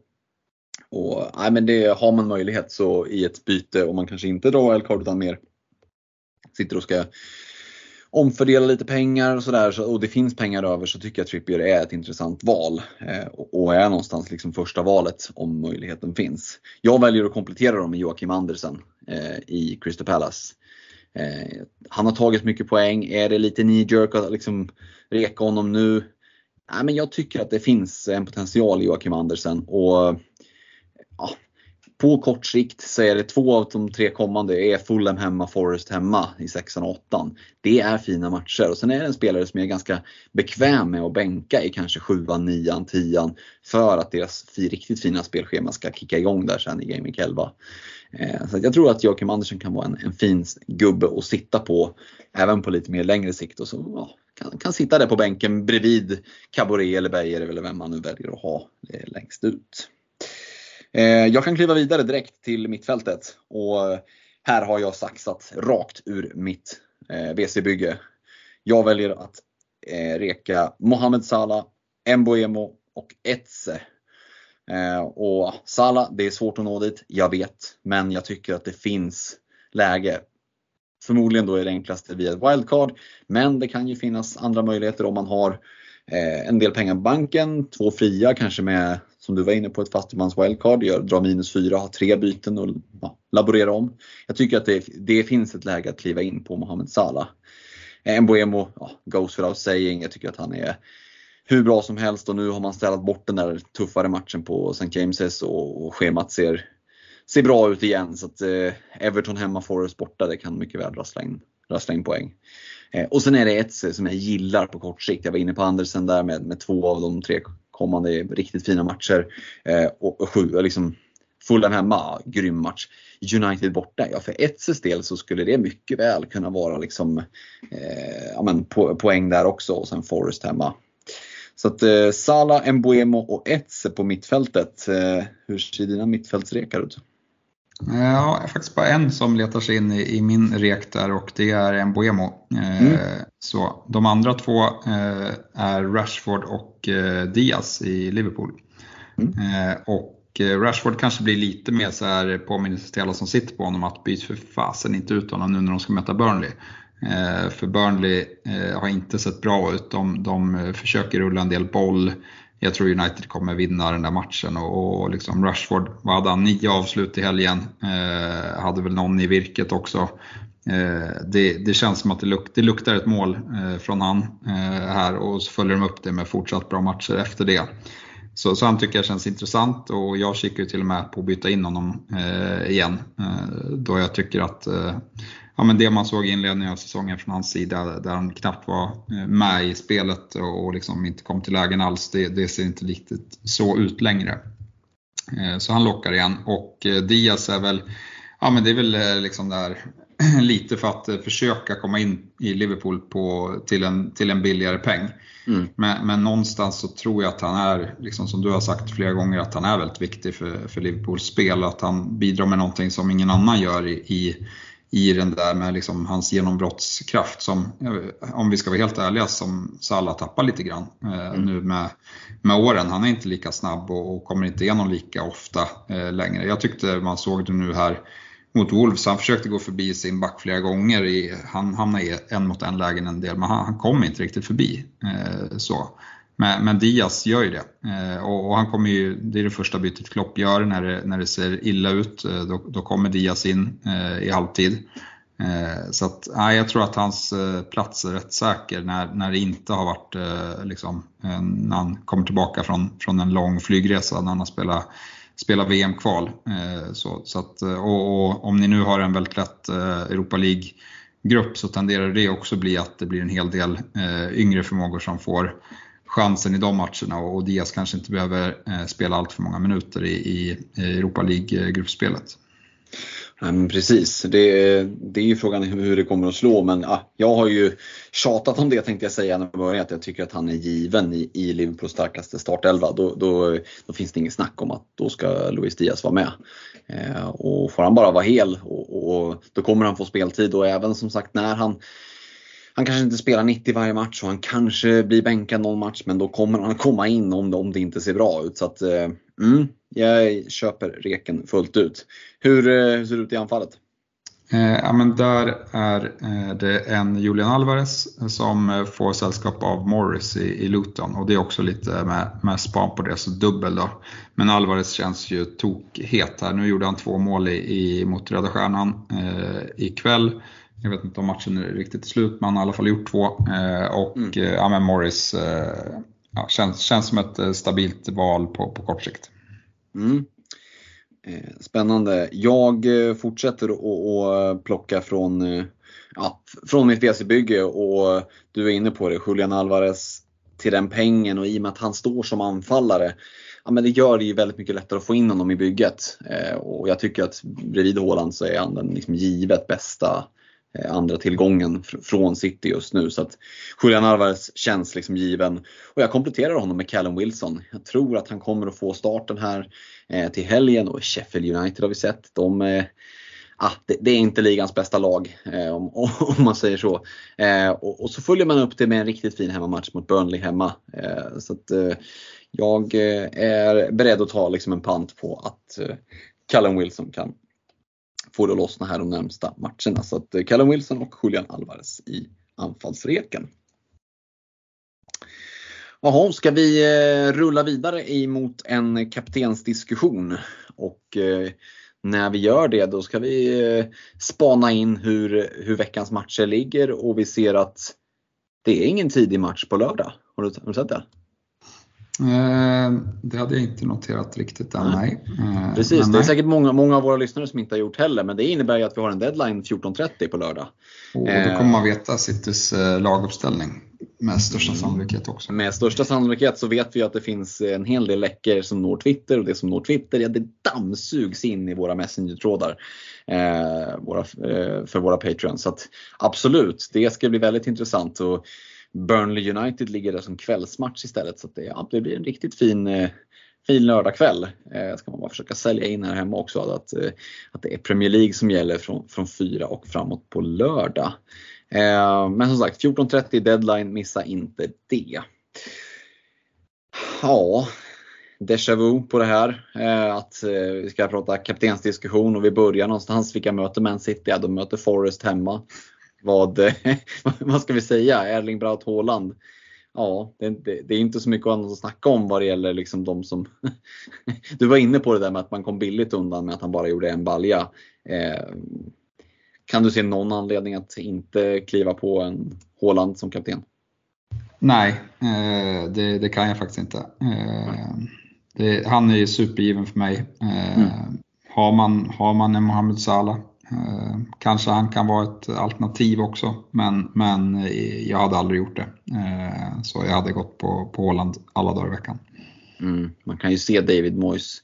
och, nej, men det, har man möjlighet så i ett byte, om man kanske inte drar wildcard utan mer sitter och ska omfördela lite pengar och sådär och det finns pengar över så tycker jag att Trippier är ett intressant val eh, och är någonstans liksom första valet om möjligheten finns. Jag väljer att komplettera dem med Joakim Andersen eh, i Crystal Palace. Eh, han har tagit mycket poäng. Är det lite knee jerk att liksom reka honom nu? Nej, men jag tycker att det finns en potential i Joakim Andersen och på kort sikt så är det två av de tre kommande är Fulham hemma, Forest hemma i sexan och åttan. Det är fina matcher och sen är det en spelare som jag är ganska bekväm med att bänka i kanske sjuan, nian, tian för att deras riktigt fina spelschema ska kicka igång där sen i Game 11. Eh, så jag tror att Joakim Andersson kan vara en, en fin gubbe att sitta på även på lite mer längre sikt och så ja, kan, kan sitta där på bänken bredvid Caboret eller Beijer eller vem man nu väljer att ha eh, längst ut. Eh, jag kan kliva vidare direkt till mittfältet och här har jag saxat rakt ur mitt eh, WC-bygge. Jag väljer att eh, reka Mohamed Salah, Mboemo och Etze. Eh, och Salah, det är svårt att nå dit, jag vet. Men jag tycker att det finns läge. Förmodligen då är det enklaste via ett wildcard. Men det kan ju finnas andra möjligheter om man har eh, en del pengar på banken, två fria kanske med som du var inne på, ett fattigmans wildcard, gör, dra minus 4, ha tre byten och ja, laborera om. Jag tycker att det, det, finns ett läge att kliva in på Mohamed Salah. Eh, Mbuemo Mboemo, ja, goes without saying. Jag tycker att han är hur bra som helst och nu har man ställt bort den där tuffare matchen på St. James's och, och schemat ser, ser bra ut igen. Så att eh, Everton hemma, Forest borta, det kan mycket väl rassla in, rassla in poäng. Eh, och sen är det ett som jag gillar på kort sikt. Jag var inne på Andersen där med, med två av de tre kommande riktigt fina matcher. Eh, och, och sju, liksom, Fulham hemma, grym match. United borta, ja för Etzes del så skulle det mycket väl kunna vara liksom, eh, ja, men po poäng där också och sen Forest hemma. Så att eh, Sala, Mbuemo och Etze på mittfältet. Eh, hur ser dina mittfältsrekar ut? Ja, faktiskt bara en som letar sig in i, i min rek där och det är Mbuemo. Eh, mm. Så de andra två eh, är Rashford och eh, Diaz i Liverpool. Mm. Eh, och eh, Rashford kanske blir lite mer så här påminnelse till alla som sitter på honom att byt för fasen inte ut honom nu när de ska möta Burnley. Eh, för Burnley har inte sett bra ut. De, de försöker rulla en del boll jag tror United kommer vinna den där matchen och, och liksom Rashford, vad hade han, nio avslut i helgen, eh, hade väl någon i virket också. Eh, det, det, känns som att det, luk, det luktar ett mål eh, från han eh, här och så följer de upp det med fortsatt bra matcher efter det. Så, så han tycker jag känns intressant och jag kikar ju till och med på att byta in honom eh, igen. Eh, då jag tycker att ja, men det man såg i inledningen av säsongen från hans sida, där han knappt var med i spelet och liksom inte kom till lägen alls, det, det ser inte riktigt så ut längre. Så han lockar igen och Diaz är väl, ja men det är väl liksom där [CLEARS THROAT] lite för att försöka komma in i Liverpool på, till, en, till en billigare peng. Mm. Men, men, någonstans så tror jag att han är, liksom som du har sagt flera gånger, att han är väldigt viktig för, för Liverpools spel. Att han bidrar med någonting som ingen annan gör i, i i den där med liksom hans genombrottskraft som, om vi ska vara helt ärliga, som Salah tappar lite grann eh, mm. nu med, med åren. Han är inte lika snabb och, och kommer inte igenom lika ofta eh, längre. Jag tyckte man såg det nu här mot Wolves. Han försökte gå förbi sin back flera gånger. I, han hamnade i en mot en lägen en del, men han, han kom inte riktigt förbi. Eh, så. Men, men, Diaz gör ju det. Eh, och, och, han kommer ju, det är det första bytet Klopp gör när det, när det ser illa ut. Eh, då, då, kommer Diaz in eh, i halvtid. Eh, så att, nej, jag tror att hans eh, plats är rätt säker när, när det inte har varit eh, liksom, eh, när han kommer tillbaka från, från en lång flygresa när han har spelat spela VM-kval. Eh, så, så att, eh, och, och, om ni nu har en väldigt lätt eh, Europa League-grupp så tenderar det också bli att det blir en hel del yngre förmågor som får chansen i de matcherna och Diaz kanske inte behöver spela allt för många minuter i, i Europa League-gruppspelet. Nej, men precis, det, det är ju frågan hur det kommer att slå men ja, jag har ju tjatat om det tänkte jag säga när jag började att jag tycker att han är given i, i Liverpools starkaste startelva. Då, då, då, finns det inget snack om att då ska Luis Diaz vara med. Eh, och får han bara vara hel och, och, då kommer han få speltid och även som sagt när han han kanske inte spelar 90 varje match och han kanske blir bänkad någon match men då kommer han komma in om det, om det inte ser bra ut. Så att, eh, mm, jag köper reken fullt ut. Hur, eh, hur ser det ut i anfallet? Eh, ja, men där är eh, det en Julian Alvarez som eh, får sällskap av Morris i, i Luton och det är också lite med, med span på det, så dubbel då. Men Alvarez känns ju tokhet här. Nu gjorde han två mål i, i, mot Röda Stjärnan eh, ikväll. Jag vet inte om matchen är riktigt slut, men han har i alla fall gjort två. Eh, och mm. eh, ja, men Morris eh, ja, känns, känns som ett stabilt val på, på kort sikt. Mm. Spännande. Jag fortsätter att plocka från, ja, från mitt WC-bygge och du är inne på det, Julian Alvarez till den pengen och i och med att han står som anfallare ja, men det gör det ju väldigt mycket lättare att få in honom i bygget. och jag tycker att bredvid Håland så är han den liksom givet bästa Eh, andra tillgången från City just nu. Så att Julian Alvarez känns liksom given. Och jag kompletterar honom med Callum Wilson. Jag tror att han kommer att få starten här eh, till helgen och Sheffield United har vi sett. De, eh, ah, det, det, är inte ligans bästa lag om, [LAUGHS] om, man säger så. Och, och, så följer man upp det med en riktigt fin hemmamatch mot Burnley hemma. Så att, jag är beredd att ta liksom en pant på att Callum Wilson kan Får det att lossna här de närmsta matcherna. Så att eh, Callum Wilson och Julian Alvarez i anfallsreken. Jaha, ska vi eh, rulla vidare emot en kaptensdiskussion? Och eh, när vi gör det då ska vi spana in hur, hur veckans matcher ligger och vi ser att det är ingen tidig match på lördag. Har du, har du sett det? Det hade jag inte noterat riktigt än, nej. Precis, det är säkert många, många av våra lyssnare som inte har gjort heller, men det innebär ju att vi har en deadline 14.30 på lördag. Och då kommer man veta Citys laguppställning. Med största mm. sannolikhet också. Med största sannolikhet så vet vi att det finns en hel del läckor som når Twitter och det som når Twitter, ja, det dammsugs in i våra Messenger-trådar eh, våra, eh, för våra Patreons. Så att, absolut, det ska bli väldigt intressant. Och Burnley United ligger där som kvällsmatch istället så att det, ja, det blir en riktigt fin eh, fin lördagkväll. Eh, ska man bara försöka sälja in här hemma också att, eh, att det är Premier League som gäller från, från fyra och framåt på lördag. Eh, men som sagt 14.30 deadline, missa inte det. Ja, déjà vu på det här. Eh, att eh, vi ska prata kaptensdiskussion och vi börjar någonstans. Vilka möter Man City? Ja, de möter Forest hemma. [LAUGHS] Vad, vad ska vi säga? Erling Braut Haaland. Ja, det, det, det, är inte så mycket annat att snacka om vad det gäller liksom de som... [LAUGHS] du var inne på det där med att man kom billigt undan med att han bara gjorde en balja. Eh, kan du se någon anledning att inte kliva på en Håland som kapten? Nej, eh, det, det, kan jag faktiskt inte. Eh, det, han är supergiven för mig. Eh, mm. Har, man, har man en Mohamed Salah Eh, kanske han kan vara ett alternativ också, men, men eh, jag hade aldrig gjort det. Eh, så jag hade gått på, på Håland alla dagar i veckan. Mm. Man kan ju se David Moyes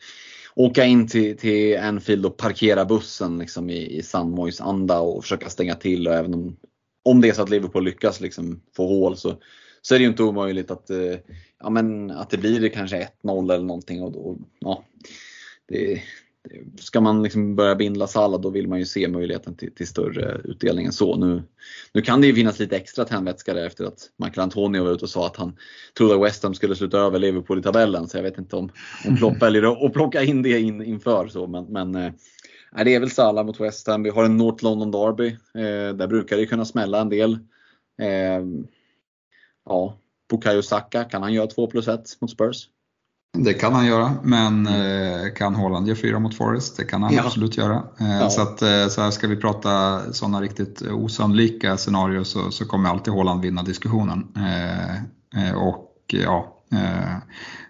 åka in till, till Anfield och parkera bussen liksom i, i Moyes anda och försöka stänga till. Och även om, om det är så att Liverpool lyckas liksom få hål så, så är det ju inte omöjligt att, ja, men, att det blir det kanske 1-0 eller någonting. Och, och, ja, det, ska man liksom börja bindla Salah då vill man ju se möjligheten till, till större utdelning än så. Nu, nu kan det ju finnas lite extra tändvätska där efter att Michael Antonio var ute och sa att han trodde att West Ham skulle sluta över Liverpool i tabellen. Så jag vet inte om, om [LAUGHS] Klopp väljer att plocka in det in, inför. Så, men, men eh, det är väl Salah mot West Ham. Vi har en North London Derby. Eh, där brukar det kunna smälla en del. Eh, ja, Bukayo Saka, kan han göra 2 plus 1 mot Spurs? Det kan han göra, men eh, kan Holland göra fyra mot Forest? Det kan han ja. absolut göra. Eh, ja. Så, att, eh, så här ska vi prata sådana riktigt osannolika scenarier så, så kommer alltid Holland vinna diskussionen. och ja,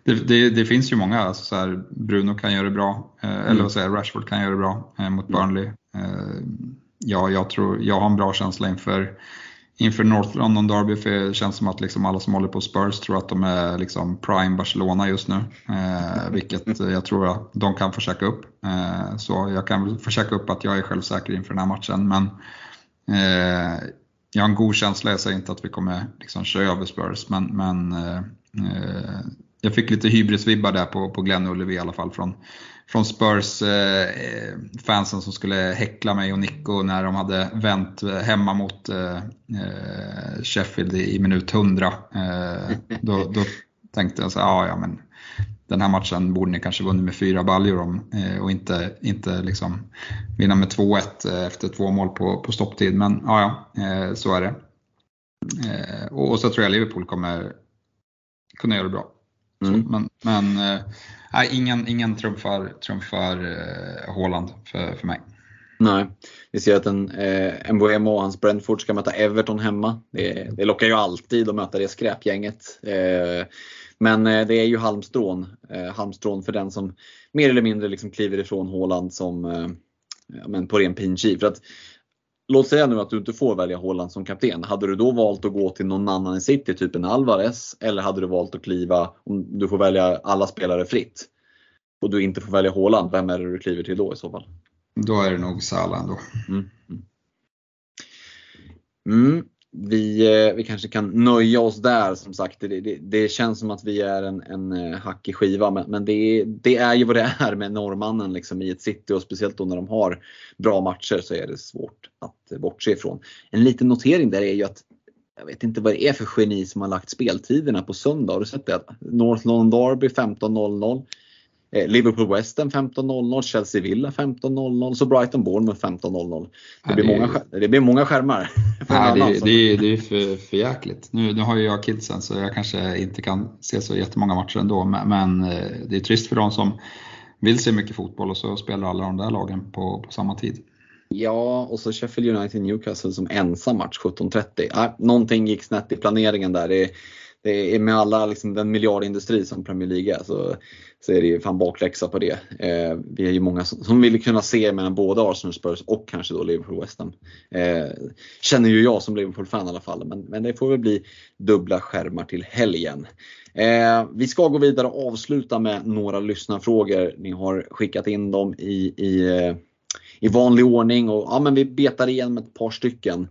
det, det, det, finns ju många, alltså så här, Bruno kan göra det bra, mm. eller vad säger Rashford kan göra det bra mot Burnley. Ja, jag, tror, jag har en bra känsla inför inför North London Derby för det känns som att liksom alla som håller på Spurs tror att de är liksom prime Barcelona just nu. Eh, [LAUGHS] vilket jag tror att de kan försöka upp. Eh, så jag kan försöka upp att jag är självsäker inför den här matchen. Men eh, jag har en god känsla, jag säger inte att vi kommer liksom köra över Spurs. Men, men eh, eh, jag fick lite hybrisvibbar där på, på Glenn Ullevi i alla fall från, från Spurs eh, fansen som skulle häckla mig och Nico när de hade vänt eh, hemma mot eh, eh Sheffield i, i, minut 100. Eh, då, då, tänkte jag så här, ah, ja, men den här matchen borde ni kanske vunnit med fyra baljor om eh, och inte, inte liksom vinna med 2-1 eh, efter två mål på, på stopptid. Men ja, ja eh, så är det. och, och så tror jag Liverpool kommer kunna göra det bra. Mm. men men nej, ingen, ingen trumfar, trumfar eh, Håland för, för mig. Nej, vi ser att en eh, Mbuemo och hans Brentford ska möta Everton hemma. Det, det lockar ju alltid att möta det skräpgänget. Eh, men eh, det är ju halmstrån, eh, halmstrån för den som mer eller mindre liksom kliver ifrån Håland som eh, men på ren pinchi. För att Låt säga nu att du inte får välja Håland som kapten. Hade du då valt att gå till någon annan i City, typ en Alvarez? Eller hade du valt att kliva, om du får välja alla spelare fritt, och du inte får välja Håland, vem är det du kliver till då i så fall? Då är det nog Salah ändå. Mm. Mm vi, eh, vi kanske kan nöja oss där som sagt. Det, det, det känns som att vi är en, en eh, hackig skiva men, men det, det, är ju vad det är med norrmannen liksom i ett city och speciellt då när de har bra matcher så är det svårt att bortse ifrån. En liten notering där är ju att jag vet inte vad det är för geni som har lagt speltiderna på söndag. Har du sett det? North London Derby 15.00. Eh, Liverpool Western 15.00, Chelsea Villa 15.00, så Brighton Bournemouth 15.00. Det, blir många, det blir många skärmar. [LAUGHS] Ja, det, det, det är för, för jäkligt. Nu, nu har ju jag kidsen så jag kanske inte kan se så jättemånga matcher ändå, men, men eh, det är trist för de som vill se mycket fotboll och så spelar alla de där lagen på, på samma tid. Ja, och så Sheffield United Newcastle som ensam match 17.30. Ja, någonting gick snett i planeringen där. Det, det är med alla liksom, den miljardindustri som Premier League är så, så är det ju fan bakläxa på det. Eh, vi är ju många som, som vill kunna se mellan både Arsenal Spurs och kanske då Liverpool West Ham. Eh, känner ju jag som Liverpool-fan i alla fall, men, men det får väl bli dubbla skärmar till helgen. Eh, vi ska gå vidare och avsluta med några lyssnarfrågor. Ni har skickat in dem i, i, eh, i vanlig ordning och ja, men vi betar igenom ett par stycken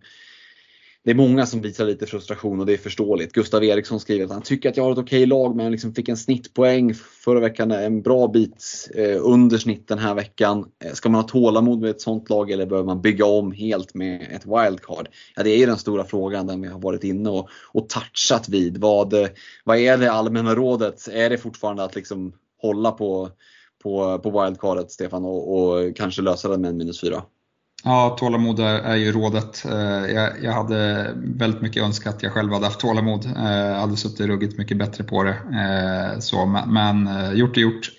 det är många som visar lite frustration och det är förståeligt. Gustav Eriksson skriver att han tycker att jag har ett okej lag men liksom fick en snittpoäng förra veckan, en bra bit eh, under snitt den här veckan. Eh, ska man ha tålamod med ett sånt lag eller behöver man bygga om helt med ett wildcard? Ja, det är ju den stora frågan den vi har varit inne och, och touchat vid. Vad, eh, vad är det allmänna rådet? Är det fortfarande att liksom hålla på, på, på wildcardet Stefan och, och kanske lösa det med en minus 4? Ja, tålamod är, ju rådet. Eh, jag, jag, hade väldigt mycket önskat att jag själv hade haft tålamod. Jag hade suttit ruggigt mycket bättre på det. Eh, så, men gjort är gjort.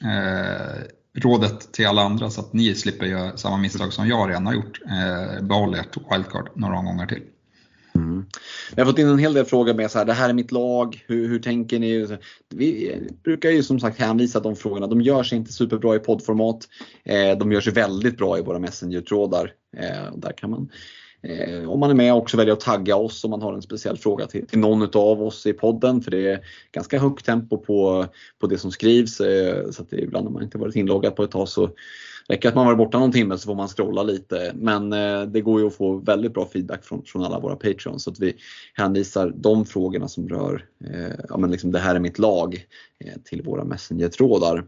Rådet till alla andra så att ni slipper göra samma misstag som jag redan har gjort. Behåll ert wildcard några gånger till. Mm. Jag har fått in en hel del frågor med så här, det här är mitt lag, hur, hur tänker ni? Vi eh, brukar ju som sagt hänvisa de frågorna. De gör sig inte superbra i poddformat. Eh, de gör sig väldigt bra i våra Messenger-trådar. Eh, där kan man om man är med också välja att tagga oss om man har en speciell fråga till, till någon av oss i podden. För det är ganska högt tempo på, på det som skrivs. Så att ibland har man inte varit inloggad på ett tag så räcker att man varit borta någon timme så får man scrolla lite. Men eh, det går ju att få väldigt bra feedback från, från alla våra patreons. Så att vi hänvisar de frågorna som rör, eh, ja men liksom det här är mitt lag, eh, till våra messenger-trådar.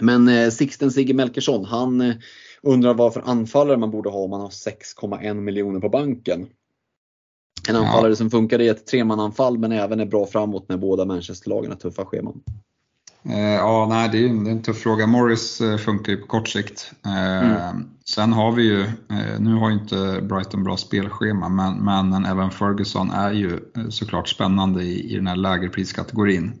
Men eh, Sixten Sigge Melkersson, han eh, undrar vad för anfallare man borde ha om man har 6,1 miljoner på banken. En anfallare ja. som funkar i ett tremananfall men även är bra framåt när båda Manchesterlagen har tuffa scheman. Eh, ja, nej, det är en tuff fråga. Morris eh, funkar ju på kort sikt. Eh, mm. Sen har vi ju, nu har ju inte Brighton bra spelschema, men, men även Ferguson är ju såklart spännande i, i den här lägre priskategorin.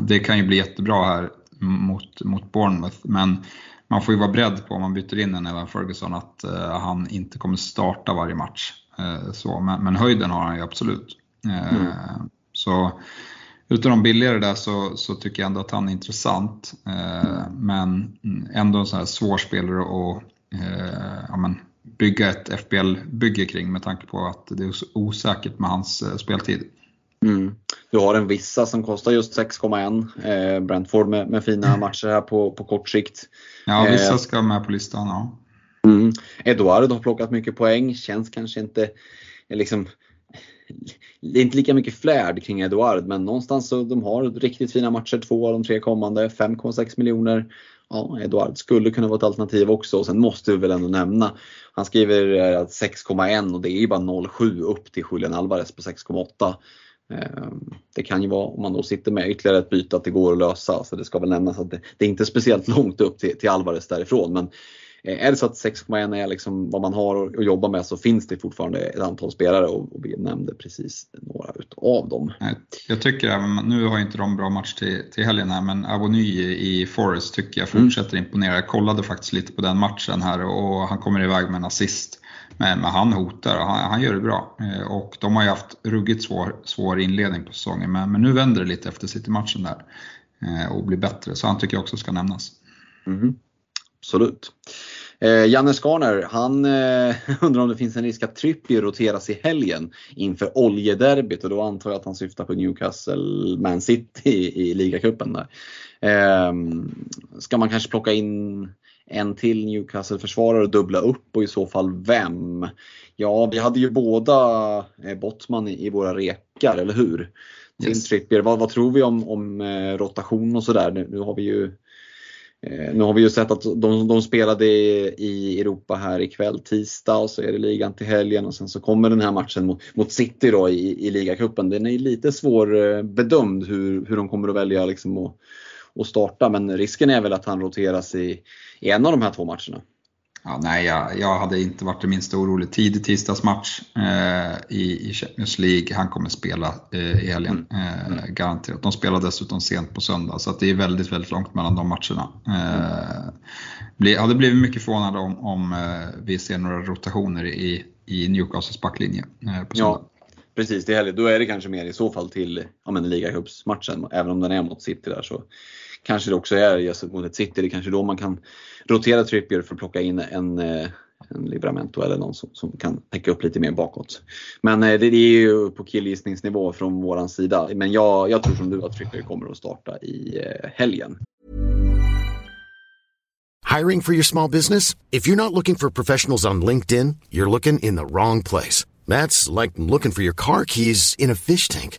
Det kan ju bli jättebra här mot, mot Bournemouth, men man får ju vara beredd på om man byter in en Evan Ferguson att han inte kommer starta varje match. Så, men, men höjden har han ju absolut. Mm. Så utav de billigare där så, så, tycker jag ändå att han är intressant. Eh, men ändå en sån här svår spelare att eh, ja, men, bygga ett FBL-bygge kring med tanke på att det är osäkert med hans eh, speltid. Mm. Du har en vissa som kostar just 6,1. Eh, Brentford med, med, fina mm. matcher här på, på kort sikt. Ja, vissa eh, ska med på listan. Ja. Mm. Eduard har plockat mycket poäng, känns kanske inte liksom det är inte lika mycket flärd kring Eduard men någonstans så de har riktigt fina matcher, två av de tre kommande, 5,6 miljoner. Ja, Eduard skulle kunna vara ett alternativ också och sen måste vi väl ändå nämna, han skriver eh, 6,1 och det är ju bara 0,7 upp till Julian Alvarez på 6,8. Ehm, det kan ju vara, om man då sitter med ytterligare ett byte, att det går att lösa. Så det ska väl nämnas att det, det är inte speciellt långt upp till, till Alvarez därifrån. Men är det så att 6,1 är liksom vad man har att jobba med så finns det fortfarande ett antal spelare och vi nämnde precis några utav dem. Jag tycker även, nu har inte de bra match till, till helgen här, men Avony i Forest tycker jag fortsätter mm. imponera. Jag kollade faktiskt lite på den matchen här och han kommer iväg med en assist. Men, men han hotar och han, han, gör det bra. Eh, och de har ju haft ruggigt svår, svår inledning på säsongen, men, men nu vänder det lite efter City-matchen där eh, och blir bättre. Så han tycker jag också ska nämnas. Mm. Absolut. Eh, Janne Skarner, han eh, [LAUGHS] undrar om det finns en risk att Trippier roteras i helgen inför oljederbyt och då antar jag att han syftar på Newcastle Man City i, i ligacupen. Eh, ska man kanske plocka in en till Newcastle-försvarare och dubbla upp och i så fall vem? Ja, vi hade ju båda eh, Bottman i, våra rekar, eller hur? Yes. Trippier, vad, vad, tror vi om, om eh, rotation och sådär? Nu, nu har vi ju Eh, nu har vi ju sett att de, de spelade i Europa här ikväll tisdag och så är det ligan till helgen och sen så kommer den här matchen mot, mot City då i, i ligacupen. Den är lite svårbedömd eh, hur, hur de kommer att välja liksom att, att starta men risken är väl att han roteras i, i en av de här två matcherna. Ja, nej, jag, jag, hade inte varit det minsta orolig. Tidig tisdagsmatch eh, i, i Champions League. Han kommer spela eh, i helgen, mm. eh, mm. garanterat. De spelar dessutom sent på söndag, så det är väldigt, väldigt långt mellan de matcherna. Eh, bli, hade blivit mycket förvånad om, om eh, vi ser några rotationer i, i Newcastles backlinje eh, på söndag. Ja. Precis, det är. Då är det kanske mer i så fall till ja, ligacupsmatchen, även om den är mot City där. Så kanske det också är just mot ett City. Det är kanske då man kan rotera Trippier för att plocka in en, eh, en Libramento eller någon som, som kan täcka upp lite mer bakåt. Men eh, det, det är ju på killgissningsnivå från våran sida. Men jag, jag tror som du att Trippier kommer att starta i eh, helgen. Hiring for your small business? If you're not looking for professionals on LinkedIn, you're looking in the wrong place. That's like looking for your car keys in a fish tank.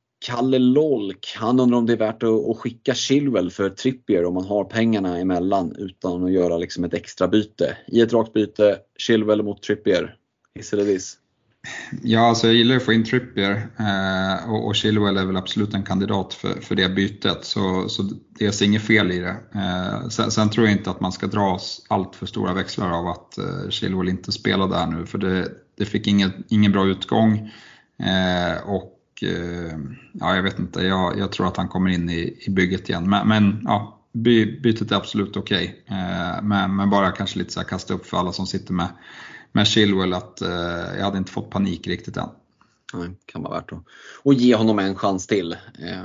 Kalle Lolk, han undrar om det är värt att, skicka Chilwell för Trippier om man har pengarna emellan utan att göra liksom ett extra byte. I ett rakt byte, Chilwell mot Trippier. Hiss eller diss? Ja, alltså jag gillar att få in Trippier eh, och, och Chilwell är väl absolut en kandidat för, för det bytet. Så, så det är inget fel i det. Eh, sen, sen, tror jag inte att man ska dra allt för stora växlar av att eh, Chilwell inte spelar där nu. För det, det fick ingen, ingen bra utgång. Eh, och Eh, ja, jag vet inte, jag, jag, tror att han kommer in i, i bygget igen. Men, men ja, by, bytet är absolut okej. Okay. Eh, men, men, bara kanske lite så här kasta upp för alla som sitter med med Chilwell att eh, jag hade inte fått panik riktigt än. Nej, kan vara värt att och ge honom en chans till. Eh,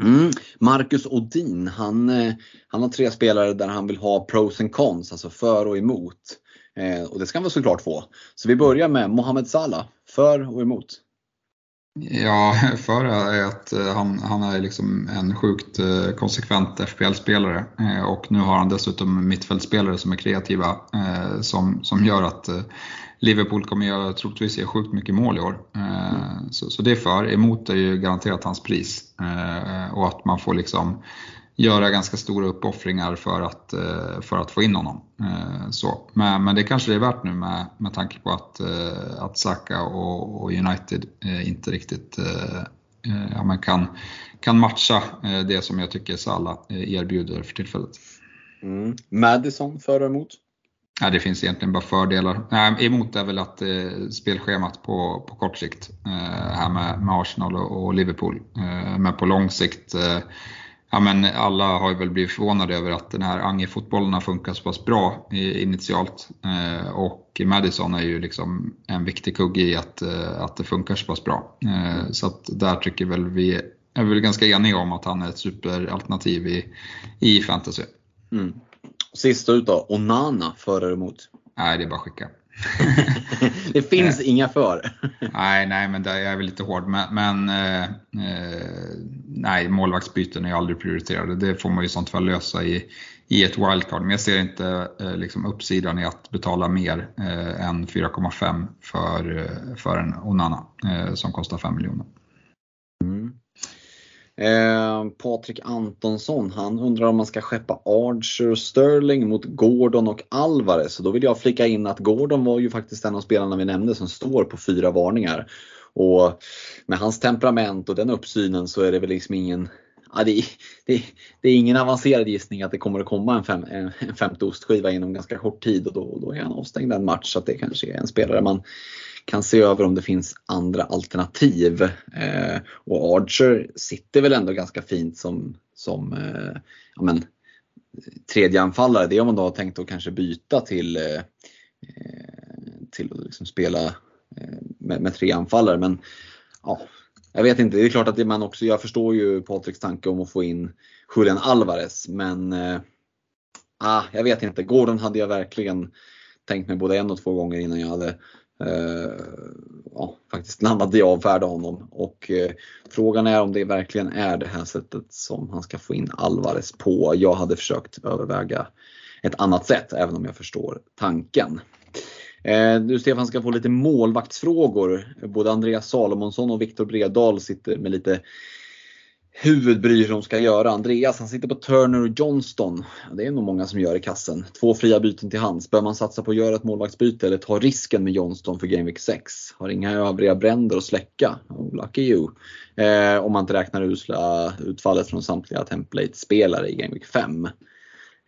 mm. Marcus Odin, han, eh, han har tre spelare där han vill ha pros and cons, alltså för och emot. Eh, och det ska han väl såklart få. Så vi börjar med Mohamed Salah, för och emot. Ja, [LAUGHS] för är att eh, han, han är liksom en sjukt eh, konsekvent FPL-spelare eh, och nu har han dessutom mittfältspelare som är kreativa som, som gör att Liverpool kommer göra, troligtvis ge sjukt mycket mål i år. Så, så det är för. Emot är ju garanterat hans pris och att man får liksom göra ganska stora uppoffringar för att, eh, för att få in honom. Eh, så. Men, men det kanske det är värt nu med, med tanke på att, eh, att Saka och, och United inte riktigt ja, man kan, kan matcha det som jag tycker Salah erbjuder för tillfället. Mm. Madison för och emot? Ja, det finns egentligen bara fördelar. Nej, emot är väl att eh, spelschemat på, på kort sikt eh, här med, med Arsenal och, och Liverpool. Eh, men på lång sikt ja, men alla har väl blivit förvånade över att den här Ange-fotbollen har funkat så pass bra initialt. Eh, och Madison är ju liksom en viktig kugge i att, eh, att det funkar så pass bra. Eh, så att där tycker väl vi, är väl ganska eniga om att han är ett superalternativ i, i fantasy. Mm. Sista ut då, Onana för eller emot? Nej, det är bara att skicka. [LAUGHS] det finns inga för. nej, nej, men där är jag väl lite hård. Men, men eh, eh, nej, målvaktsbyten är aldrig prioriterade. Det får man ju sånt fall lösa i, i ett wildcard. Men jag ser inte eh, liksom uppsidan i att betala mer eh, än 4,5 för, eh, för en Onana eh, som kostar 5 miljoner. Eh, Patrik Antonsson, han undrar om man ska skeppa Archer och Sterling mot Gordon och Alvarez. Så då vill jag flika in att Gordon var ju faktiskt en av spelarna vi nämnde som står på fyra varningar. Och med hans temperament och den uppsynen så är det väl liksom ingen Ja, det, det, det, är ingen avancerad gissning att det kommer att komma en, fem, en femte ostskiva inom ganska kort tid och då, då är han avstängd en match. Så det kanske är en spelare man kan se över om det finns andra alternativ. Eh, och Archer sitter väl ändå ganska fint som, som eh, ja, men, tredje anfallare. Det är om man då har tänkt att kanske byta till, eh, eh, till att liksom spela eh, med, med, tre anfallare. Men ja, jag vet inte, det är klart att det man också, jag förstår ju Patriks tanke om att få in Julian Alvarez men eh, ah, jag vet inte, Gordon hade jag verkligen tänkt mig både en och två gånger innan jag hade Eh, ja, faktiskt landade i avfärda honom. Och eh, frågan är om det verkligen är det här sättet som han ska få in Alvarez på. Jag hade försökt överväga ett annat sätt, även om jag förstår tanken. Eh, du Stefan ska få lite målvaktsfrågor. Både Andreas Salomonsson och Viktor Bredal sitter med lite huvudbry hur de ska göra. Andreas han sitter på Turner och Johnston. Det är nog många som gör i kassen. Två fria byten till hands. Bör man satsa på att göra ett målvaktsbyte eller ta risken med Johnston för Game Week 6? Har inga övriga bränder att släcka. Oh, lucky you. Eh, om man inte räknar usla utfallet från samtliga template-spelare i Game Week 5.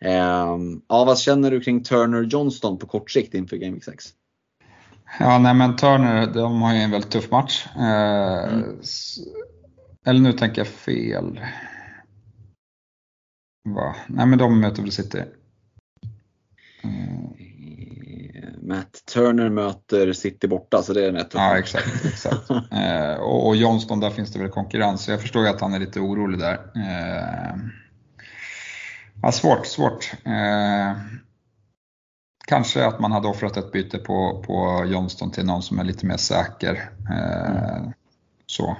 Eh, ja, vad känner du kring Turner och Johnston på kort sikt inför Game Week 6? Ja, nej men Turner, de har ju en väldigt tuff match. Eh, mm. Eller nu tänker jag fel. Va? Nej men de möter väl City. Mm. Matt Turner möter City borta så det är rätt. Ja exakt. exakt. [LAUGHS] eh, och, och Johnston, där finns det väl konkurrens. Så jag förstår ju att han är lite orolig där. Eh, ja, svårt, svårt. Eh, kanske att man hade offrat ett byte på, på Johnston till någon som är lite mer säker. Mm. Så.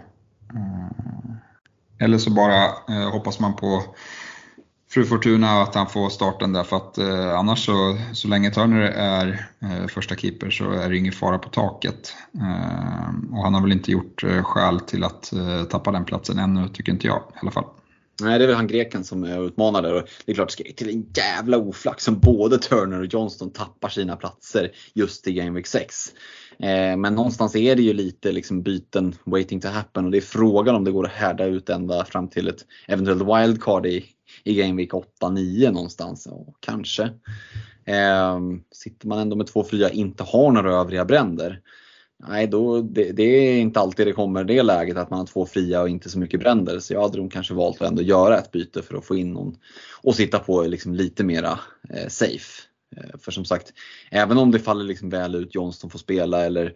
Eller så bara eh, hoppas man på Fru Fortuna att han får starten där för att eh, annars så, så länge Turner är eh, första keeper så är det ingen fara på taket. Eh, och han har väl inte gjort eh, skäl till att eh, tappa den platsen ännu, tycker inte jag i alla fall. Nej, det är väl han greken som är utmanare. Och det är klart, det ska till en jävla oflax som både Turner och Johnston tappar sina platser just i Game Week 6. Eh, men någonstans är det ju lite liksom byten waiting to happen och det är frågan om det går att härda ut ända fram till ett eventuellt wildcard i, i Game Week 8-9 någonstans. Och kanske. Eh, sitter man ändå med två fria inte har några övriga bränder. Nej, då, det, det, är inte alltid det kommer det läget att man har två fria och inte så mycket bränder. Så jag hade nog kanske valt att ändå göra ett byte för att få in någon och sitta på liksom lite mera eh, safe. Eh, för som sagt, även om det faller liksom väl ut, Johnston får spela eller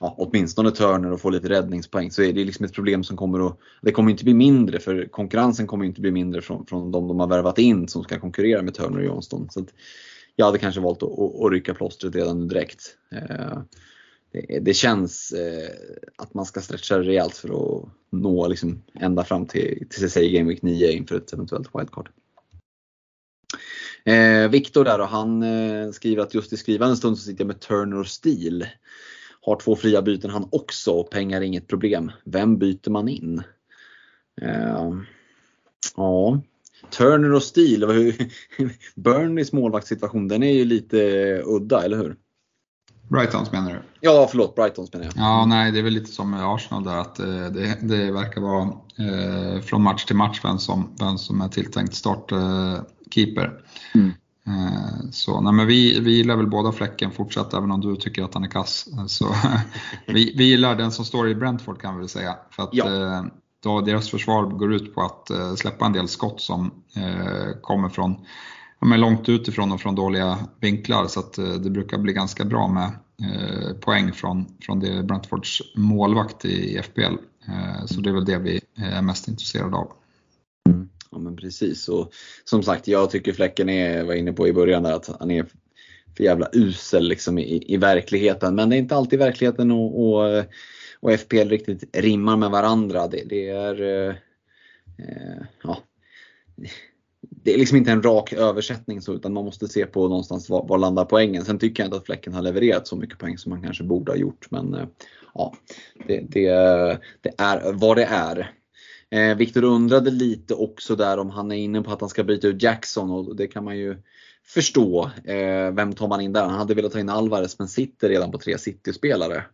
ja, åtminstone Turner och få lite räddningspoäng så är det liksom ett problem som kommer att, det kommer inte bli mindre för konkurrensen kommer inte bli mindre från, från de de har värvat in som ska konkurrera med Turner och Johnston. Så jag hade kanske valt att, att, att rycka plåstret redan nu direkt. Eh, det, det, känns eh, att man ska stretcha rejält för att nå liksom ända fram till, till sig Game Week 9 inför ett eventuellt wildcard. Eh, Viktor där och han eh, skriver att just i skrivande stund så sitter jag med Turner och Steel. Har två fria byten han också och pengar är inget problem. Vem byter man in? Eh, ja, Turner och Steel. [LAUGHS] Burnleys målvaktssituation den är ju lite udda, eller hur? Brightons menar du? Ja, förlåt, Brightons menar jag. Ja, nej, det är väl lite som med Arsenal där att eh, det, det verkar vara eh, från match till match vem som, vem som är tilltänkt startkeeper. Mm. Eh, så nej, men vi, vi gillar väl båda Fläcken fortsatt även om du tycker att han är kass. Så, [LAUGHS] vi, vi gillar den som står i Brentford kan vi väl säga. För att, ja. Eh, då deras försvar går ut på att eh, släppa en del skott som kommer från ja, långt utifrån och från dåliga vinklar så att eh, det brukar bli ganska bra med eh, poäng från, från det Brentfords målvakt i, i FPL. Eh, så det är väl det vi är mest intresserade av. Mm. Ja men precis och som sagt jag tycker Fläcken är, var inne på i början där, att han är för jävla usel liksom i, i verkligheten. Men det är inte alltid verkligheten och, och, och FPL riktigt rimmar med varandra. Det, det är eh ja, det är liksom inte en rak översättning så utan man måste se på någonstans var, var landar poängen. Sen tycker jag inte att Fläcken har levererat så mycket poäng som man kanske borde ha gjort. Men eh, ja, det, det, det är vad det är. Eh, Viktor undrade lite också där om han är inne på att han ska byta ut Jackson och det kan man ju förstå. Eh, vem tar man in där? Han hade velat ta in Alvarez men sitter redan på tre City-spelare.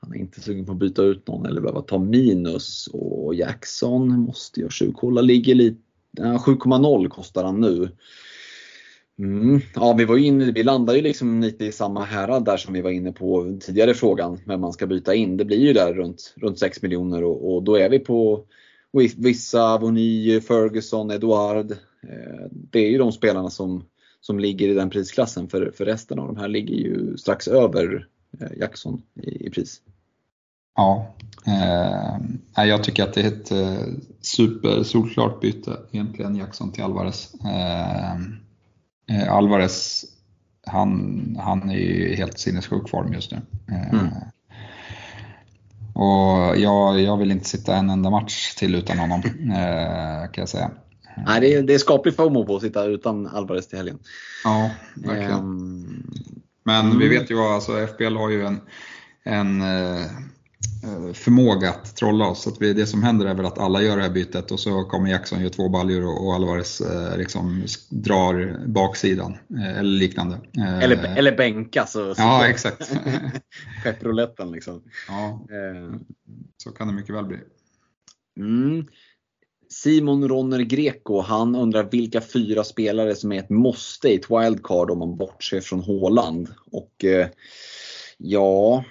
Han är inte sugen på att byta ut någon eller behöva ta minus och Jackson måste jag tjuvkolla, ligger lite 7,0 kostar han nu. Mm. Ja, vi var inne, vi landar ju liksom lite i samma härad där som vi var inne på tidigare frågan, vem man ska byta in. Det blir ju där runt, runt 6 miljoner och, och då är vi på vissa, Vony, Ferguson, Eduard. Eh, det är ju de spelarna som, som ligger i den prisklassen för, för resten av de här ligger ju strax över eh, Jackson i, i pris. Ja, eh, jag tycker att det är ett eh, super solklart byte egentligen Jackson till Alvarez. Eh, eh, Alvarez, han, han är ju helt sinnessjuk form just nu. Eh, mm. Och jag, jag vill inte sitta en enda match till utan honom eh, kan jag säga. Nej, det är, det är skaplig FOMO på att sitta utan Alvarez till helgen. Ja, verkligen. Um, Men mm. vi vet ju vad, alltså FBL har ju en, en Eh, förmåga att trolla oss. Så att vi, det som händer är väl att alla gör det här bytet och så kommer Jackson, gör två baljor och, och Alvarez eh, liksom drar baksidan eh, eller liknande. Eh, eller, eller bänkas. Och ja, exakt. [LAUGHS] Pepprouletten liksom. Ja, eh. så kan det mycket väl bli. Mm. Simon Ronner Greco, han undrar vilka fyra spelare som är ett måste i ett wildcard om man bortser från Håland. Och eh, ja,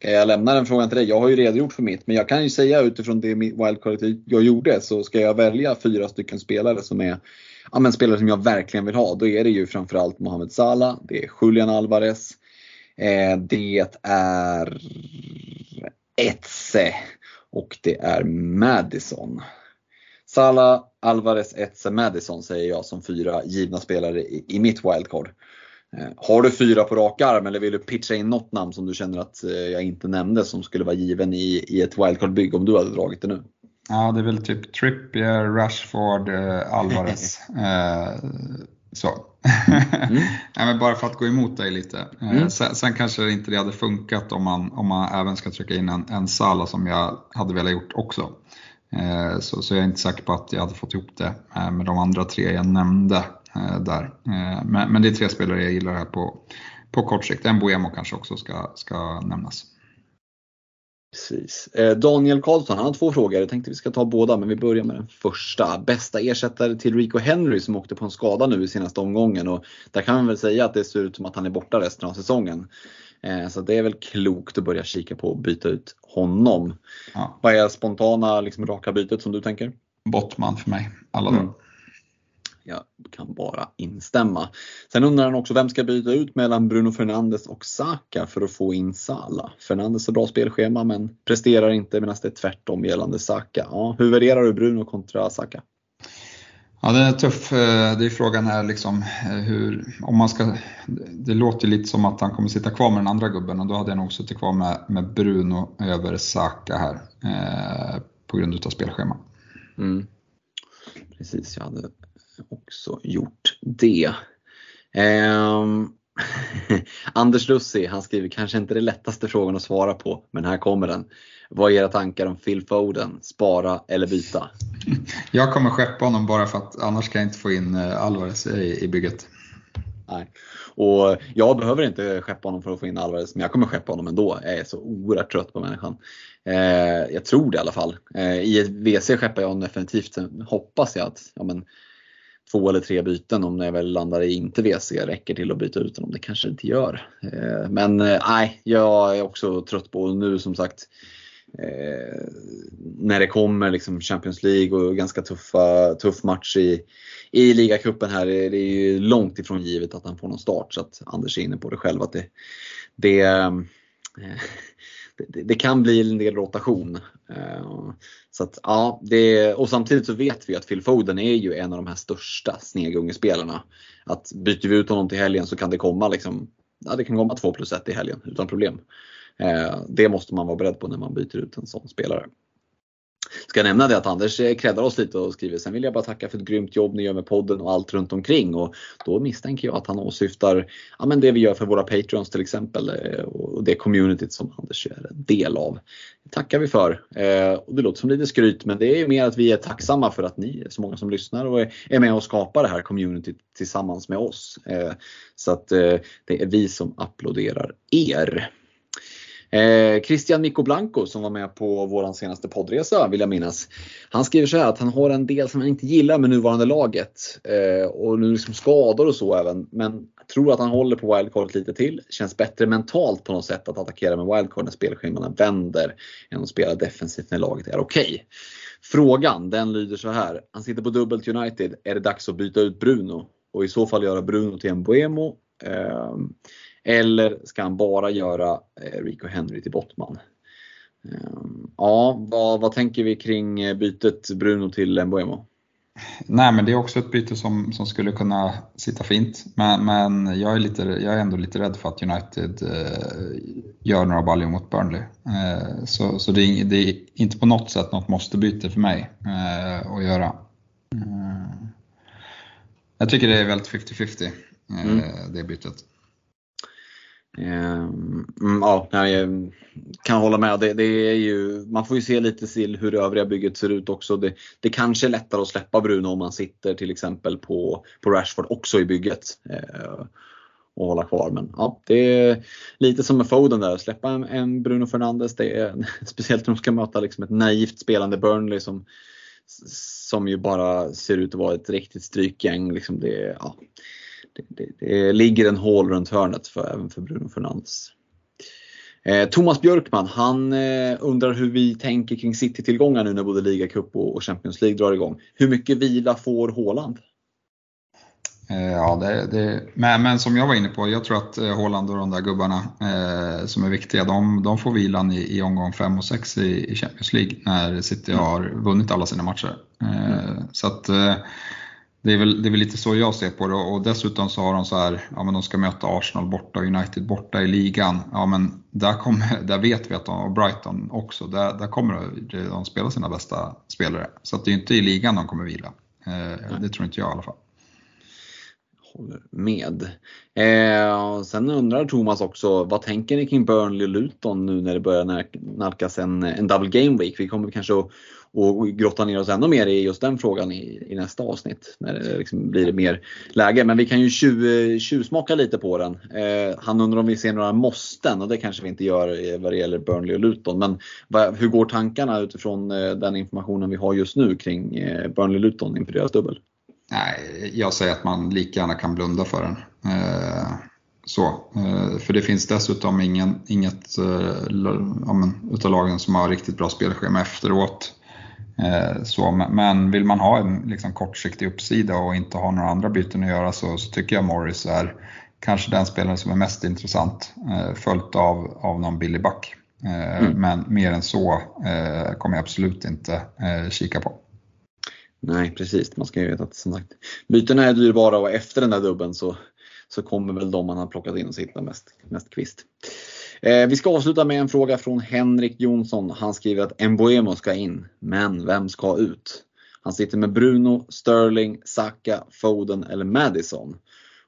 Ska jag lämna den frågan till dig? Jag har ju redogjort för mitt, men jag kan ju säga utifrån det wildcardet jag gjorde så ska jag välja fyra stycken spelare som är ja, men spelare som jag verkligen vill ha. Då är det ju framförallt Mohamed Salah, det är Julian Alvarez, eh, det är Etze och det är Madison. Salah, Alvarez, Etze, Madison säger jag som fyra givna spelare i, i mitt wildcard. Eh, har du fyra på rak arm eller vill du pitcha in något namn som du känner att eh, jag inte nämnde som skulle vara given i, i ett wildcard-bygge om du hade dragit det nu? Ja, det är väl typ Trippier, Rashford, eh, Alvarez. [LAUGHS] så. mm. [LAUGHS] ja, men bara för att gå emot dig lite. Mm. Sen, sen, kanske inte det hade funkat om man, om man även ska trycka in en, en Sala som jag hade velat gjort också. Eh, så, så jag är inte säker på att jag hade fått ihop det eh, med de andra tre jag nämnde där. Men, men det är tre spelare jag gillar här på, på kort sikt. En Boemo kanske också ska, ska nämnas. Precis. Daniel Karlsson, han har två frågor. Jag tänkte vi ska ta båda, men vi börjar med den första. Bästa ersättare till Rico Henry som åkte på en skada nu i senaste omgången. Och där kan man väl säga att det ser ut som att han är borta resten av säsongen. Eh, så det är väl klokt att börja kika på att byta ut honom. Ja. Vad är spontana liksom, raka bytet som du tänker? Bottman för mig, alla mm. Jag kan bara instämma. Sen undrar han också vem ska byta ut mellan Bruno Fernandes och Saka för att få in Sala. Fernandes har bra spelschema men presterar inte medan det är tvärtom gällande Saka. Ja, hur värderar du Bruno kontra Saka? Ja, den är tuff. Eh, det är frågan här liksom eh, hur, om man ska, det låter lite som att han kommer sitta kvar med den andra gubben och då hade jag nog suttit kvar med, med Bruno över Saka här eh, på grund utav spelschema. Mm. Precis, jag hade också gjort det. Eh, [LAUGHS] Anders Lussi, han skriver kanske inte det lättaste frågan att svara på, men här kommer den. Vad är era tankar om Phil Foden? Spara eller byta? [LAUGHS] Jag kommer skeppa honom bara för att annars kan jag inte få in eh, Alvarez i, i bygget. Nej. Och jag behöver inte skeppa honom för att få in Alvarez, men jag kommer skeppa honom ändå. Jag är så oerhört trött på människan. Eh, jag tror det i alla fall. Eh, I ett WC skeppar jag honom definitivt. Sen hoppas jag att ja, men, två eller tre byten om jag väl landar i inte WC räcker till att byta ut honom. Det kanske det inte gör. Eh, men eh, nej, jag är också trött på nu som sagt eh, när det kommer liksom Champions League och ganska tuffa, tuff match i, i ligacupen här. Det är ju långt ifrån givet att han får någon start så att Anders är inne på det själv att det, det, eh, det, det kan bli en del rotation. Eh, så att, ja, det, och samtidigt så vet vi att Phil Foden är ju en av de här största snegungespelarna. Att byter vi ut honom till helgen så kan det komma liksom, ja, det kan komma 2 plus 1 i helgen utan problem. Eh, det måste man vara beredd på när man byter ut en sån spelare. Ska nämna det att Anders eh, creddar oss lite och skriver sen vill jag bara tacka för ett grymt jobb ni gör med podden och allt runt omkring. Och då misstänker jag att han åsyftar ja, men det vi gör för våra Patreons till exempel eh, och det communityt som Anders är en del av. Det tackar vi för. Eh, och det låter som lite skryt men det är mer att vi är tacksamma för att ni är så många som lyssnar och är med och skapar det här communityt tillsammans med oss. Så att det är vi som applåderar er. Eh, Christian Nico Blanco som var med på vår senaste poddresa vill jag minnas. Han skriver så här att han har en del som han inte gillar med nuvarande laget. Eh, och nu liksom skador och så även. Men tror att han håller på wildcardet lite till. Känns bättre mentalt på något sätt att attackera med wildcard när spelscheman vänder än att spela defensivt när laget är okej. Okay. Frågan den lyder så här. Han sitter på dubbelt United. Är det dags att byta ut Bruno? Och i så fall göra Bruno till en Boemo. Eh, eller ska han bara göra eh, Rico Henry till Bottman? Ehm, ja, vad, vad tänker vi kring eh, bytet Bruno till Mbuemo? Nej, men det är också ett byte som, som skulle kunna sitta fint. Men, men jag, är lite, jag är ändå lite rädd för att United eh, gör några baljor mot Burnley. Eh, så så det, är, det är inte på något sätt något måste-byte för mig eh, att göra. Eh, jag tycker det är väldigt 50-50 mm. det bytet. Ehm, mm, ja, jag ehm, kan hålla med. Det, det, är ju, man får ju se lite till hur det övriga bygget ser ut också. Det, det kanske är lättare att släppa Bruno om man sitter till exempel på, på Rashford också i bygget. Eh, och hålla kvar. Men ja, det är lite som med Foden där, släppa en, en Bruno Fernandes. Det är, [LAUGHS] speciellt när de ska möta liksom ett naivt spelande Burnley som, som ju bara ser ut att vara ett riktigt strykgäng. Liksom det, ja, det, det, det, ligger en hål runt hörnet för, även för Bruno Fernandes. Eh, Thomas Björkman, han eh, undrar hur vi tänker kring City-tillgångar nu när både ligacup och, och Champions League drar igång. Hur mycket vila får Håland? Eh, ja, det, det, men, men, som jag var inne på, jag tror att Håland och de där gubbarna eh, som är viktiga, de, de får vilan i, i omgång 5 och 6 i, i, Champions League när City mm. har vunnit alla sina matcher. Eh, mm. Så att eh, det är, väl, det är väl lite så jag ser på det och dessutom så har de så här, ja men de ska möta Arsenal borta och United borta i ligan. Ja men där, kommer, där vet vi att de, och Brighton också, där, där kommer de spela sina bästa spelare. Så att det är inte i ligan de kommer vila. Eh, det tror inte jag i alla fall. håller med. Eh, sen undrar Thomas också, vad tänker ni kring Burnley och Luton nu när det börjar nalkas en, en double game week? Vi kommer kanske att och grotta ner oss ännu mer i just den frågan i, i nästa avsnitt. När det liksom blir mer läge. Men vi kan ju tjuv, tjuvsmaka lite på den. Eh, han undrar om vi ser några måsten och det kanske vi inte gör vad det gäller Burnley och Luton. Men va, hur går tankarna utifrån eh, den informationen vi har just nu kring eh, Burnley och Luton inför deras dubbel? Nej, jag säger att man lika gärna kan blunda för den. Eh, så, eh, för det finns dessutom ingen, inget eh, ja, men, utav lagen som har riktigt bra spelschema efteråt. Eh, så, men vill man ha en liksom, kortsiktig uppsida och inte ha några andra byten att göra så, så tycker jag Morris är kanske den spelare som är mest intressant, eh, följt av, av någon billig back. Eh, mm. Men mer än så kommer jag absolut inte kika på. Nej precis, man ska ju veta att som sagt, bytena är dyrbara och efter den där dubben så, så kommer väl de man har plockat in och sitta mest, mest kvist. Eh, vi ska avsluta med en fråga från Henrik Jonsson. Han skriver att Mboemo ska in, men vem ska ut? Han sitter med Bruno, Sterling, Saka, Foden eller Madison.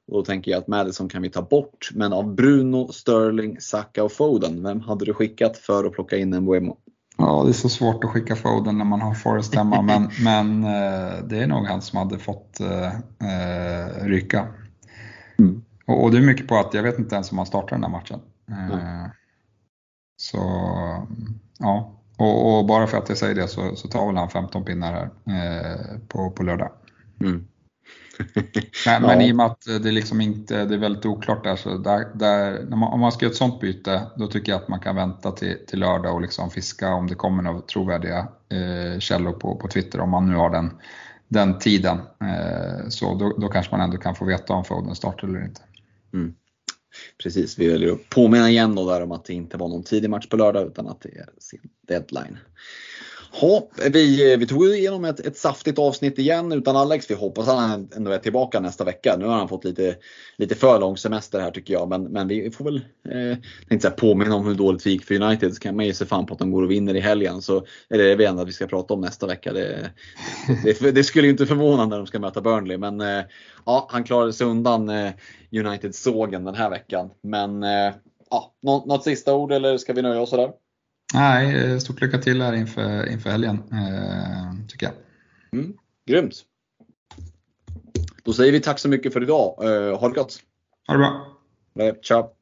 Och då tänker jag att Madison kan vi ta bort, men av Bruno, Sterling, Saka och Foden, vem hade du skickat för att plocka in Mboemo? Ja, det är så svårt att skicka Foden när man har Forrest hemma, [LAUGHS] men, men eh, det är nog han som hade fått eh, eh, ryka. Mm. Och, och, det är mycket på att jag vet inte ens om han startar den här matchen. Mm. Så ja, och, och, bara för att jag säger det så, så tar väl han 15 pinnar här eh, på, på lördag. Mm. [LAUGHS] men, men i och med att det liksom inte det är väldigt oklart där, så där, där man, om man ska göra ett sånt byte, då tycker jag att man kan vänta till, till lördag och liksom fiska om det kommer några trovärdiga eh, källor på, på Twitter, om man nu har den, den tiden. Eh, så då, då kanske man ändå kan få veta om Foden startar eller inte. Mm. Precis, vi väljer att påminna igen då där om att det inte var någon tidig match på lördag utan att det är sin deadline. Ha, vi, vi tog igenom ett, ett saftigt avsnitt igen utan Alex. Vi hoppas att han ändå är tillbaka nästa vecka. Nu har han fått lite, lite för lång semester här tycker jag. Men, men vi får väl eh, inte säga, påminna om hur dåligt det gick för United. Så kan man ge sig fan på att de går och vinner i helgen. Så är det det enda vi ska prata om nästa vecka. Det, det, det skulle ju inte förvåna när de ska möta Burnley. Men eh, ja, han klarade sig undan eh, United-sågen den här veckan. Men eh, ja, något, något sista ord eller ska vi nöja oss sådär? Nej, eh, stort lycka till här inför, inför helgen, eh, tycker jag. Mm, grymt! Då säger vi tack så mycket för idag. Eh, ha det gott! Ha det bra! Ciao!